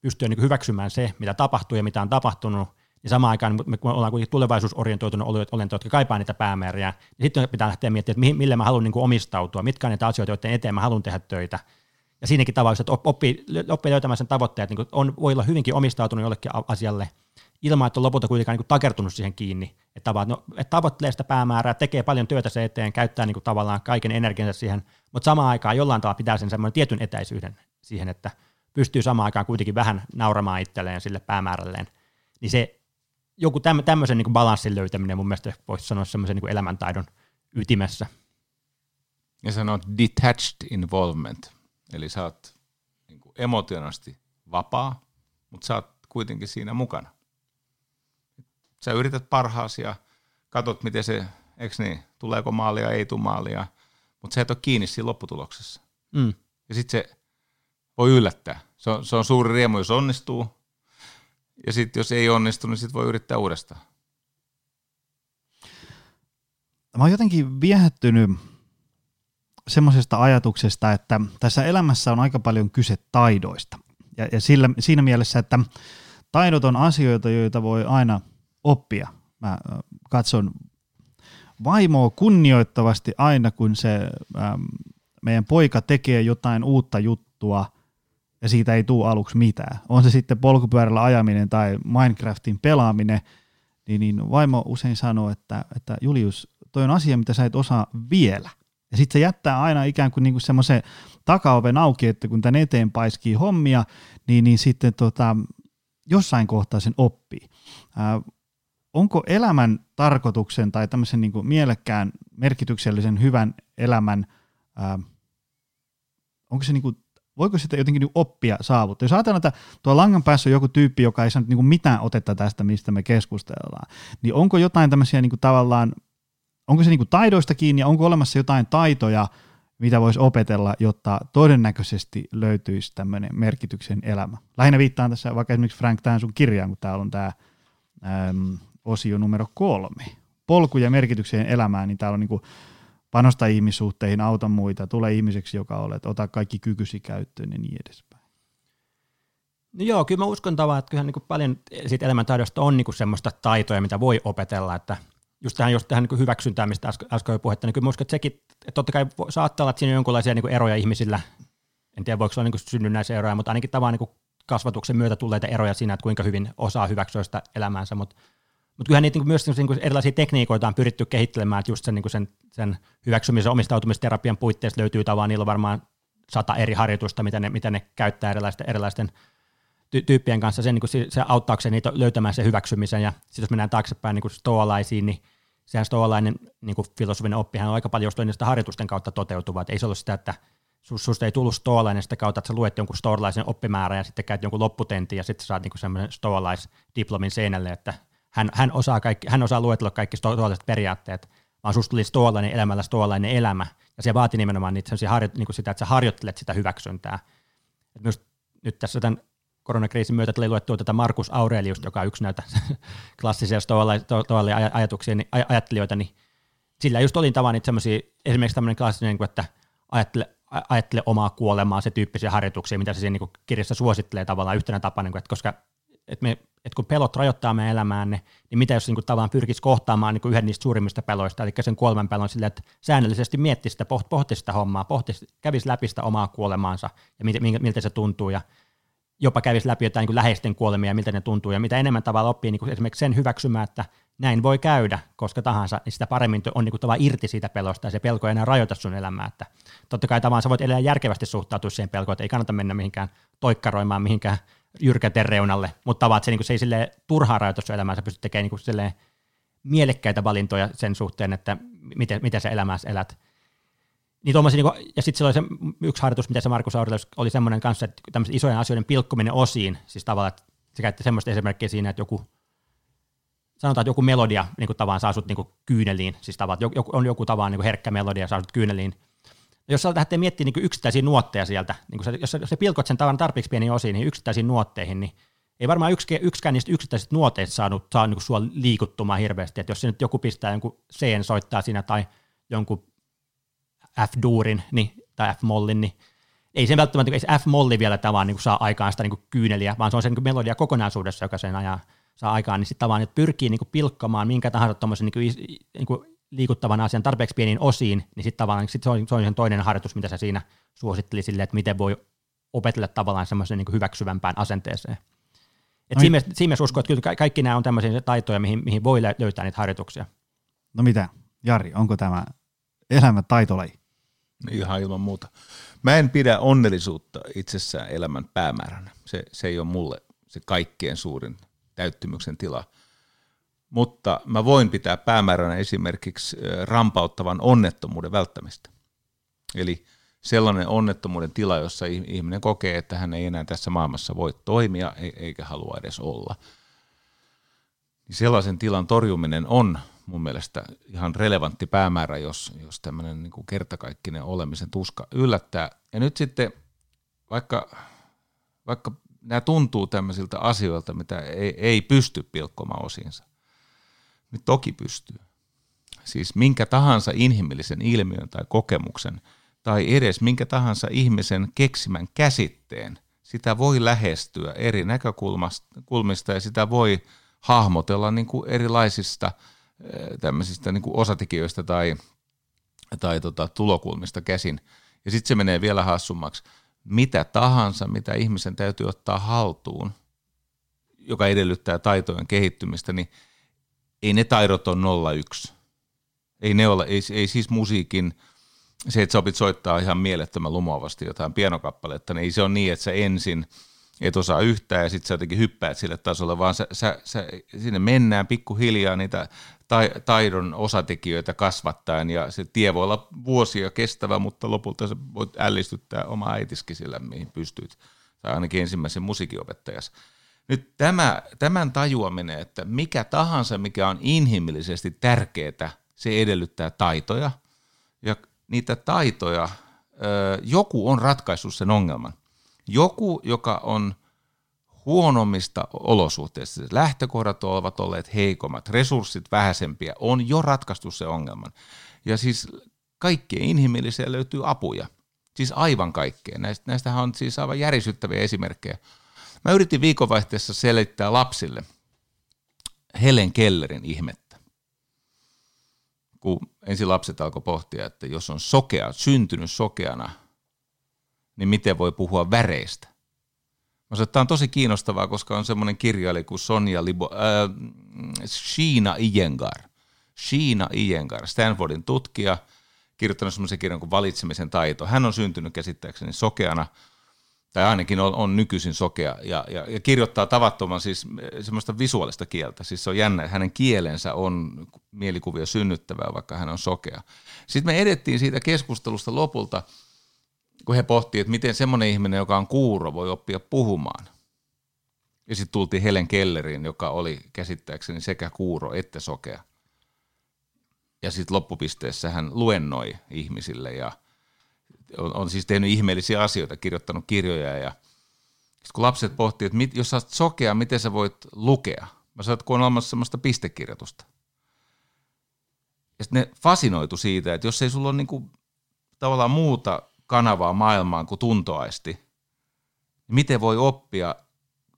pystyä niin hyväksymään se, mitä tapahtuu ja mitä on tapahtunut, niin samaan aikaan me ollaan kuitenkin tulevaisuusorientoitunut olentoja, jotka kaipaa niitä päämääriä, niin sitten pitää lähteä miettimään, että mille mä haluan niin omistautua, mitkä on niitä asioita, joiden eteen mä haluan tehdä töitä. Ja siinäkin tavalla, että oppii, oppii löytämään sen tavoitteet, niin on, voi olla hyvinkin omistautunut jollekin asialle, ilman, että on lopulta kuitenkaan niin kuin takertunut siihen kiinni. Että, no, että tavoittelee sitä päämäärää, tekee paljon työtä se eteen, käyttää niin kuin tavallaan kaiken energiansa siihen, mutta samaan aikaan jollain tavalla pitää sen semmoinen tietyn etäisyyden siihen, että pystyy samaan aikaan kuitenkin vähän nauramaan itselleen sille päämäärälleen. Niin se joku täm, tämmöisen niin balanssin löytäminen mun mielestä voisi sanoa semmoisen niin elämäntaidon ytimessä. Ja sanot detached involvement, eli sä oot niin emotionaalisesti vapaa, mutta sä oot kuitenkin siinä mukana sä yrität parhaasi ja katsot, miten se, eikö niin, tuleeko maalia, ei tule maalia, mutta sä et ole kiinni siinä lopputuloksessa. Mm. Ja sitten se voi yllättää. Se on, se on suuri riemu, jos onnistuu, ja sitten jos ei onnistu, niin sitten voi yrittää uudestaan. Mä oon jotenkin viehättynyt semmoisesta ajatuksesta, että tässä elämässä on aika paljon kyse taidoista. Ja, ja sillä, siinä mielessä, että taidot on asioita, joita voi aina oppia. Mä katson vaimoa kunnioittavasti aina, kun se ähm, meidän poika tekee jotain uutta juttua ja siitä ei tule aluksi mitään. On se sitten polkupyörällä ajaminen tai Minecraftin pelaaminen, niin, niin vaimo usein sanoo, että, että Julius, toi on asia, mitä sä et osaa vielä. Ja sitten se jättää aina ikään kuin, niin kuin semmoisen takaoven auki, että kun tän eteen paiskii hommia, niin, niin sitten tota, jossain kohtaa sen oppii. Äh, onko elämän tarkoituksen tai tämmöisen niin mielekkään, merkityksellisen, hyvän elämän, ää, onko se niin kuin, voiko sitä jotenkin niin oppia saavuttaa? Jos ajatellaan, että tuo langan päässä on joku tyyppi, joka ei saanut niin mitään otetta tästä, mistä me keskustellaan, niin onko jotain tämmöisiä niin tavallaan, onko se niin taidoista kiinni ja onko olemassa jotain taitoja, mitä voisi opetella, jotta todennäköisesti löytyisi tämmöinen merkityksen elämä. Lähinnä viittaan tässä vaikka esimerkiksi Frank tähän sun kirjaan, kun täällä on tämä osio numero kolme. Polku ja merkitykseen elämään, niin täällä on niin kuin panosta ihmissuhteihin, auta muita, tule ihmiseksi, joka olet, ota kaikki kykysi käyttöön ja niin edespäin. No joo, kyllä mä uskon tavallaan, että kyllähän niin paljon siitä elämäntaidosta on niin semmoista taitoja, mitä voi opetella, että just tähän, just tähän niin hyväksyntään, mistä äsken, jo puhetta, niin kyllä mä uskon, että sekin, että totta kai saattaa olla, että siinä on jonkinlaisia niin eroja ihmisillä, en tiedä voiko se olla niin synnynnäisiä eroja, mutta ainakin tavallaan niin kasvatuksen myötä tulleita eroja siinä, että kuinka hyvin osaa hyväksyä sitä elämäänsä, mutta mutta kyllähän niitä niin myös niin erilaisia tekniikoita on pyritty kehittelemään, että just sen, niin sen, sen hyväksymisen omistautumisterapian puitteissa löytyy tavallaan, niillä on varmaan sata eri harjoitusta, mitä ne, mitä ne käyttää erilaisten, erilaisten ty- tyyppien kanssa, sen, niin kuin se, se auttaakseen niitä löytämään sen hyväksymisen, ja sitten jos mennään taaksepäin niin stoalaisiin, niin sehän stoalainen niin filosofinen oppihan on aika paljon niistä harjoitusten kautta toteutuvaa, että ei se ollut sitä, että susta ei tullut stoalainen sitä kautta, että sä luet jonkun stoalaisen oppimäärän ja sitten käyt jonkun lopputentin ja sitten saat niinku semmoinen stoalaisdiplomin seinälle, että hän, hän, osaa kaikki, hän osaa luetella kaikki stoalaiset periaatteet, vaan susta tuli stoalainen elämällä stoalainen elämä, ja se vaati nimenomaan niitä harjo, niin sitä, että sä harjoittelet sitä hyväksyntää. Et myös nyt tässä tämän koronakriisin myötä tuli luettua tätä Markus Aurelius, joka on yksi näitä klassisia stoalaisia ajatuksia, niin, ajattelijoita, niin sillä just oli tavan niitä esimerkiksi tämmöinen klassinen, niin että ajattele, ajattele omaa kuolemaa, se tyyppisiä harjoituksia, mitä se siinä niin kirjassa suosittelee tavallaan yhtenä tapana, niin että koska että me, että kun pelot rajoittaa meidän elämäänne, niin mitä jos niin kuin, tavallaan pyrkisi kohtaamaan niin kuin yhden niistä suurimmista peloista, eli sen kuoleman pelon silleen, että säännöllisesti miettisi sitä, pohtisi sitä hommaa, pohtisi, kävisi läpi sitä omaa kuolemaansa ja miltä, miltä se tuntuu ja jopa kävisi läpi jotain niin kuin läheisten kuolemia, miltä ne tuntuu, ja mitä enemmän tavalla oppii niin kuin esimerkiksi sen hyväksymään, että näin voi käydä koska tahansa, niin sitä paremmin on niin kuin tavallaan irti siitä pelosta, ja se pelko ei enää rajoita sun elämää. Että totta kai tavallaan sä voit edelleen järkevästi suhtautua siihen pelkoon, että ei kannata mennä mihinkään toikkaroimaan mihinkään jyrkäten reunalle, mutta tavallaan se, niin kuin, se ei sille turhaa rajoita sun elämää, sä pystyt tekemään niin kuin, mielekkäitä valintoja sen suhteen, että miten, miten sä elämässä elät. Niin niin kuin, ja sitten oli se yksi harjoitus, mitä se Markus Aurelius oli semmoinen kanssa, että tämmöisten isojen asioiden pilkkominen osiin, siis tavallaan, että se käytti semmoista esimerkkiä siinä, että joku, sanotaan, että joku melodia niin kuin tavan saa sut niin kuin kyyneliin, siis tavallaan, joku, on joku tavan niin kuin herkkä melodia saa sut kyyneliin. Jos sä lähtee miettimään niin yksittäisiä nuotteja sieltä, niin sä, jos, sä, jos sä pilkot sen tavan tarpeeksi pieniin osiin, niin yksittäisiin nuotteihin, niin ei varmaan yksikään, yksikään niistä yksittäisistä nuoteista saanut, saa niin sua liikuttumaan hirveästi, että jos se nyt joku pistää jonkun C soittaa siinä tai jonkun F-duurin niin, tai F-mollin, niin ei se välttämättä, ei se F-molli vielä tavan niin saa aikaan sitä niin kyyneliä, vaan se on se niin melodia kokonaisuudessa, joka sen ajaa, saa aikaan, niin sitten tavallaan että pyrkii niin pilkkamaan minkä tahansa tuommoisen niin niin liikuttavan asian tarpeeksi pieniin osiin, niin sitten tavallaan sit se, on, se on sen toinen harjoitus, mitä sä siinä suositteli sille, että miten voi opetella tavallaan semmoisen niin hyväksyvämpään asenteeseen. Et siinä, mielessä, siinä mielessä uskon, että kyllä kaikki nämä on tämmöisiä taitoja, mihin, mihin voi löytää niitä harjoituksia. No mitä, Jari, onko tämä elämä taitolaji? Ihan ilman muuta. Mä en pidä onnellisuutta itsessään elämän päämääränä. Se, se ei ole mulle se kaikkein suurin täyttymyksen tila. Mutta mä voin pitää päämääränä esimerkiksi rampauttavan onnettomuuden välttämistä. Eli sellainen onnettomuuden tila, jossa ihminen kokee, että hän ei enää tässä maailmassa voi toimia eikä halua edes olla. Niin sellaisen tilan torjuminen on mun mielestä ihan relevantti päämäärä, jos, jos tämmöinen niin kertakaikkinen olemisen tuska yllättää. Ja nyt sitten, vaikka, vaikka nämä tuntuu tämmöisiltä asioilta, mitä ei, ei pysty pilkkomaan osiinsa, niin toki pystyy. Siis minkä tahansa inhimillisen ilmiön tai kokemuksen tai edes minkä tahansa ihmisen keksimän käsitteen, sitä voi lähestyä eri näkökulmista ja sitä voi hahmotella niin kuin erilaisista – tämmöisistä niin kuin osatekijöistä tai, tai tota, tulokulmista käsin. Ja sitten se menee vielä hassummaksi. Mitä tahansa, mitä ihmisen täytyy ottaa haltuun, joka edellyttää taitojen kehittymistä, niin ei ne taidot ole 01. Ei ne ole, ei, ei siis musiikin, se, että sä opit soittaa ihan mielettömän lumoavasti jotain pienokappaletta, niin ei se ole niin, että sä ensin – et osaa yhtään ja sitten sä jotenkin hyppäät sille tasolle, vaan sä, sä, sä, sinne mennään pikkuhiljaa niitä taidon osatekijöitä kasvattaen ja se tie voi olla vuosia kestävä, mutta lopulta sä voit ällistyttää oma äitiski sillä, mihin pystyt, tai ainakin ensimmäisen musiikinopettajas. Nyt tämä, tämän tajuaminen, että mikä tahansa, mikä on inhimillisesti tärkeää, se edellyttää taitoja, ja niitä taitoja, joku on ratkaissut sen ongelman. Joku, joka on huonommista olosuhteista, lähtökohdat ovat olleet heikommat, resurssit vähäisempiä, on jo ratkaistu se ongelman. Ja siis kaikkien inhimillisiä löytyy apuja. Siis aivan kaikkea. Näistä, näistähän on siis aivan järisyttäviä esimerkkejä. Mä yritin viikonvaihteessa selittää lapsille Helen Kellerin ihmettä. Kun ensin lapset alkoi pohtia, että jos on sokea, syntynyt sokeana – niin miten voi puhua väreistä? Mä sanoin, että tämä on tosi kiinnostavaa, koska on semmoinen kirjailija kuin Sonja Libo, äh, Shiina Iyengar. Shiina Iyengar, Stanfordin tutkija, kirjoittanut semmoisen kirjan kuin Valitsemisen taito. Hän on syntynyt käsittääkseni sokeana, tai ainakin on, on nykyisin sokea, ja, ja, ja kirjoittaa tavattoman siis semmoista visuaalista kieltä. Siis se on jännä, hänen kielensä on mielikuvia synnyttävää, vaikka hän on sokea. Sitten me edettiin siitä keskustelusta lopulta, kun he pohtivat, että miten semmoinen ihminen, joka on kuuro, voi oppia puhumaan. Ja sitten tultiin Helen Kelleriin, joka oli käsittääkseni sekä kuuro että sokea. Ja sitten loppupisteessä hän luennoi ihmisille ja – on, on siis tehnyt ihmeellisiä asioita, kirjoittanut kirjoja ja kun lapset pohtii, että mit, jos sä oot sokea, miten sä voit lukea? Mä sanoin, että kun on olemassa semmoista pistekirjoitusta. Ja sitten ne fasinoitu siitä, että jos ei sulla ole niinku tavallaan muuta kanavaa maailmaan kuin tuntoaisti, niin miten voi oppia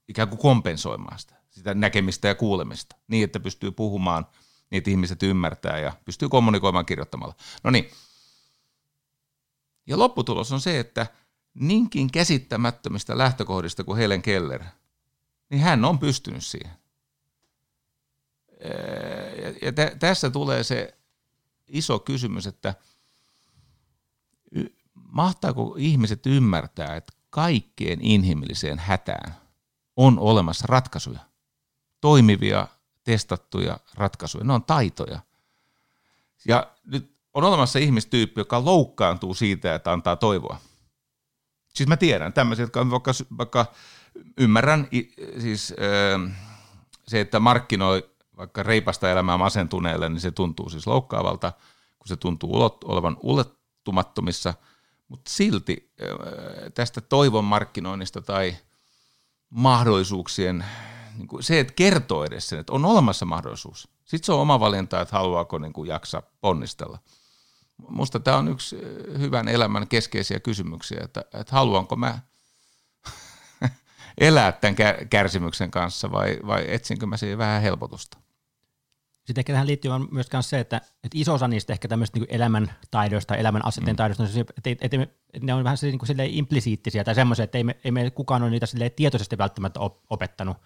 ikään kuin kompensoimaan sitä, sitä näkemistä ja kuulemista niin, että pystyy puhumaan, että ihmiset ymmärtää ja pystyy kommunikoimaan kirjoittamalla. No niin, ja lopputulos on se, että niinkin käsittämättömistä lähtökohdista kuin Helen Keller, niin hän on pystynyt siihen. Ja tä- tässä tulee se iso kysymys, että mahtaako ihmiset ymmärtää, että kaikkeen inhimilliseen hätään on olemassa ratkaisuja. Toimivia, testattuja ratkaisuja. Ne on taitoja. Ja nyt on olemassa ihmistyyppi, joka loukkaantuu siitä, että antaa toivoa. Siis mä tiedän tämmöisiä, jotka vaikka, vaikka ymmärrän siis se, että markkinoi vaikka reipasta elämää masentuneelle, niin se tuntuu siis loukkaavalta, kun se tuntuu olevan ulottumattomissa, mutta silti tästä toivon markkinoinnista tai mahdollisuuksien, niin se, että kertoo edes sen, että on olemassa mahdollisuus. Sitten se on oma valinta, että haluaako niin kuin jaksaa ponnistella. Musta tämä on yksi hyvän elämän keskeisiä kysymyksiä, että, että haluanko mä elää tämän kärsimyksen kanssa vai, vai etsinkö mä siihen vähän helpotusta. Sitten ehkä tähän liittyy myös se, että, että iso osa niistä ehkä tämmöistä niin elämän taidoista, elämän asetteen mm. taidoista, että, että, että ne on vähän niin kuin implisiittisiä tai semmoisia, että ei, me, ei me kukaan ole niitä tietoisesti välttämättä opettanut.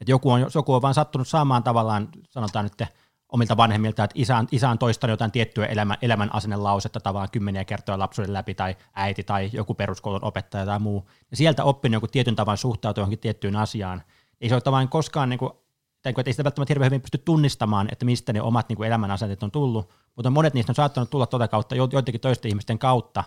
Että joku on, joku on vaan sattunut saamaan tavallaan, sanotaan nyt, omilta vanhemmilta, että isä on, isä on toistanut jotain tiettyä elämän, elämän asennelausetta tavallaan kymmeniä kertoja lapsuuden läpi, tai äiti tai joku peruskoulun opettaja tai muu, ja sieltä oppinut joku tietyn tavan suhtautua johonkin tiettyyn asiaan. Ei se ole tavallaan koskaan, niin kuin, tai ei sitä välttämättä hirveän hyvin pysty tunnistamaan, että mistä ne omat niin kuin elämän asenteet on tullut, mutta monet niistä on saattanut tulla tuota kautta, joidenkin toisten ihmisten kautta,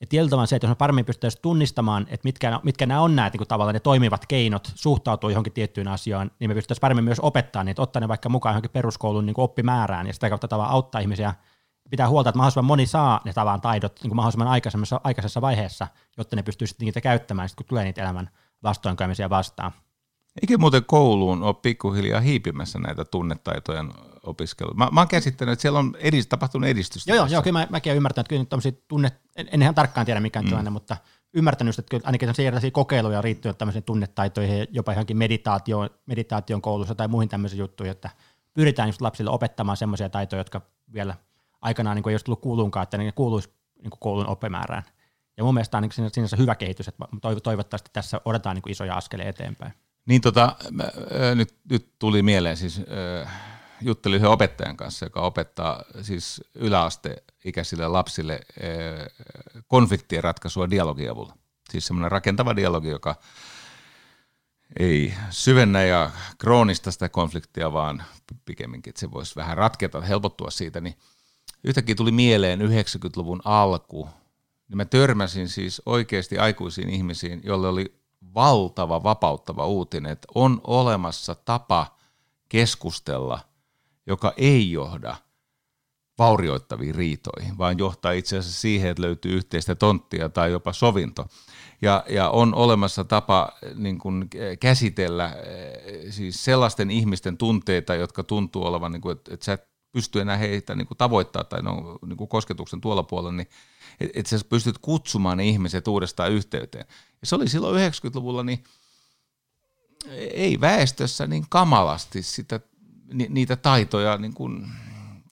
ja tietyllä se, että jos me paremmin pystyttäisiin tunnistamaan, että mitkä, mitkä nämä on nämä niin kuin tavallaan ne toimivat keinot suhtautua johonkin tiettyyn asiaan, niin me pystyttäisiin paremmin myös opettaa niitä, ottaa ne vaikka mukaan johonkin peruskoulun niin kuin oppimäärään, ja sitä kautta tavallaan auttaa ihmisiä pitää huolta, että mahdollisimman moni saa ne tavan taidot niin kuin mahdollisimman aikaisessa, aikaisessa vaiheessa, jotta ne pystyy sitten niitä käyttämään, sit kun tulee niitä elämän vastoinkäymisiä vastaan. Eikä muuten kouluun ole pikkuhiljaa hiipimässä näitä tunnetaitojen opiskelua? Mä, mä oon käsittänyt, että siellä on edist, tapahtunut edistystä. Joo, joo, joo kyllä mä, mäkin olen ymmärtänyt, että kyllä tunne, en, en ihan tarkkaan tiedä mikä mm. tilanne, mutta ymmärtänyt, että kyllä ainakin erilaisia kokeiluja riittyy tämmöisiin tunnetaitoihin, jopa johonkin meditaatioon, meditaation koulussa tai muihin tämmöisiin juttuihin, että pyritään just lapsille opettamaan semmoisia taitoja, jotka vielä aikanaan niin ei olisi tullut kuuluunkaan, että ne kuuluisi niin koulun oppimäärään. Ja mun mielestä on niin sinänsä hyvä kehitys, että toivottavasti tässä odotetaan niin isoja askeleja eteenpäin. Niin tota, nyt, nyt tuli mieleen siis, äh, juttelin yhden opettajan kanssa, joka opettaa siis yläasteikäisille lapsille äh, konfliktien ratkaisua dialogiavulla. Siis semmoinen rakentava dialogi, joka ei syvennä ja kroonista sitä konfliktia, vaan pikemminkin, että se voisi vähän ratketa, helpottua siitä, niin yhtäkkiä tuli mieleen 90-luvun alku, niin mä törmäsin siis oikeasti aikuisiin ihmisiin, joille oli valtava vapauttava uutinen, että on olemassa tapa keskustella, joka ei johda vaurioittaviin riitoihin, vaan johtaa itse asiassa siihen, että löytyy yhteistä tonttia tai jopa sovinto. Ja, ja on olemassa tapa niin kuin, käsitellä siis sellaisten ihmisten tunteita, jotka tuntuu olevan, niin kuin, että, että sä et pysty enää heitä niin kuin tavoittaa tai no, niin kuin kosketuksen tuolla puolella, niin että et sä pystyt kutsumaan ne ihmiset uudestaan yhteyteen. Ja se oli silloin 90-luvulla, niin ei väestössä niin kamalasti sitä, ni, niitä taitoja niin kuin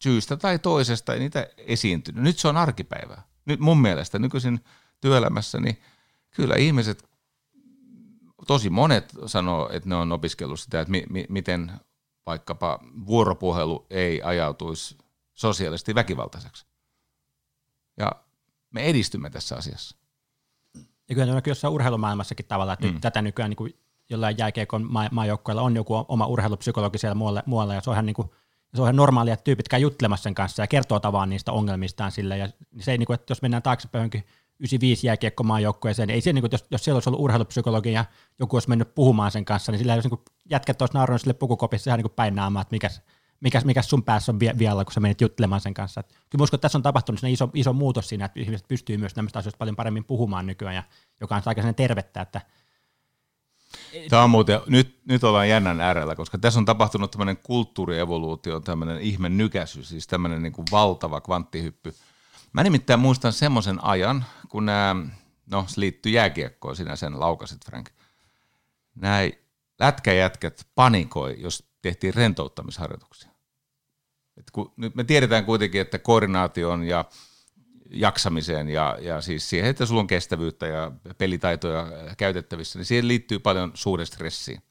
syystä tai toisesta ei niitä esiintynyt. Nyt se on arkipäivää. Nyt mun mielestä nykyisin työelämässä, niin kyllä ihmiset, tosi monet sanoo, että ne on opiskellut sitä, että mi, mi, miten vaikkapa vuoropuhelu ei ajautuisi sosiaalisesti väkivaltaiseksi. Ja me edistymme tässä asiassa. Ja kyllä näkyy jossain urheilumaailmassakin tavalla, että mm. tätä nykyään niin kuin jollain jääkiekon maa, maajoukkoilla on joku oma urheilupsykologi siellä muualla, muualla ja se on ihan, niin kuin, se on ihan normaalia, että tyypit käy juttelemassa sen kanssa ja kertoo tavallaan niistä ongelmistaan sille. Ja se ei, niin kuin, että jos mennään taaksepäin johonkin 95 jääkiekkomaajoukkueeseen, niin ei se, niin kuin, jos, jos siellä olisi ollut urheilupsykologi ja joku olisi mennyt puhumaan sen kanssa, niin sillä olisi niin jätkät olisi naurannut sille pukukopissa ihan niin kuin päin naamaa, että mikäs, mikäs, mikäs sun päässä on vielä, kun sä menet juttelemaan sen kanssa. Et kyllä uskon, että tässä on tapahtunut iso, iso muutos siinä, että ihmiset pystyy myös näistä asioista paljon paremmin puhumaan nykyään, ja joka on aika tervettä, että Tämä on muuten, nyt, nyt ollaan jännän äärellä, koska tässä on tapahtunut tämmöinen kulttuurievoluutio, tämmöinen ihme nykäsy, siis tämmöinen niin kuin valtava kvanttihyppy. Mä nimittäin muistan semmoisen ajan, kun nämä, no se liittyy jääkiekkoon, sinä sen laukasit Frank. Nämä lätkäjätkät panikoi, jos tehtiin rentouttamisharjoituksia. Et kun, nyt me tiedetään kuitenkin, että koordinaation ja jaksamiseen ja, ja siis siihen, että sulla on kestävyyttä ja pelitaitoja käytettävissä, niin siihen liittyy paljon suuren stressiin.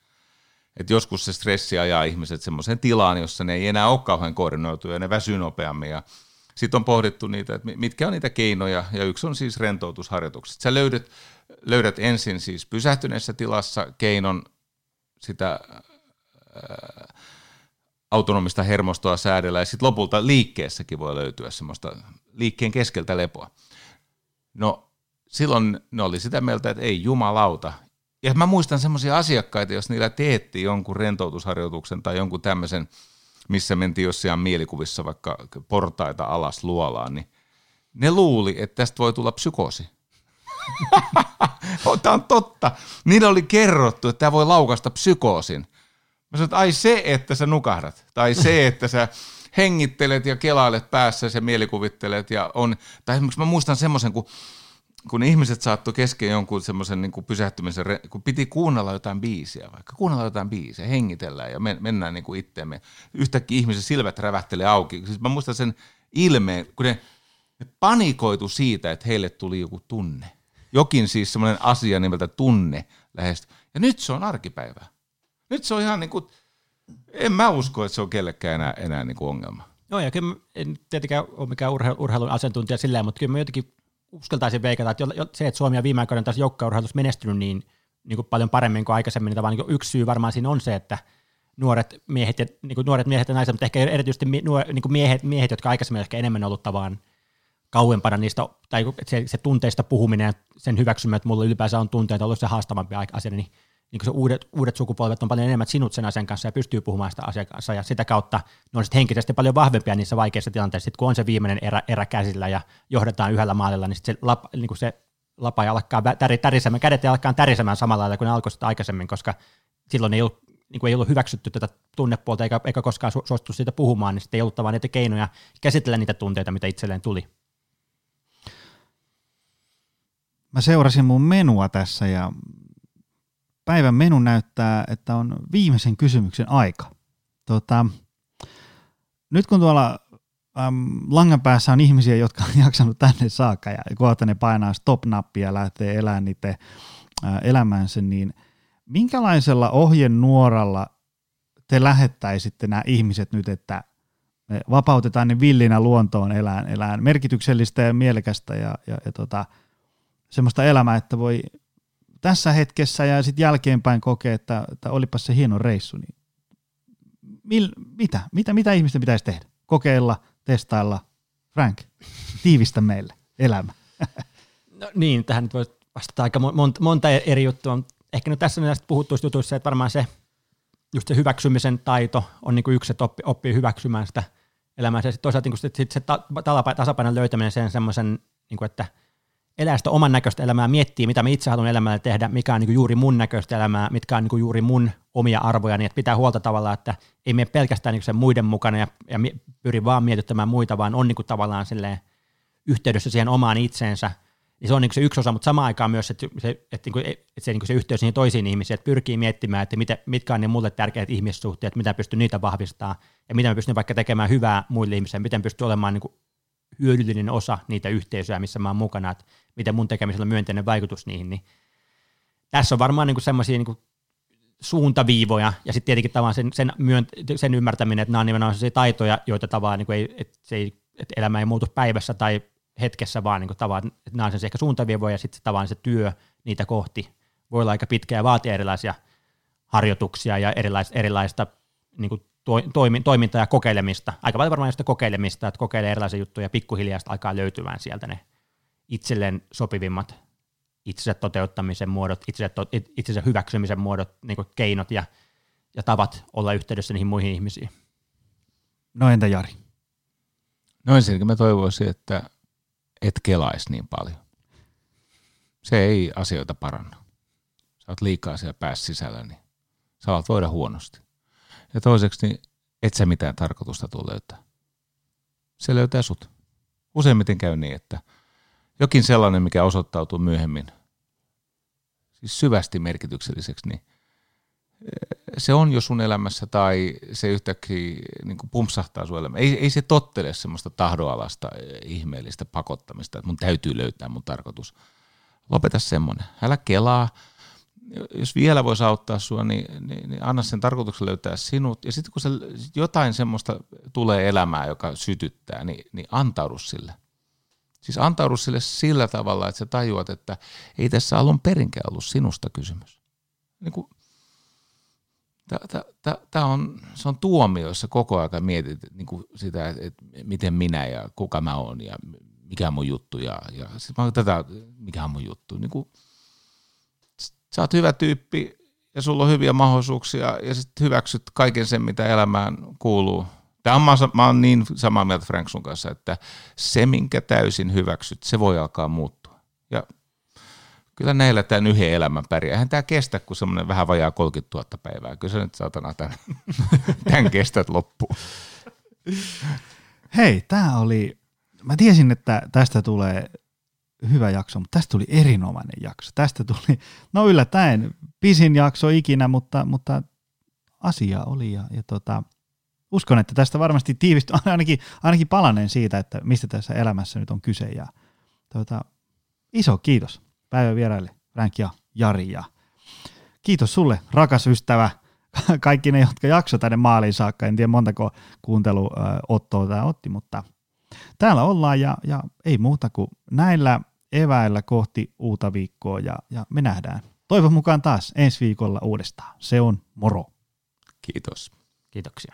Et joskus se stressi ajaa ihmiset semmoiseen tilaan, jossa ne ei enää ole kauhean koordinoituja ja ne väsyy nopeammin ja sitten on pohdittu niitä, että mitkä on niitä keinoja, ja yksi on siis rentoutusharjoitukset. Sä löydät, löydät ensin siis pysähtyneessä tilassa keinon sitä ää, autonomista hermostoa säädellä, ja sitten lopulta liikkeessäkin voi löytyä semmoista liikkeen keskeltä lepoa. No silloin ne oli sitä mieltä, että ei jumalauta. Ja mä muistan semmoisia asiakkaita, jos niillä teetti jonkun rentoutusharjoituksen tai jonkun tämmöisen, missä mentiin jossain mielikuvissa vaikka portaita alas luolaan, niin ne luuli, että tästä voi tulla psykoosi. Tämä on totta. Niillä oli kerrottu, että tämä voi laukasta psykoosin. Mä sanoin, että ai se, että sä nukahdat. Tai se, että sä hengittelet ja kelailet päässä ja mielikuvittelet. Ja on, tai esimerkiksi mä muistan semmoisen, kun, kun ihmiset saattoi kesken jonkun semmoisen niin pysähtymisen, kun piti kuunnella jotain biisiä vaikka, kuunnella jotain biisiä, hengitellään ja mennään niin kuin itteemme. Yhtäkkiä ihmisen silmät rävähtelee auki. Siis mä muistan sen ilmeen, kun ne, ne panikoitu siitä, että heille tuli joku tunne. Jokin siis semmoinen asia nimeltä tunne lähestyy. Ja nyt se on arkipäivää. Nyt se on ihan niin kuin, en mä usko, että se on kellekään enää, enää niin kuin ongelma. Joo, ja kyllä en tietenkään ole mikään urheilu, urheilun asiantuntija silleen, mutta kyllä mä jotenkin uskaltaisin veikata, että se, että Suomi on viime aikoina taas joukkaurheilussa menestynyt niin, niin kuin paljon paremmin kuin aikaisemmin, niin, niin yksi syy varmaan siinä on se, että nuoret miehet ja, niin kuin nuoret miehet ja naiset, mutta ehkä erityisesti nuor, niin kuin miehet, miehet, jotka aikaisemmin ehkä enemmän ollut tavan kauempana niistä, tai se, se tunteista puhuminen ja sen hyväksyminen, että mulla ylipäänsä on tunteita ollut se haastavampi asia, niin niin se uudet, uudet sukupolvet on paljon enemmän sinut sen asian kanssa ja pystyy puhumaan sitä asian kanssa. Ja sitä kautta ne on sitten henkisesti paljon vahvempia niissä vaikeissa tilanteissa, sit kun on se viimeinen erä, erä käsillä ja johdetaan yhdellä maalilla, niin se, lap, niin se lapa alkaa täri, tärisemään, kädet alkaa tärisemään samalla lailla kuin ne alkoi sitä aikaisemmin, koska silloin ei ollut, niin kuin ei ollut hyväksytty tätä tunnepuolta eikä, eikä koskaan su- suostuttu siitä puhumaan, niin sitten ei ollut vaan niitä keinoja käsitellä niitä tunteita, mitä itselleen tuli. Mä seurasin mun menua tässä ja päivän menu näyttää, että on viimeisen kysymyksen aika. Tota, nyt kun tuolla äm, langan päässä on ihmisiä, jotka on jaksanut tänne saakka ja kohta ne painaa stop-nappia ja lähtee elämään niiden elämänsä, niin minkälaisella ohjenuoralla te lähettäisitte nämä ihmiset nyt, että me vapautetaan ne villinä luontoon elään, elään merkityksellistä ja mielekästä ja, ja, ja tota, semmoista elämää, että voi tässä hetkessä ja sitten jälkeenpäin kokee, että, että olipas se hieno reissu, niin mil, mitä? mitä? Mitä ihmisten pitäisi tehdä? Kokeilla, testailla. Frank, tiivistä meille elämä. No niin, tähän nyt voi vastata aika monta, monta eri juttua. Ehkä nyt tässä näistä puhuttuista jutuissa, että varmaan se, just se hyväksymisen taito on niin kuin yksi, että oppii, oppii hyväksymään sitä elämää. Ja sitten toisaalta niin kuin sit se tasapainon löytäminen sen semmoisen, niin että – elää sitä oman näköistä elämää, miettii, mitä mä itse haluan elämällä tehdä, mikä on niin juuri mun näköistä elämää, mitkä on niin juuri mun omia arvoja, niin että pitää huolta tavallaan, että ei mene pelkästään niin sen muiden mukana ja, ja pyri vaan mietittämään muita, vaan on niin tavallaan yhteydessä siihen omaan itseensä, niin se on niin se yksi osa, mutta samaan aikaan myös, että se, että niin kuin, että se, niin se yhteys niihin toisiin ihmisiin, että pyrkii miettimään, että mitä, mitkä on ne mulle tärkeät ihmissuhteet, mitä pystyy niitä vahvistamaan, ja miten mä pystyn vaikka tekemään hyvää muille ihmisille, miten pystyy olemaan niin hyödyllinen osa niitä yhteisöjä, missä mä oon mukana, että miten mun tekemisellä on myönteinen vaikutus niihin, niin tässä on varmaan niin semmoisia niin suuntaviivoja, ja sitten tietenkin tavallaan sen, sen, myön, sen ymmärtäminen, että nämä on nimenomaan sellaisia taitoja, joita tavallaan niin ei, että se ei, että elämä ei muutu päivässä tai hetkessä vaan niin tavat, että nämä on ehkä suuntaviivoja ja sitten tavallaan se työ niitä kohti voi olla aika pitkä ja vaatia erilaisia harjoituksia ja erilaista, erilaista niin kuin toimintaa ja kokeilemista. Aika paljon varmaan sitä kokeilemista, että kokeilee erilaisia juttuja ja pikkuhiljaa alkaa löytyvään sieltä ne itselleen sopivimmat itsensä toteuttamisen muodot, itsensä, to, itsensä hyväksymisen muodot, niin keinot ja, ja tavat olla yhteydessä niihin muihin ihmisiin. No entä Jari? No ensinnäkin mä toivoisin, että et kelaisi niin paljon. Se ei asioita paranna. Sä oot liikaa siellä päässä sisällä, niin sä alat voida huonosti. Ja toiseksi, niin et sä mitään tarkoitusta tule löytää. Se löytää sut. Useimmiten käy niin, että jokin sellainen, mikä osoittautuu myöhemmin siis syvästi merkitykselliseksi, niin se on jo sun elämässä tai se yhtäkkiä niin kuin pumpsahtaa sun elämään. Ei, ei se tottele semmoista tahdoalasta ihmeellistä pakottamista, että mun täytyy löytää mun tarkoitus. Lopeta semmoinen. Älä kelaa. Jos vielä voisi auttaa sua, niin, niin, niin anna sen tarkoituksen löytää sinut. Ja sitten kun se, jotain semmoista tulee elämään, joka sytyttää, niin, niin antaudu sille. Siis antaudu sille sillä tavalla, että sä tajuat, että ei tässä alun perinkään ollut sinusta kysymys. Niin kuin Tämä on, se on tuomio, jossa koko ajan mietit niin kuin sitä, että miten minä ja kuka mä oon ja mikä on mun juttu. Ja, ja sitten mä tätä, mikä on mun juttu. Niin kuin, sä oot hyvä tyyppi ja sulla on hyviä mahdollisuuksia ja sitten hyväksyt kaiken sen, mitä elämään kuuluu. Tämä on, mä oon niin samaa mieltä Frank sun kanssa, että se, minkä täysin hyväksyt, se voi alkaa muuttua. Ja kyllä näillä tämän yhden elämän pärjää. Eihän tämä kestä kuin semmoinen vähän vajaa 30 000 päivää. Kyllä sä nyt saatana tämän, tämän kestät loppuun. Hei, tämä oli, mä tiesin, että tästä tulee hyvä jakso, mutta tästä tuli erinomainen jakso. Tästä tuli, no yllättäen, pisin jakso ikinä, mutta, mutta asia oli ja, ja tota, uskon, että tästä varmasti tiivistyy ainakin, ainakin palanen siitä, että mistä tässä elämässä nyt on kyse ja tota, iso kiitos päivän vieraille Frank ja Jari. Ja kiitos sulle, rakas ystävä, kaikki ne, jotka jakso tänne maaliin saakka. En tiedä montako kuunteluottoa tämä otti, mutta täällä ollaan ja, ja ei muuta kuin näillä eväillä kohti uutta viikkoa ja, ja me nähdään. Toivon mukaan taas ensi viikolla uudestaan. Se on moro. Kiitos. Kiitoksia.